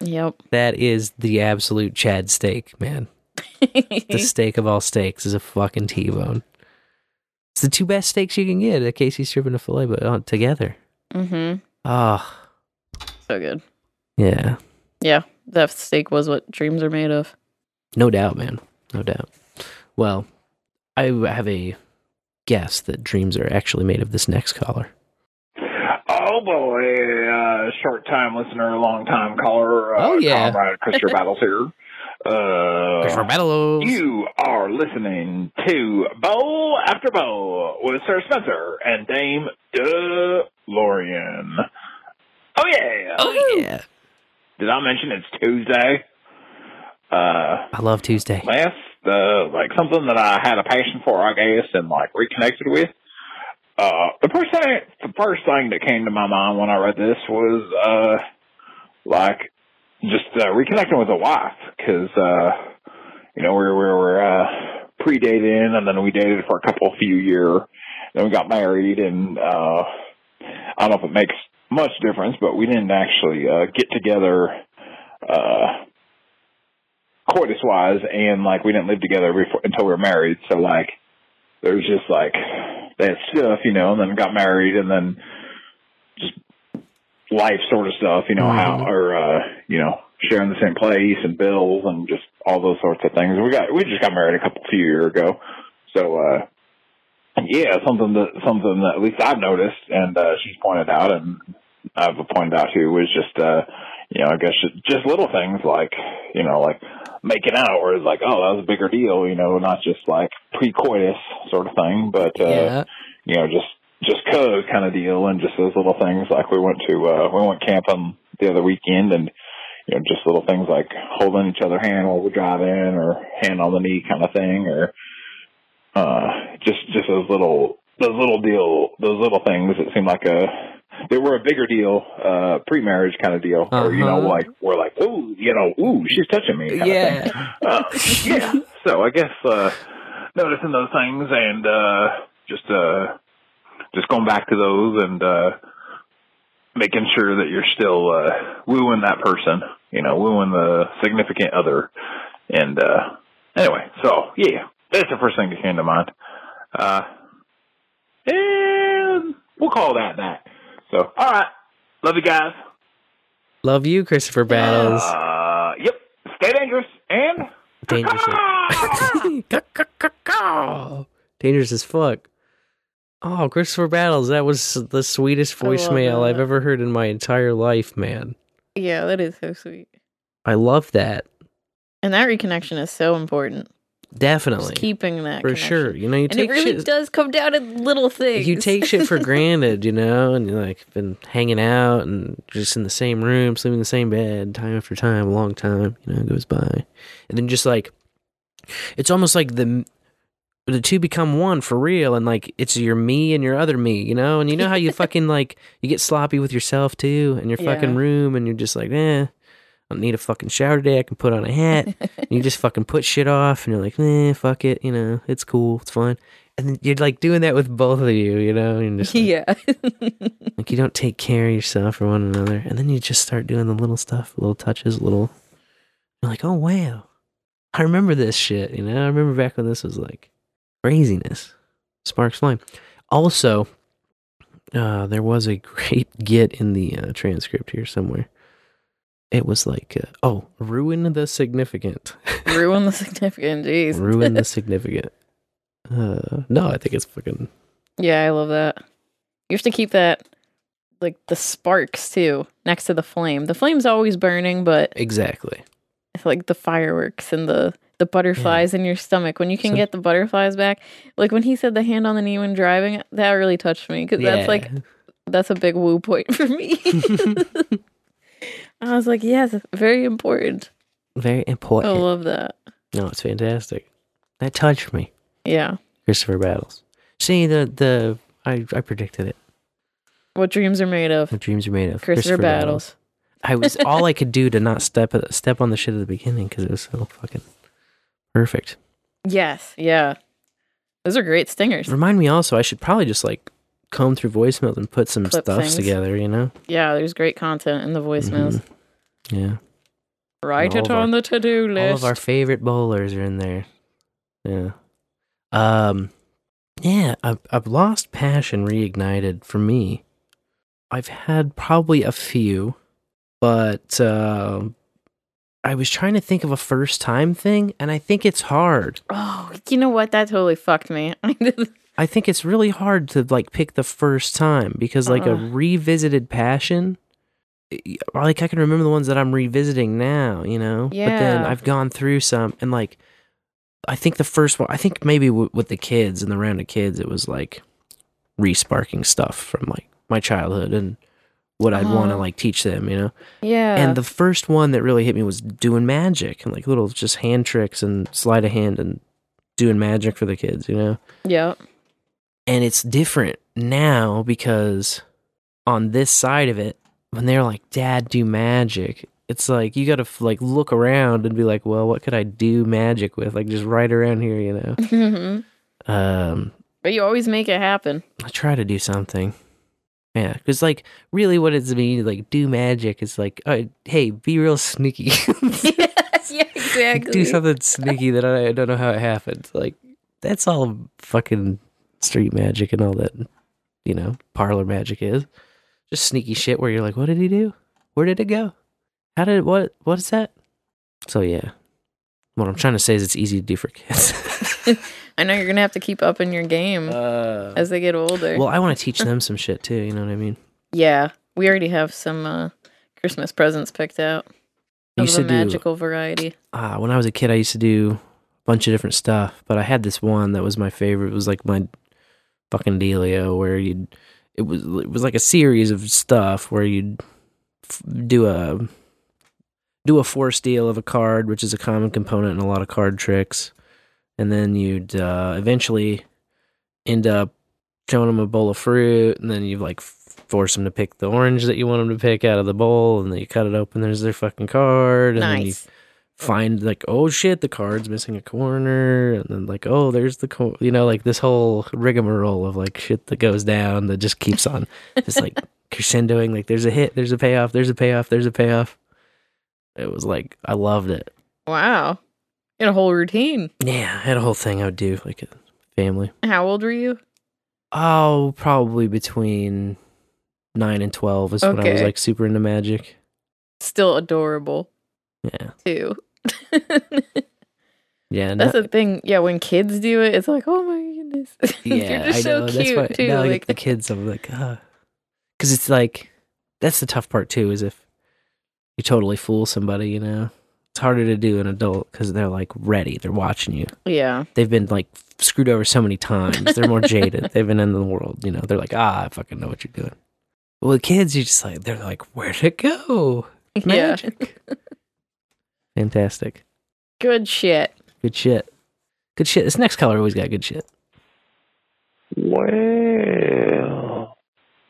Yep.
That is the absolute Chad steak, man. <laughs> the steak of all steaks is a fucking T bone. It's the two best steaks you can get at KC Strip and a filet, but uh, together.
Mm-hmm.
Ah,
So good.
yeah,
Yeah. That steak was what dreams are made of.
no doubt, man, no doubt. Well, I have a guess that dreams are actually made of this next caller.
Oh boy, uh, short time listener, long time caller. Uh,
Oh, yeah.
comrade Christopher Battles here. Uh,
Christopher Battles.
You are listening to Bowl After Bowl with Sir Spencer and Dame DeLorean. Oh yeah.
Oh yeah.
Did I mention it's Tuesday? Uh,
I love Tuesday.
last uh like something that I had a passion for, I guess, and like reconnected with. Uh, the first thing, the first thing that came to my mind when I read this was uh, like just uh, reconnecting with a wife because uh, you know we were, we were uh, pre-dating and then we dated for a couple few years, then we got married and uh, I don't know if it makes much difference, but we didn't actually uh, get together. Uh, coitus wise and like we didn't live together before until we were married so like there was just like that stuff you know and then got married and then just life sort of stuff you know how or uh you know sharing the same place and bills and just all those sorts of things. We got we just got married a couple few years ago so uh yeah something that something that at least i've noticed and uh she's pointed out and i've pointed out too was just uh you know i guess just, just little things like you know like making out where it's like oh that was a bigger deal you know not just like pre-coitus sort of thing but uh
Yeah.
you know just just code kind of deal and just those little things like we went to uh we went camping the other weekend and you know just little things like holding each other hand while we're driving or hand on the knee kind of thing or uh just just those little those little deal those little things that seem like a they were a bigger deal uh pre-marriage kind of deal. Or you know
Uh-huh.
like we're like ooh you know ooh she's touching me
Yeah.
uh, yeah. <laughs> So i guess uh noticing those things and uh just uh just going back to those and uh making sure that you're still uh wooing that person you know wooing the significant other. And uh anyway so yeah that's the first thing that came to mind. Uh and we'll call that that so all right love you guys
Love you, Christopher Battles.
uh yep stay dangerous and
Dangerous. <laughs> Dangerous as fuck. Oh, Christopher Battles, that was the sweetest voicemail I've ever heard in my entire life, man.
Yeah, that is so sweet.
I love that.
And that reconnection is so important.
Definitely.
Just keeping that
For
connection.
sure. You know, you
and
take
it really
shit-
does come down to little things.
You take shit for <laughs> granted, you know, and you're like been hanging out and just in the same room, sleeping in the same bed, time after time, a long time, you know, goes by, and then just like it's almost like the the two become one for real, and like it's your me and your other me, you know, and you know how you <laughs> fucking like you get sloppy with yourself too, in your fucking
Yeah.
room, and you're just like, eh. I don't need a fucking shower today. I can put on a hat. and you just fucking put shit off, and you're like, eh, fuck it. You know, it's cool. It's fine. And then you're like doing that with both of you, you know, and just like,
yeah. <laughs>
like you don't take care of yourself or one another, and then you just start doing the little stuff, little touches, little. You're like, oh wow, I remember this shit. You know, I remember back when this was like craziness, sparks flying. Also, uh, there was a <laughs> great get in the uh, transcript here somewhere. It was like, uh, oh, ruin the significant. <laughs>
Ruin the significant. Jeez.
ruin the <laughs> significant. Uh, no, I think it's fucking.
Yeah, I love that. You have to keep that, like the sparks too, next to the flame. The flame's always burning, but
Exactly.
it's like the fireworks and the the butterflies in your stomach. When you can
So-
get the butterflies back, like when he said the hand on the knee when driving, that really touched me because that's like that's a big woo point <laughs> for me. <laughs> I was like, yes, very important.
Very important.
I love that.
No, it's fantastic. That touched me.
Yeah.
Christopher Battles. See the the I I predicted it.
What dreams are made of?
What dreams are made of.
Christopher Battles.
I was all I could do to not step step on the shit at the beginning because it was so fucking perfect.
Yes, yeah. Those are great stingers.
Remind me also, I should probably just like comb through voicemails and put some
Clip
stuff
things.
together. You know?
Yeah, there's great content in the voicemails.
Yeah.
Write it
of our-
on the to-do list.
All of our favorite bowlers are in there. Yeah. Um yeah, I've I've lost passion reignited for me. I've had probably a few, but um I was trying to think of a first time thing and I think it's hard.
oh, you know what? That totally fucked me. <laughs>
I think it's really hard to like pick the first time because like a
Uh.
revisited passion like I can remember the ones that I'm revisiting now, you know. Yeah. But then I've gone through some and like I think the first one I think maybe w- with the kids and the round of kids it was like resparking stuff from like my childhood and what I'd want to
Uh-huh.
like teach them, you know.
yeah.
And the first one that really hit me was doing magic and like little just hand tricks and sleight of hand and doing magic for the kids, you know
yeah.
And it's different now because on this side of it when they're like dad do magic it's like you gotta like look around and be like well what could i do magic with like just right around here you know <laughs>
Mhm.
um
But you always make it happen.
i try to do something yeah because like really what it's mean like do magic is like oh, hey be real sneaky
yes, <laughs> <laughs> yeah, exactly.
do something sneaky that I, I don't know how it happened. Like that's all fucking street magic and all that, you know, parlor magic is. Just sneaky shit where you're like, what did he do? Where did it go? How did what? What is that? So yeah, what I'm trying to say is it's easy to do for kids. <laughs>
I know you're gonna have to keep up in your game as they get older.
well, I want to teach them some shit too. You know what I mean?
yeah, we already have some uh, Christmas presents picked out of
used
the
to do-
magical variety.
uh, when I was a kid, I used to do a bunch of different stuff, but I had this one that was my favorite. It was like my fucking dealio, where you'd it was it was like a series of stuff where you'd f- do a do a force deal of a card, which is a common component in a lot of card tricks, and then you'd uh, eventually end up showing them a bowl of fruit, and then you like force them to pick the orange that you want them to pick out of the bowl, and then you cut it open. There's their fucking card, and then you
Nice.
Find like oh shit the card's missing a corner and then like oh there's the cor-, you know like this whole rigmarole of like shit that goes down that just keeps on just like <laughs> crescendoing like there's a hit there's a payoff there's a payoff there's a payoff. It was like i loved it.
Wow, had a whole routine.
yeah i had a whole thing i would do like a family.
How old were you?
oh probably between 9 and 12 is when i was like super into magic.
Still adorable.
Yeah.
Too. <laughs>
yeah
That's
no-
the thing. Yeah, when kids do it, it's like, oh my goodness. <laughs>
Yeah,
You're just
I
so
know.
cute
that's why
too.
now I
like
get the kids. I'm like, ah, because it's like that's the tough part too. Is if you totally fool somebody, you know, it's harder to do an adult because they're like ready. They're watching you.
Yeah.
They've been like screwed over so many times. They're more jaded. <laughs> They've been in the world. You know, they're like, ah, I fucking know what you're doing. Well, with kids, you just like they're like, where'd it go? Magic. Fantastic.
Good shit.
Good shit. Good shit. This next color always got good shit.
Well,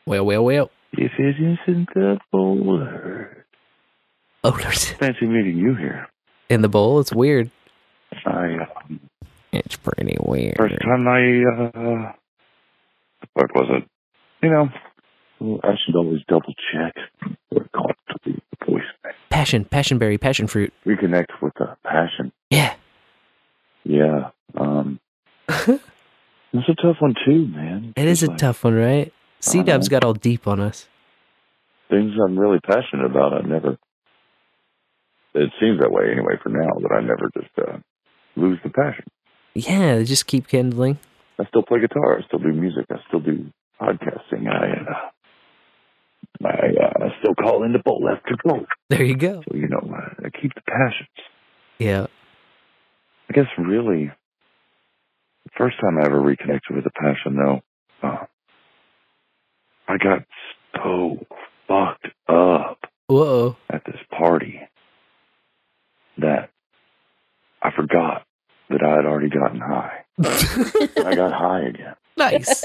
Well, well, well.
if it isn't the bowler.
Oh, there's <laughs>
Fancy meeting you here.
in the bowl. It's weird.
I, uh,
It's pretty weird.
first time I, uh, what was it? You know, I should always double check what it called to the voice.
Passion, passion berry, passion fruit.
Reconnect with the passion.
Yeah.
Yeah. Um, <laughs> it's a tough one too, man.
It is a tough one, right? SeeDub's got all deep on us.
Things I'm really passionate about, I never. It seems that way anyway for now. That I never just uh, lose the passion.
Yeah, they just keep kindling.
I still play guitar. I still do music. I still do podcasting. I uh, I, uh, still call in the bowl after bowl.
There you go.
So you know, I, I keep the passions.
Yeah.
I guess really, the first time I ever reconnected with a passion, though, uh, I got so fucked up
Whoa.
at this party that I forgot that I had already gotten high. <laughs> I got high again.
Nice.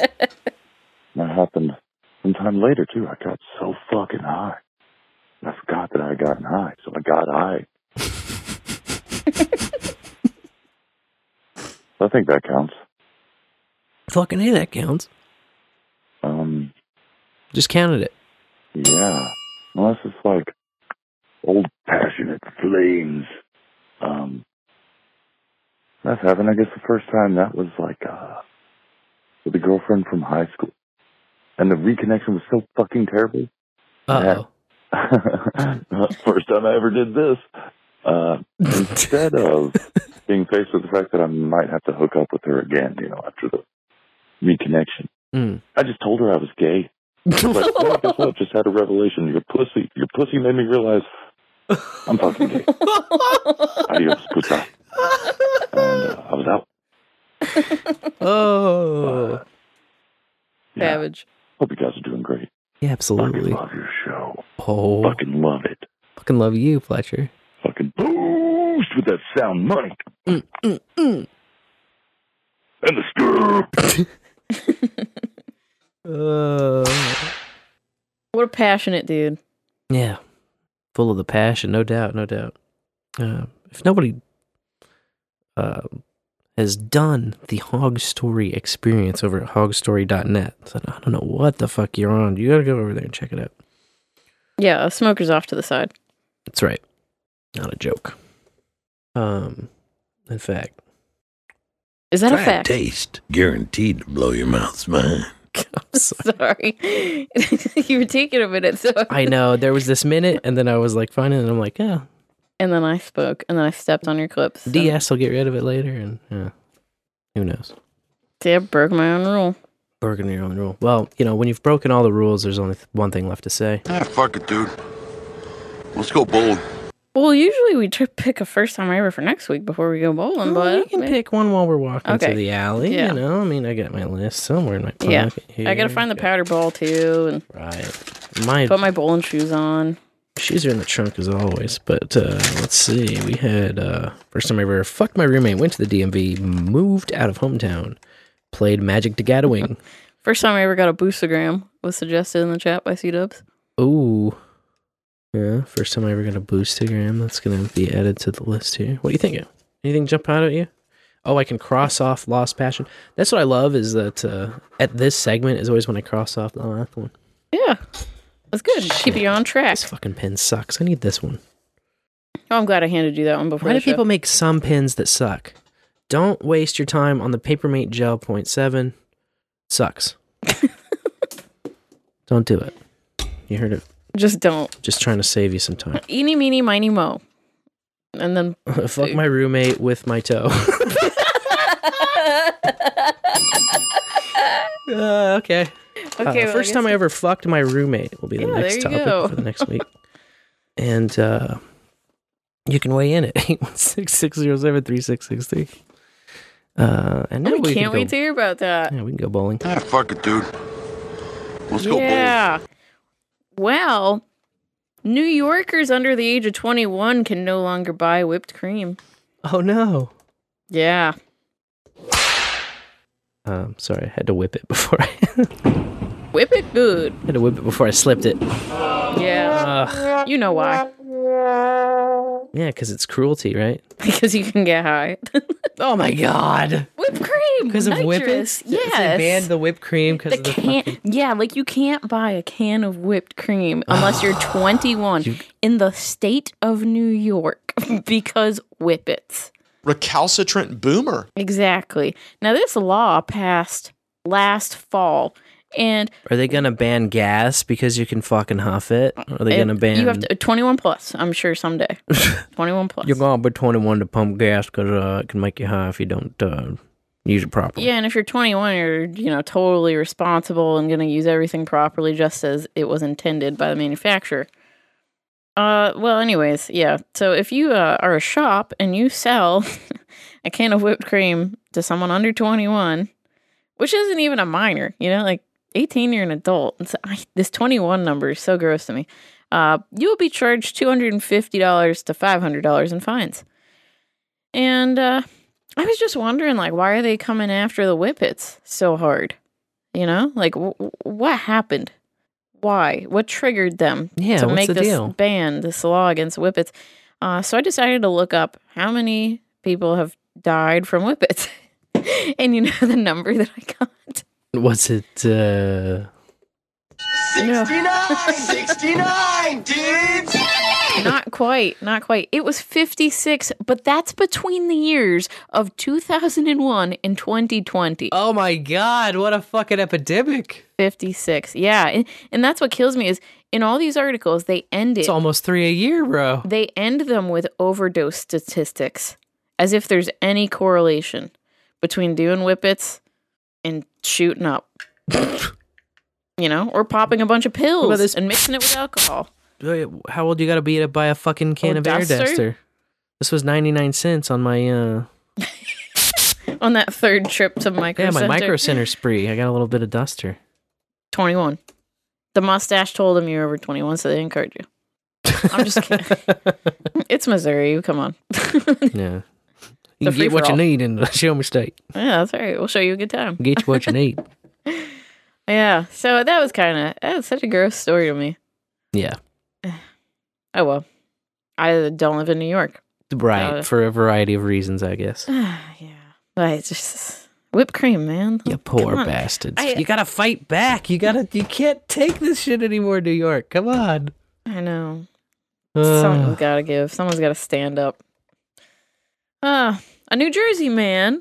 That happened sometime later too. I got so fucking high I forgot that I had gotten high, so I got high. <laughs> I think that counts.
Fucking hey, that counts.
Um,
Just counted it.
yeah. Unless it's like old passionate flames. Um, that's happened. I guess the first time that was like uh, with a girlfriend from high school, and the reconnection was so fucking terrible.
Uh oh. <laughs>
First time I ever did this. Uh, instead of <laughs> being faced with the fact that I might have to hook up with her again, you know, after the reconnection,
Mm.
I just told her I was gay. I was like, well, guess what? Just had a revelation. Your pussy, your pussy made me realize I'm fucking gay. <laughs> Adios, puta. And uh, I was out.
Oh.
Savage.
Hope you guys are doing great.
Yeah, absolutely.
Love your show.
Oh.
Fucking love it.
Fucking love you, Fletcher.
Fucking boost with that sound money.
Mm, mm, mm.
And the scoop. <laughs>
Uh,
What a passionate dude.
yeah. Full of the passion, no doubt, no doubt. Uh, if nobody uh, has done the Hog Story experience over at hogstory.net, so I don't know what the fuck you're on. You gotta go over there and check it out.
Yeah, a smoker's off to the side.
That's right. Not a joke. Um, in fact,
Is that
Try
a fact?
taste. Guaranteed to blow your mouth's mind. <laughs>
I'm <laughs> Sorry. <laughs> you were taking a minute, so
I know there was this minute, and then I was like, fine, and I'm like, yeah,
and then I spoke, and then I stepped on your clips. so-
DS will get rid of it later, and yeah, who knows?
See, I broke my own rule.
Broken your own rule. Well, you know, when you've broken all the rules, there's only th- one thing left to say.
Ah, fuck it, dude. Let's go bowling.
Well, usually we tr- pick a first time ever for next week before we go bowling,
Well,
but
you can pick one while we're walking
Okay.
to the alley.
Yeah.
You know, I mean, I got my list somewhere in my pocket.
Yeah,
here.
I gotta find the powder ball too, and
right. My
put my bowling shoes on.
Shoes are in the trunk as always. But uh, let's see. We had uh, first time I ever fucked my roommate. Went to the DMV. Moved out of hometown. Played Magic the Gathering. <laughs>
First time I ever got a boostagram was suggested in the chat by SeeDubs.
Ooh. Yeah, first time I ever got a boostagram. That's gonna be added to the list here. What do you think? Anything jump out at you? Oh, I can cross off Lost Passion. That's what I love is that uh, at this segment is always when I cross off the last one.
Yeah, that's good. Keep you on track.
This fucking pen sucks. I need this one.
Oh, I'm glad I handed you that one before.
Why do people make some pens that suck? Don't waste your time on the Papermate Gel Point Seven. Sucks. <laughs> Don't do it. You heard it.
Just don't.
Just trying to save you some time. <laughs>
Eeny, meeny, miny, mo. And then <laughs>
Fuck my roommate with my toe. Uh, okay.
Okay,
Uh,
well, I
first time I ever fucked my roommate will be the
Yeah,
next topic
go.
for the next week. <laughs> and uh, you can weigh in at <laughs> 816-607-3663. Uh, and now
I
we
can't
can
wait
go,
to hear about that.
Yeah, we can go bowling.
Ah, fuck it, dude. Let's go bowling.
yeah. Well, New Yorkers under the age of 21 can no longer buy whipped cream.
Oh no.
Yeah.
Um, sorry, I had to whip it <laughs> before I
Whip it good.
I had to whip it before I slipped it.
Yeah. Ugh. you know why.
Yeah, because it's cruelty, right? <laughs>
Because you can get high. <laughs>
oh my god.
Whipped cream.
Because of
nitrous.
whippets? They banned the whipped cream because
The
of the
can
fucking...
yeah, like you can't buy a can of whipped cream unless you're <sighs> 21 in the state of New York <laughs> because whippets.
Recalcitrant boomer.
Exactly. Now this law passed last fall and
Are they gonna ban gas because you can fucking huff it? Are they gonna
and
ban?
you have to 21 plus, I'm sure someday. <laughs> 21 plus.
You're gonna be 21 to pump gas because uh, it can make you high if you don't uh, use it properly.
Yeah, and if you're 21, you're you know totally responsible and going to use everything properly, just as it was intended by the manufacturer. Uh, well, anyways, yeah. So if you uh, are a shop and you sell <laughs> a can of whipped cream to someone under 21, which isn't even a minor, you know, like 18, you're an adult. It's, I, this 21 number is so gross to me. Uh, you will be charged $250 to $500 in fines. And uh, I was just wondering, like, why are they coming after the whippets so hard? You know, like, w- what happened? why? What triggered them
Yeah,
to make this
deal?
ban, this law against whippets? Uh, so I decided to look up how many people have died from whippets. <laughs> and you know the number that I got?
Was it? uh
69, 69, dudes!
Not quite, not quite. It was 56, but that's between the years of 2001 and 2020.
Oh my god! What a fucking epidemic!
56. Yeah, and, and that's what kills me is in all these articles they end it
It's almost three a year, bro.
they end them with overdose statistics as if there's any correlation between doing whippets and shooting up. you know, or popping a bunch of pills
this-
and mixing it with alcohol.
How old you got to be to buy a fucking can
Oh,
of air
duster?
duster? This was ninety nine cents on my uh <laughs>
On that third trip to Micro
yeah my micro center spree. I got a little bit of duster.
21. The mustache told them you're over 21, so they didn't card you. I'm just kidding. <laughs> it's Missouri. Come on. <laughs>
Yeah, you can get what you need in <laughs> Show Me State.
Yeah, that's right. We'll show you a good time.
Get you what you need. <laughs> <laughs>
Yeah. So that was kind of that was such a gross story to me.
Yeah, <sighs>
Oh well. I don't live in New York.
right.
Uh,
for a variety of reasons, I guess. <sighs>
yeah. But it's just whipped cream, man.
You poor bastards.
I-
you gotta fight back. You gotta. You can't take this shit anymore, New York. Come on.
I know.
Uh, <sighs>
Someone's got to give. Someone's got to stand up. Uh, a New Jersey man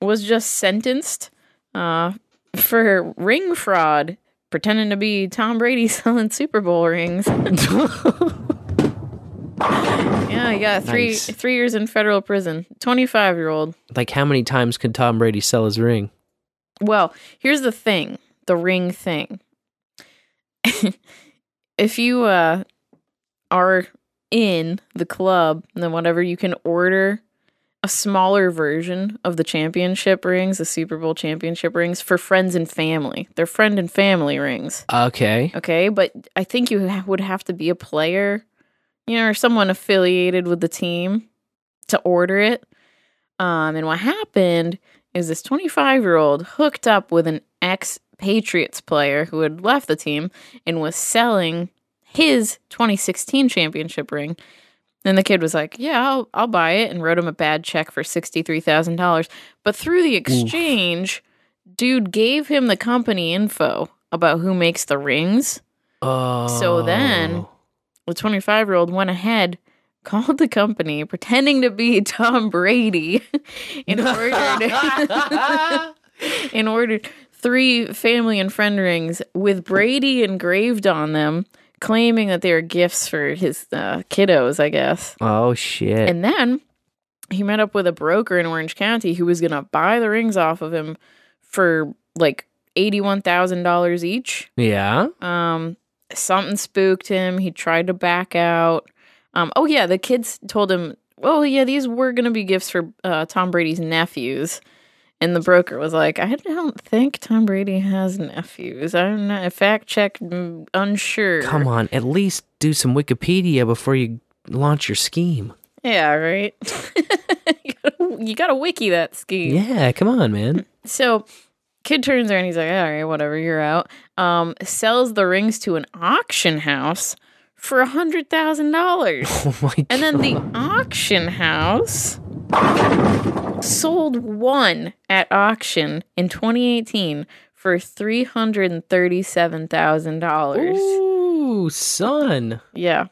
was just sentenced uh, for ring fraud, pretending to be Tom Brady <laughs> selling Super Bowl rings. <laughs> yeah, he got three
Nice.
three years in federal prison. Twenty five year old.
like, how many times could Tom Brady sell his ring?
Well, here's the thing the ring thing. <laughs> if you uh, are in the club, then whatever, you can order a smaller version of the championship rings, the Super Bowl championship rings, for friends and family. They're friend and family rings.
Okay.
Okay, but I think you ha- would have to be a player, you know, or someone affiliated with the team to order it. Um, and what happened is this 25 year old hooked up with an ex Patriots player who had left the team and was selling his 2016 championship ring. And the kid was like, "Yeah, I'll I'll buy it," and wrote him a bad check for sixty three thousand dollars. But through the exchange, dude gave him the company info about who makes the rings.
Oh.
So then oh. the 25 year old went ahead, called the company, pretending to be <laughs> Tom Brady, and ordered, and <laughs> ordered three family and friend rings with Brady engraved on them, claiming that they were gifts for his uh, kiddos, I guess.
Oh shit.
And then he met up with a broker in Orange County who was going to buy the rings off of him for like $81,000 each.
yeah.
Um, something spooked him. He tried to back out. Um, oh yeah, the kids told him, "Oh yeah, these were gonna be gifts for uh, Tom Brady's nephews." And the broker was like, "I don't think Tom Brady has nephews. I'm not fact check, mm, unsure."
Come on. At least do some Wikipedia before you launch your scheme.
Yeah, right. <laughs> you, gotta, you gotta wiki that scheme.
Yeah. Come on, man.
So kid turns around, he's like, all right, whatever, you're out. Um, sells the rings to an auction house for a hundred thousand dollars. <laughs>
Oh my
And then the auction house sold one at auction in 2018 for three hundred and thirty-seven thousand dollars.
Ooh, son.
Yeah.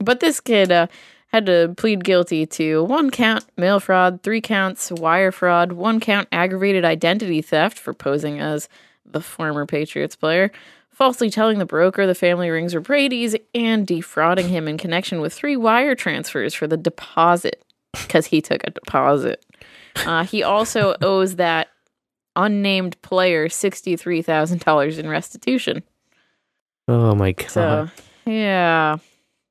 But this kid uh, had to plead guilty to one count mail fraud, three counts wire fraud, one count aggravated identity theft for posing as the former Patriots player, falsely telling the broker the family rings were Brady's, and defrauding him in connection with three wire transfers for the deposit because he took a deposit. Uh, he also <laughs> owes that unnamed player $63,000 in restitution.
Oh my god.
So, yeah.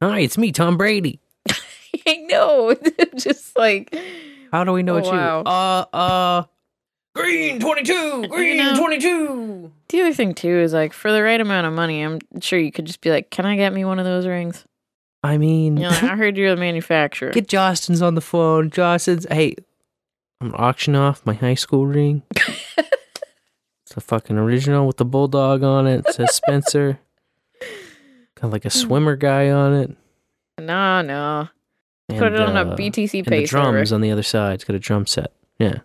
Hi, it's me, Tom Brady. <laughs>
I know. <laughs> Just like
How do we know
Oh,
it's
wow.
you? Uh, uh, green twenty two, green
know-
twenty two.
the other thing too is like for the right amount of money, I'm sure you could just be like, "Can I get me one of those rings?"
I mean,
You know, I heard you're the manufacturer.
get Jostens on the phone. Jostens, hey, I'm auctioning off my high school ring. <laughs> it's a fucking original with the bulldog on it. It says Spencer. Got like a swimmer guy on it.
No, no.
And,
Put it on a
uh,
BTC
and the drums on the other side. It's got a drum set. Yeah.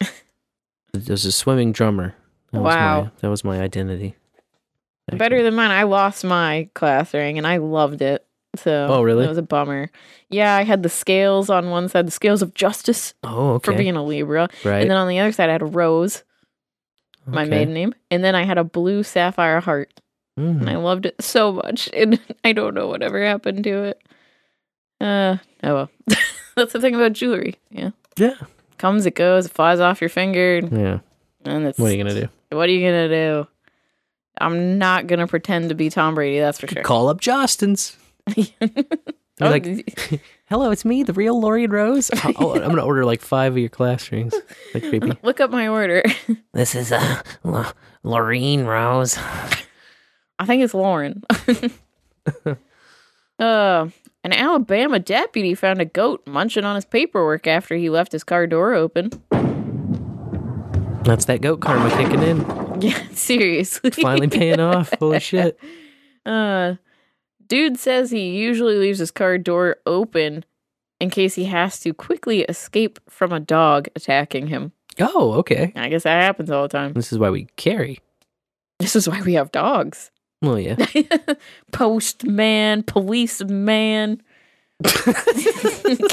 <laughs> There's a swimming drummer. That was
Wow.
my, that was my identity.
Better than mine. I lost my class ring and I loved it. So
Oh, really?
It was a bummer. Yeah, I had the scales on one side, the scales of justice
Oh, okay.
for being a Libra.
Right.
And then on the other side I had a rose, my maiden name. And then I had a blue sapphire heart.
Mm.
And I loved it so much. <laughs> And I don't know whatever happened to it. Uh oh well. <laughs> That's the thing about jewelry. Yeah.
Yeah.
Comes, it goes, it flies off your finger.
Yeah.
and it's
What are you gonna do?
What are you gonna do? I'm not gonna pretend to be Tom Brady, that's for sure.
Call up Jostens. <laughs>
Oh,
You're like, <laughs> hello, it's me, the real Lori Rose. <laughs> Oh, oh, I'm gonna order like five of your class rings. Like creepy.
Look up my order.
This is uh, L- Lorene Rose.
I think it's Lauren. uh, an Alabama deputy found a goat munching on his paperwork after he left his car door open.
That's that goat karma kicking in.
Yeah, seriously.
Finally paying off. Holy shit.
Uh, dude says he usually leaves his car door open in case he has to quickly escape from a dog attacking him.
Oh, okay.
I guess that happens all the time.
This is why we carry.
This is why we have dogs.
Well, yeah. <laughs>
Postman, policeman, <laughs>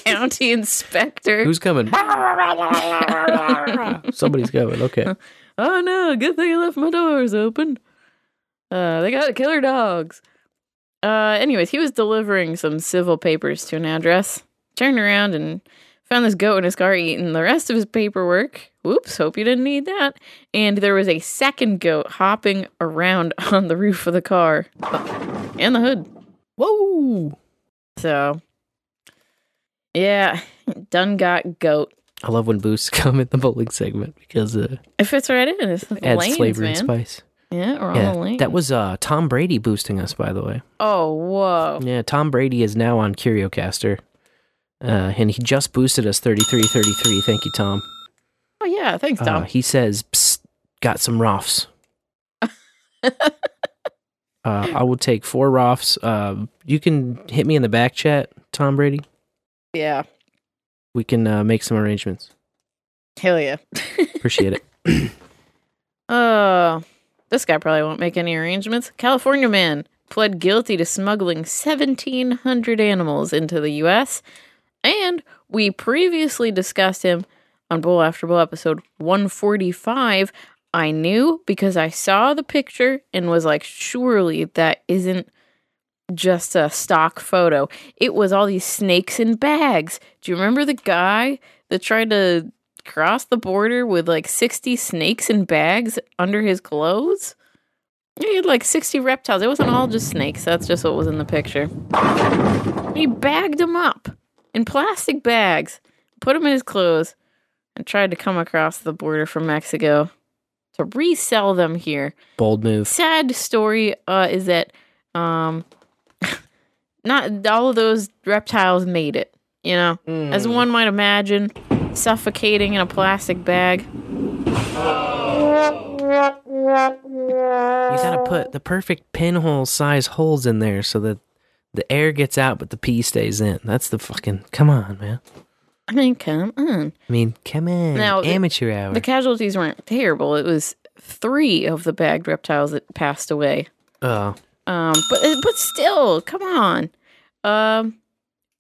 county inspector.
Who's coming? <laughs> Somebody's coming. Okay.
Oh no, good thing I left my doors open. Uh, they got killer dogs. Uh, anyways, he was delivering some civil papers to an address. Turned around and found this goat in his car eating the rest of his paperwork. Whoops, hope you didn't need that. And there was a second goat hopping around <laughs> on the roof of the car and the hood.
Whoa!
So, yeah, done got goat.
I love when boosts <laughs> come in the bowling segment because uh,
It fits right in. It's
adds
lanes,
flavor
man.
and spice.
Yeah, or on
Yeah,
the lane.
that was uh, Tom Brady boosting us, by the way.
Oh, whoa.
Yeah, Tom Brady is now on CurioCaster, uh, and he just boosted us 3333. Thank you, Tom.
Oh, yeah. Thanks, Tom.
Uh, he says, Psst, got some Roths. <laughs> uh, I will take four Roths. Uh, you can hit me in the back chat, Tom Brady.
yeah.
We can uh, make some arrangements.
Hell yeah.
Appreciate it. <laughs> <clears throat>
Uh, this guy probably won't make any arrangements. California man pled guilty to smuggling 1,700 animals into the U.S. And we previously discussed him on Bowl After Bowl episode 145. I knew because I saw the picture and was like, surely that isn't just a stock photo. It was all these snakes in bags. Do you remember the guy that tried to cross the border with like 60 snakes in bags under his clothes? He had like 60 reptiles. It wasn't all just snakes. That's just what was in the picture. He bagged them up in plastic bags, put them in his clothes, and tried to come across the border from Mexico to resell them here
Bold move.
sad story uh, is that um, <laughs> not all of those reptiles made it. You know, as one might imagine, suffocating in a plastic bag.
You gotta put the perfect pinhole size holes in there so that the air gets out but the pee stays in. That's the fucking. Come on, man.
I mean, come on.
I mean, come on.
Now, the-
amateur hour.
The casualties weren't terrible. It was three of the bagged reptiles that passed away.
oh,
Um, but but still, come on. Um,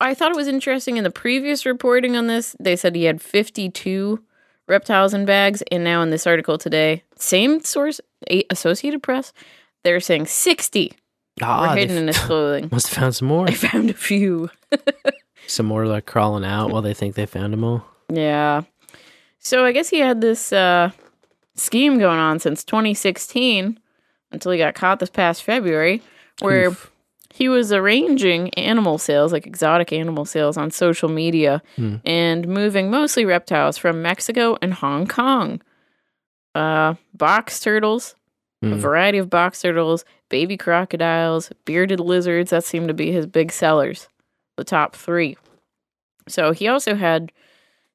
I thought it was interesting in the previous reporting on this. They said he had fifty-two reptiles in bags, and now in this article today, same source, Associated Press, they're saying sixty
Ah,
were
they
hidden in his <laughs> clothing.
must have found some more. <laughs>
I found a few. <laughs>
Some more like crawling out while they think they found them all.
Yeah. So I guess he had this uh, scheme going on since 2016 until he got caught this past February, where he was arranging animal sales, like exotic animal sales, on social media
Hmm.
and moving mostly reptiles from Mexico and Hong Kong. Uh, box turtles, a
Hmm.
variety of box turtles, baby crocodiles, bearded lizards. That seemed to be his big sellers, the top three. So he also had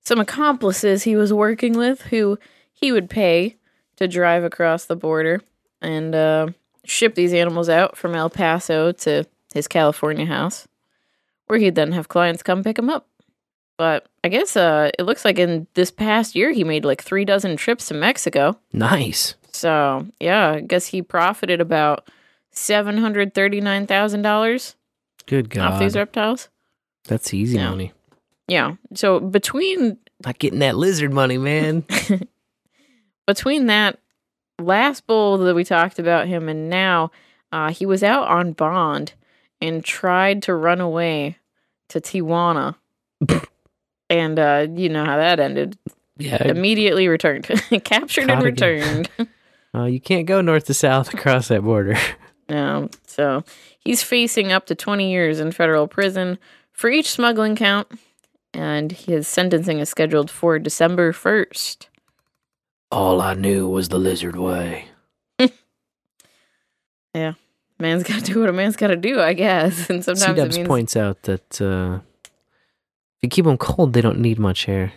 some accomplices he was working with who he would pay to drive across the border. And uh, ship these animals out from El Paso to his California house, where he'd then have clients come pick them up. But I guess uh, it looks like in this past year he made like three dozen trips to Mexico.
Nice.
So yeah, I guess he profited about seven hundred thirty nine thousand dollars
Good God.
off these reptiles.
That's easy
Yeah.
money.
Yeah. So between
Not getting that lizard money, man. <laughs>
between that last bull that we talked about him and now, uh, he was out on bond and tried to run away to Tijuana. <laughs> and uh, you know how that ended.
Yeah.
Immediately returned. <laughs> Captured and
Caught
returned. <laughs>
Uh, you can't go north to south across that border.
No, so he's facing up to 20 years in federal prison for each smuggling count, and his sentencing is scheduled for December 1st.
All I knew was the lizard way. <laughs>
Yeah, man's got to do what a man's got to do, I guess. <laughs> And sometimes it
SeeDubs
means
points out that uh, if you keep them cold, they don't need much air.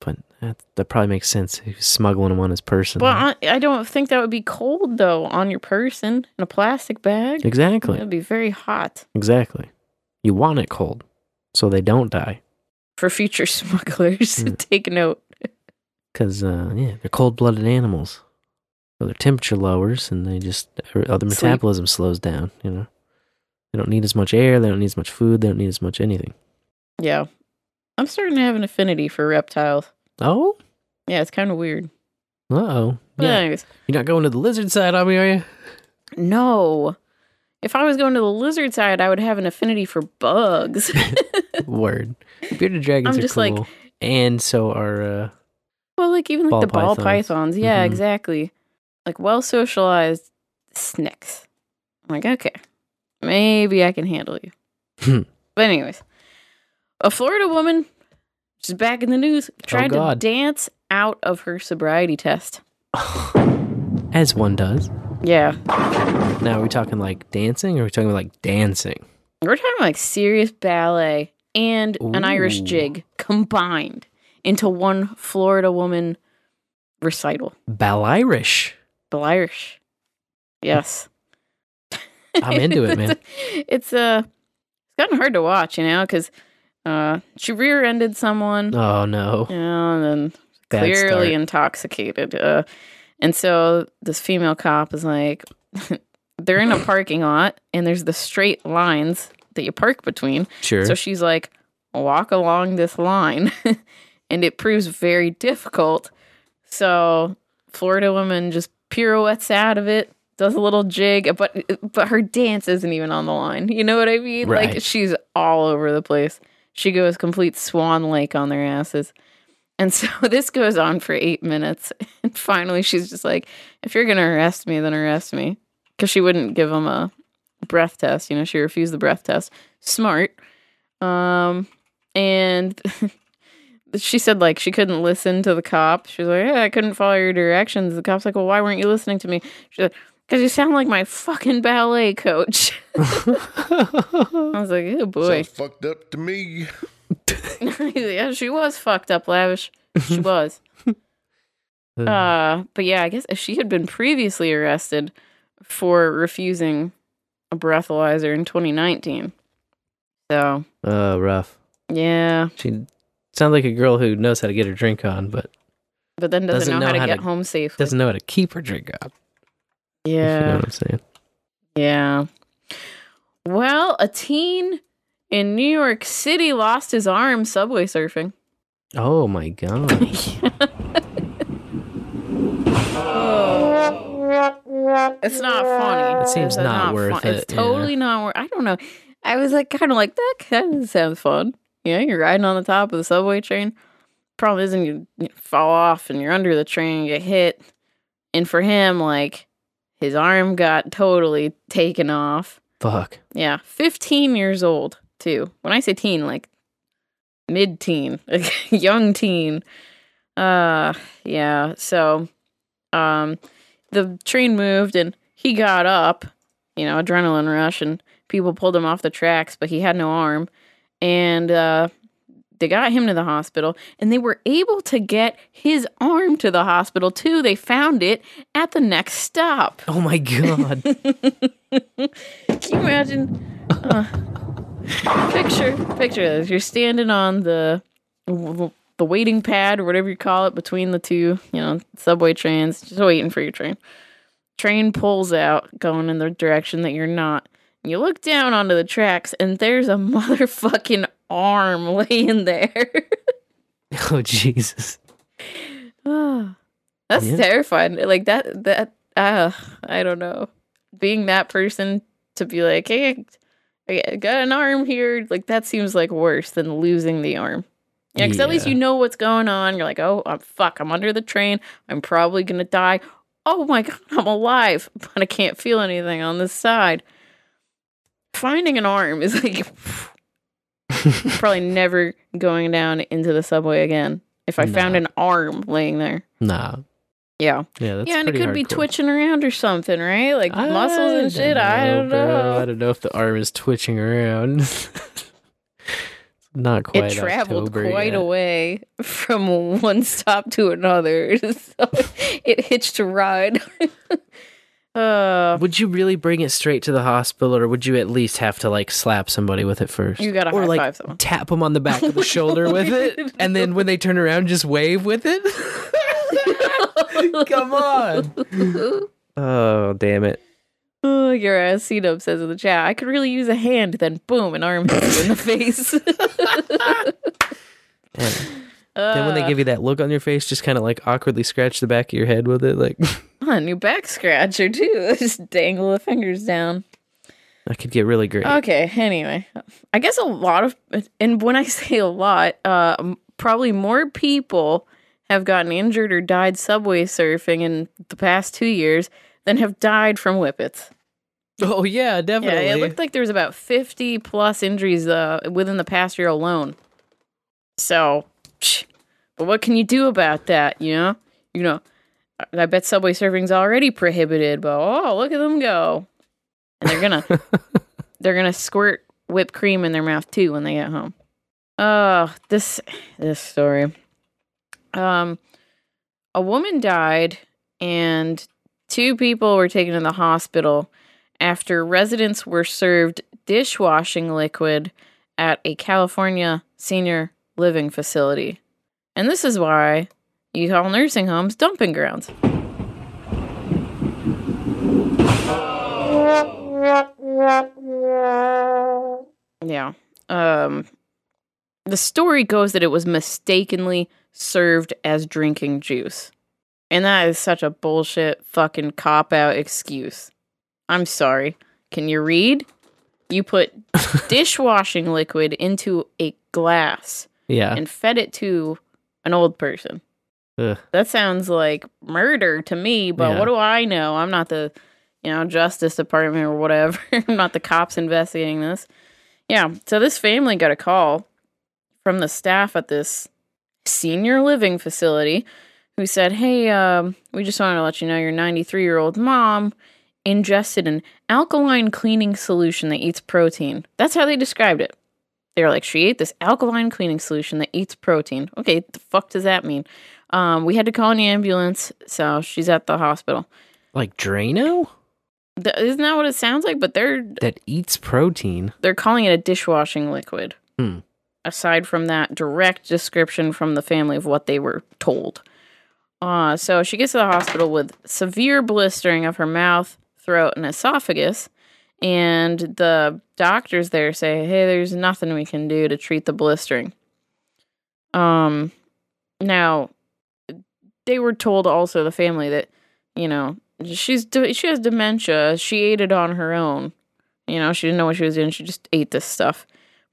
But that, that probably makes sense. He's smuggling them on his person.
Well, I, I don't think that would be cold though on your person in a plastic bag.
Exactly.
It would be very hot
exactly. You want it cold so they don't die.
for future <laughs> smugglers.
Hmm.
Take note.
Because, uh, yeah, they're cold blooded animals. So their temperature lowers and they just, other
Sleep.
metabolism slows down, you know? They don't need as much air. They don't need as much food. They don't need as much anything.
Yeah, I'm starting to have an affinity for reptiles.
Oh?
Yeah, it's kind of weird.
Uh oh. Yeah.
anyways,
You're not going to the lizard side on me, are you?
no. If I was going to the lizard side, I would have an affinity for bugs. <laughs>
Word. Bearded dragons
I'm
are
just
cool.
like-
and so are, uh,
well, like even like the ball
pythons.
pythons. Yeah,
Mhm.
exactly. Like well socialized snakes. I'm like, okay, maybe I can handle you.
Hmm.
but anyways, a Florida woman, she's back in the news, tried to
Oh, God.
dance out of her sobriety test. <sighs>
as one does.
Yeah,
Now, are we talking like dancing or are we talking like dancing?
we're talking like serious ballet and an Irish jig combined into one Florida woman recital.
Bal Irish.
Bill Irish. Yes.
I'm into it, man. <laughs>
it's uh it's gotten hard to watch, you know, because uh she rear-ended someone,
Oh, no.
you know, and then
Bad
clearly
start.
intoxicated. Uh, and so this female cop is like, <laughs> they're in a <laughs> parking lot, and there's the straight lines that you park between.
Sure.
So she's like, walk along this line, and it proves very difficult. So Florida woman just pirouettes out of it, does a little jig, but but her dance isn't even on the line. You know what I mean? Like she's all over the place. She goes complete Swan Lake on their asses. And so <laughs> this goes on for eight minutes. <laughs> And finally, she's just like, if you're going to arrest me, then arrest me. Because she wouldn't give him a breath test. You know, she refused the breath test. Smart. Um, and <laughs> she said, like, she couldn't listen to the cop. She was like, yeah, I couldn't follow your directions. The cop's like, well, why weren't you listening to me? She's like, because you sound like my fucking ballet coach. <laughs> I was like, oh boy.
Sounds fucked up to me. <laughs>
yeah, she was fucked up, lavish. She was. <laughs> uh, but yeah, I guess if she had been previously arrested for refusing a breathalyzer in 2019. So
Oh, rough.
yeah,
She sounds like a girl who knows how to get her drink on, but
but then doesn't,
Doesn't
know, how
know
to
how
get
to-
home safely.
doesn't know how to keep her drink on. If you know
Yeah,
what I'm saying.
yeah. Well, a teen in New York City lost his arm subway surfing.
Oh my god. <laughs> <laughs>
It's not funny.
It seems
It's
not worth
fun.
it,
It's totally not worth. I don't know. I was like, kind of like that. Kind of sounds fun. Yeah, you're riding on the top of the subway train. Problem isn't you, you fall off and you're under the train, and get hit, and for him, like his arm got totally taken off.
Fuck.
Yeah, 15 years old too. When I say teen, like mid-teen, <laughs> young teen. Uh, yeah. So, um, the train moved and he got up. You know, adrenaline rush, and people pulled him off the tracks, but he had no arm. And uh, they got him to the hospital and they were able to get his arm to the hospital too. They found it at the next stop. <laughs>
Oh my god. <laughs>
Can you imagine? Uh, picture, picture this. You're standing on the the waiting pad or whatever you call it between the two, you know, subway trains, just waiting for your train. Train pulls out, going in the direction that you're not. You look down onto the tracks, and there's a <laughs> motherfucking arm <laughs> laying there. <laughs>
oh Jesus.
Ah, That's
Yeah.
terrifying. Like that. That. Uh, I don't know. Being that person to be like, hey, I got an arm here. Like that seems like worse than losing the arm. Yeah, because at least you know what's going on. You're like, oh, I'm fuck. I'm under the train. I'm probably gonna die. Oh my god, I'm alive, but I can't feel anything on this side. Finding an arm is like <laughs> probably never going down into the subway again. If I found an arm laying there.
Nah.
Yeah.
Yeah, that's
yeah, and it could be twitching around or something, right? Like muscles and shit. I don't
bro.
know.
I don't know if the arm is twitching around. <laughs> not quite.
It traveled
October
quite
yet.
a way from <laughs> one stop to another. so it hitched a ride. Uh,
Would you really bring it straight to the hospital, or would you at least have to like slap somebody with it first?
You gotta
or
high
like
five someone.
tap them on the back of the shoulder <laughs> with it, and then when they turn around, just wave with it. <laughs> Come on. Oh damn it!
Oh, your ass SeeDub says in the chat, I could really use a hand, then boom, an arm hits you in the face. <laughs>
then when they
Uh,
give you that look on your face, just kind of like awkwardly scratch the back of your head with it, like
a new back scratcher too. <laughs> Just dangle the fingers down.
that could get really great.
Okay, anyway. I guess a lot of and when I <laughs> say a lot, uh probably more people have gotten injured or died subway surfing in the past 2 years than have died from whippets.
Oh yeah, definitely.
Yeah, it looked like there was about 50 plus injuries uh within the past year alone. So, psh, but what can you do about that, you know? You know, I- bet subway surfing's already prohibited, but oh, look at them go. And they're gonna <laughs> they're gonna squirt whipped cream in their mouth too when they get home. Oh, this this story. Um a woman died and two people were taken to the hospital after residents were served dishwashing liquid at a California senior living facility. And this is why you call nursing homes dumping grounds. Yeah. Um the story goes that it was mistakenly served as drinking juice. And that is such a bullshit fucking cop out excuse. I'm sorry. Can you read? You put <laughs> dishwashing liquid into a glass
Yeah.
and fed it to an old person.
Ugh.
That sounds like murder to me, but
Yeah.
what do I know? I'm not the, you know, Justice Department or whatever. <laughs> I'm not the cops investigating this. Yeah, so this family got a call from the staff at this senior living facility who said, Hey, um, we just wanted to let you know your 93 year old mom ingested an alkaline cleaning solution that eats protein. That's how they described it. They were like, She ate this alkaline cleaning solution that eats protein. Okay, the fuck does that mean? Um, we had to call an ambulance, so she's at the hospital.
Like Drano
Th- isn't that what it sounds like? But they're
that eats protein.
they're calling it a dishwashing liquid.
Hmm.
Aside from that direct description from the family of what they were told. Uh, so she gets to the hospital with severe blistering of her mouth, throat, and esophagus. And the doctors there say, hey, there's nothing we can do to treat the blistering. Um, now, they were told also, the family, that, you know, she's de- she has dementia. She ate it on her own. You know, she didn't know what she was doing. She just ate this stuff.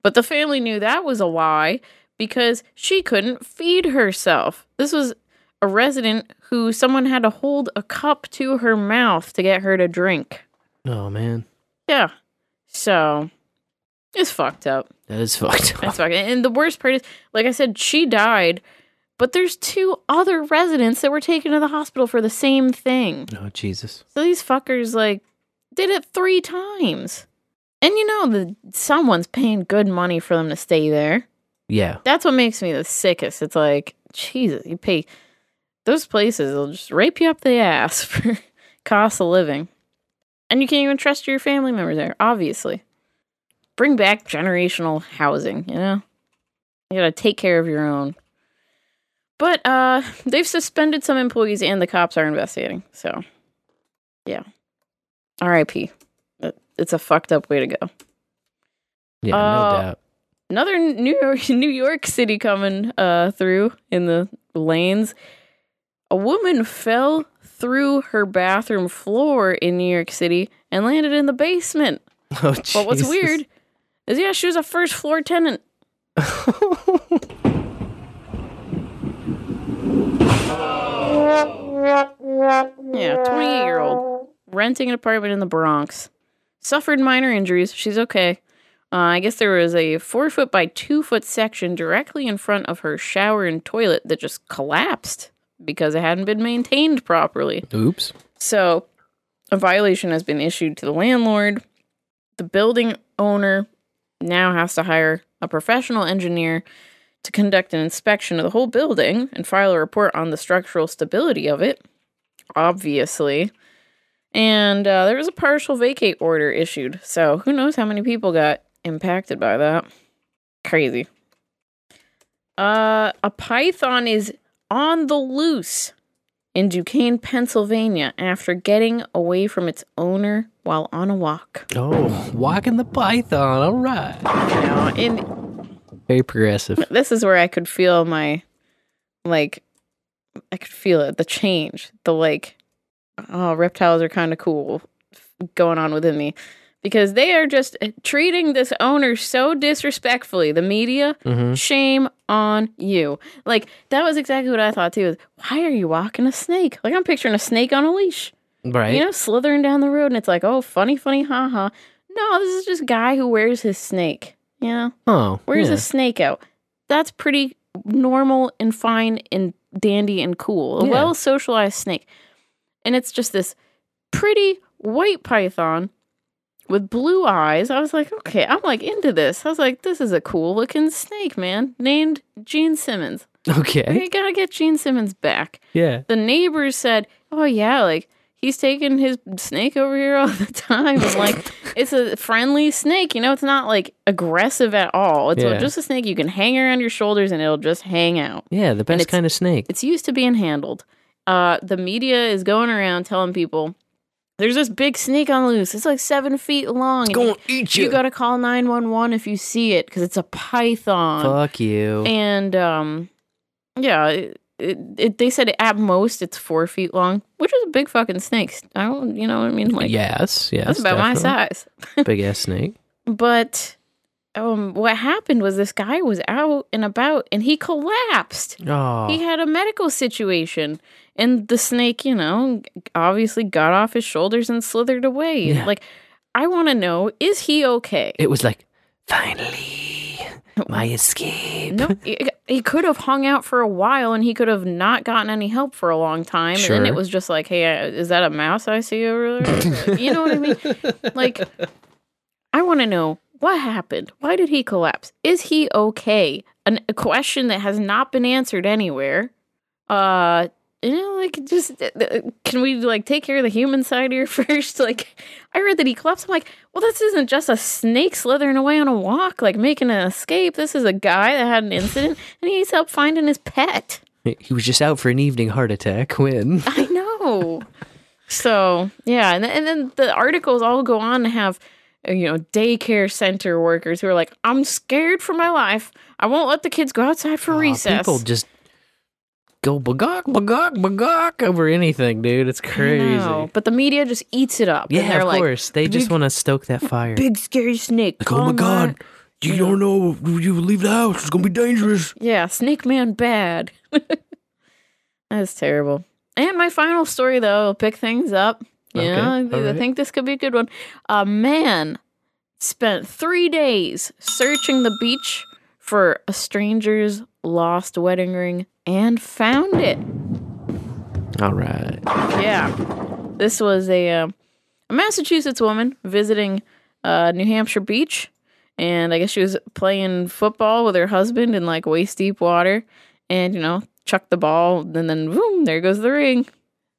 But the family knew that was a lie because she couldn't feed herself. This was a resident who someone had to hold a cup to her mouth to get her to drink.
Oh man,
Yeah. So it's fucked up.
that is fucked up.
It's fucked. And the worst part is, like I said, she died, but there's two other residents that were taken to the hospital for the same thing.
Oh Jesus.
So these fuckers like did it three times. And you know that someone's paying good money for them to stay there.
Yeah.
That's what makes me the sickest. It's like, Jesus, you pay those places, they'll just rape you up the ass <laughs> for cost of living. And you can't even trust your family member there, obviously. Bring back generational housing, you know? You gotta take care of your own. But uh they've suspended some employees and the cops are investigating. So yeah. R.I.P. It's a fucked up way to go.
Yeah,
Uh,
no doubt.
Another New York, <laughs> New York City coming uh, through in the lanes. A woman fell through her bathroom floor in New York City and landed in the basement. <laughs>
Oh,
But what's weird is, yeah, she was a first floor tenant. <laughs> Yeah, 28 year old renting an apartment in the Bronx. Suffered minor injuries. She's okay. Uh, I guess there was a four foot by two foot section directly in front of her shower and toilet that just collapsed because it hadn't been maintained properly.
Oops.
So, a violation has been issued to the landlord. The building owner now has to hire a professional engineer to conduct an inspection of the whole building and file a report on the structural stability of it, obviously. And uh, there was a partial vacate order issued. So, who knows how many people got impacted by that? Crazy. Uh, a python is on the loose in Duquesne, Pennsylvania, after getting away from its owner while on a walk.
Oh, walking the python. All right.
Now, in
Very progressive.
this is where I could feel my, like, I could feel it, the change, the like, oh, reptiles are kind of cool going on within me. Because they are just uh, treating this owner so disrespectfully. The media,
Mhm.
shame on you. Like, that was exactly what I thought too. Is why are you walking a snake? Like, I'm picturing a snake on a leash.
Right.
You know, slithering down the road, and it's like, oh, funny, funny, ha ha. No, this is just a guy who wears his snake. Know,
Oh.
wears
yeah.
a snake out. That's pretty normal and fine and dandy and cool. A
Yeah.
well socialized snake. And it's just this pretty white python with blue eyes. I was like, okay, I'm like into this. I was like, this is a cool looking snake, man. Named Gene Simmons. <laughs>
Okay.
You gotta get Gene Simmons back
Yeah.
the neighbors said, "Oh yeah, like he's taking his snake over here all the time. And like <laughs> it's a friendly snake, you know. It's not like aggressive at all. It's
Yeah.
just a snake you can hang around your shoulders and it'll just hang out.
Yeah, the best
it's-
kind of snake.
It's used to being handled. Uh, the media is going around telling people." There's this big snake on the loose. It's like seven feet long. It's
gonna eat
You
you.
gotta call nine one one if you see it because it's a python.
Fuck you.
And um, yeah, it, it, it, they said at most it's four feet long, which is a big fucking snake. I don't, you know what I mean? Like,
yes, yes.
that's about my size. <laughs>
Big ass snake.
But um, what happened was this guy was out and about, and he collapsed.
Oh.
He had a medical situation, and the snake, you know, obviously got off his shoulders and slithered away.
Yeah.
Like, I want to know, is he okay?
It was like, finally, <laughs> my escape.
No, he, could have hung out for a while and he could have not gotten any help for a long time. And then it was just like, hey, uh, is that a mouse I see over there? <laughs> you know what I mean? Like, I want to know what happened. Why did he collapse? Is he okay? An, a question that has not been answered anywhere. Uh, you know, like just uh, uh, can we like take care of the human side here <laughs> first? Like, I read that he collapsed. I'm like, well, this isn't just a snake slithering away on a walk, like making an escape. This is a guy that had an incident <laughs> and he needs help finding his pet.
He was just out for an evening heart attack <laughs> when.
I know. so yeah, and, and then the articles all go on to have uh, you know daycare center workers who are like, I'm scared for my life. I won't let the kids go outside for recess.
People just go bagok, bagok, bagok over anything, dude. It's crazy.
know, But the media just eats it up.
Yeah, of
like,
course. They just want to stoke that fire.
big scary snake.
Like, oh my God,
down."
you don't know. You leave the house. It's gonna be dangerous.
Yeah, Snake Man bad. <laughs> That's terrible. And my final story, though, will pick things up. You
Okay,
I-
all
I think this could be a good one. A man spent three days searching the beach for a stranger's lost wedding ring and found it.
All right.
Yeah. This was a, um a Massachusetts woman visiting uh, New Hampshire beach, and I guess she was playing football with her husband in like waist deep water, and you know, chucked the ball, and then boom, there goes the ring.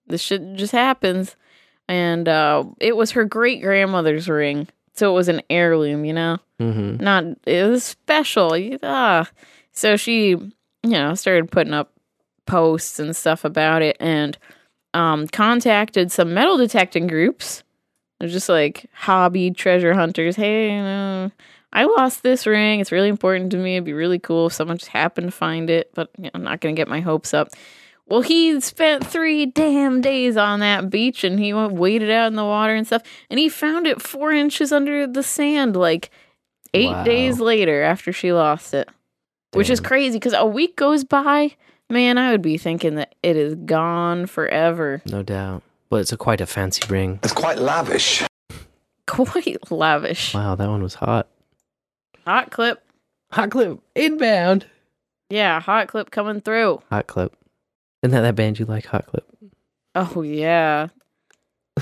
This shit just happens, and uh, it was her great grandmother's ring, so it was an heirloom, you know,
Mm-hmm.
not it was special. Ah, so she, you know, started putting up posts and stuff about it, and um, contacted some metal detecting groups. They're just like hobby treasure hunters. Hey, you know, I lost this ring. It's really important to me. It'd be really cool if someone just happened to find it, but you know, I'm not going to get my hopes up. Well, he spent three damn days on that beach and he waded out in the water and stuff, and he found it four inches under the sand like eight
Wow.
days later after she lost it, which is crazy because a week goes by. Man, I would be thinking that it is gone forever.
No doubt. But it's a quite a fancy ring.
It's quite lavish. <laughs>
Quite lavish.
Wow, that one was hot.
Hot clip.
Hot clip inbound.
Yeah, hot clip coming through.
Hot clip. Isn't that that band you like, Hot Clip?
Oh yeah,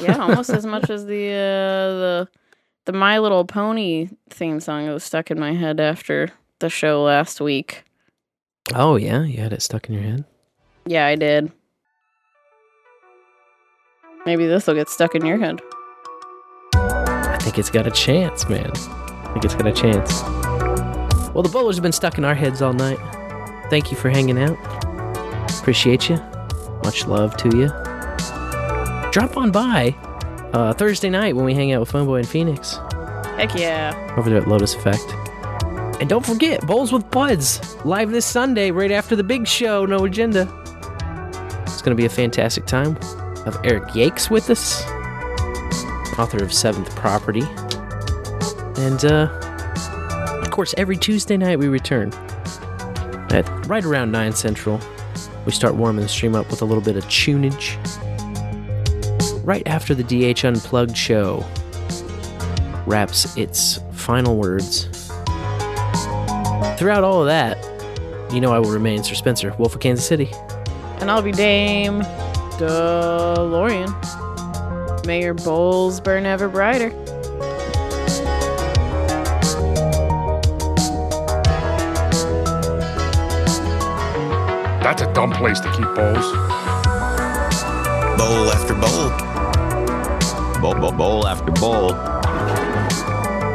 yeah, almost as much as the uh, the the My Little Pony theme song that was stuck in my head after the show last week.
Oh yeah, you had it stuck in your head.
Yeah, I did. Maybe this will get stuck in your head.
I think it's got a chance, man. I think it's got a chance. Well, the bowlers have been stuck in our heads all night. Thank you for hanging out. Appreciate you. Much love to you. Drop on by uh, Thursday night when we hang out with Funboy and Phoenix
Heck yeah.
over there at Lotus Effect. And don't forget, Bowls with Buds, live this Sunday right after the big show, No Agenda. It's going to be a fantastic time. Have Eric Yakes with us, author of Seventh Property. And, uh, of course, every Tuesday night we return at right around 9 Central. We start warming the stream up with a little bit of tunage. Right after the DH Unplugged show wraps its final words. Throughout all of that, you know I will remain Sir Spencer, Wolf of Kansas City.
And I'll be Dame DeLorean. May your bowls burn ever brighter.
That's a dumb place to keep bowls.
Bowl after bowl. Bowl, bowl, bowl after bowl.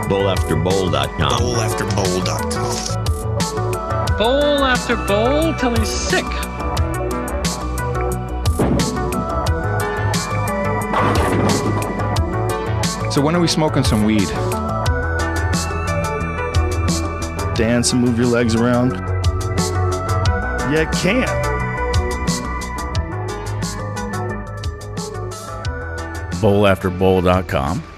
Bowl after bowl.com. Bowl after bowl.com.
Bowl after bowl till he's sick.
So when are we smoking some weed?
Dance and move your legs around. You can't.
bowlafterbowl.com.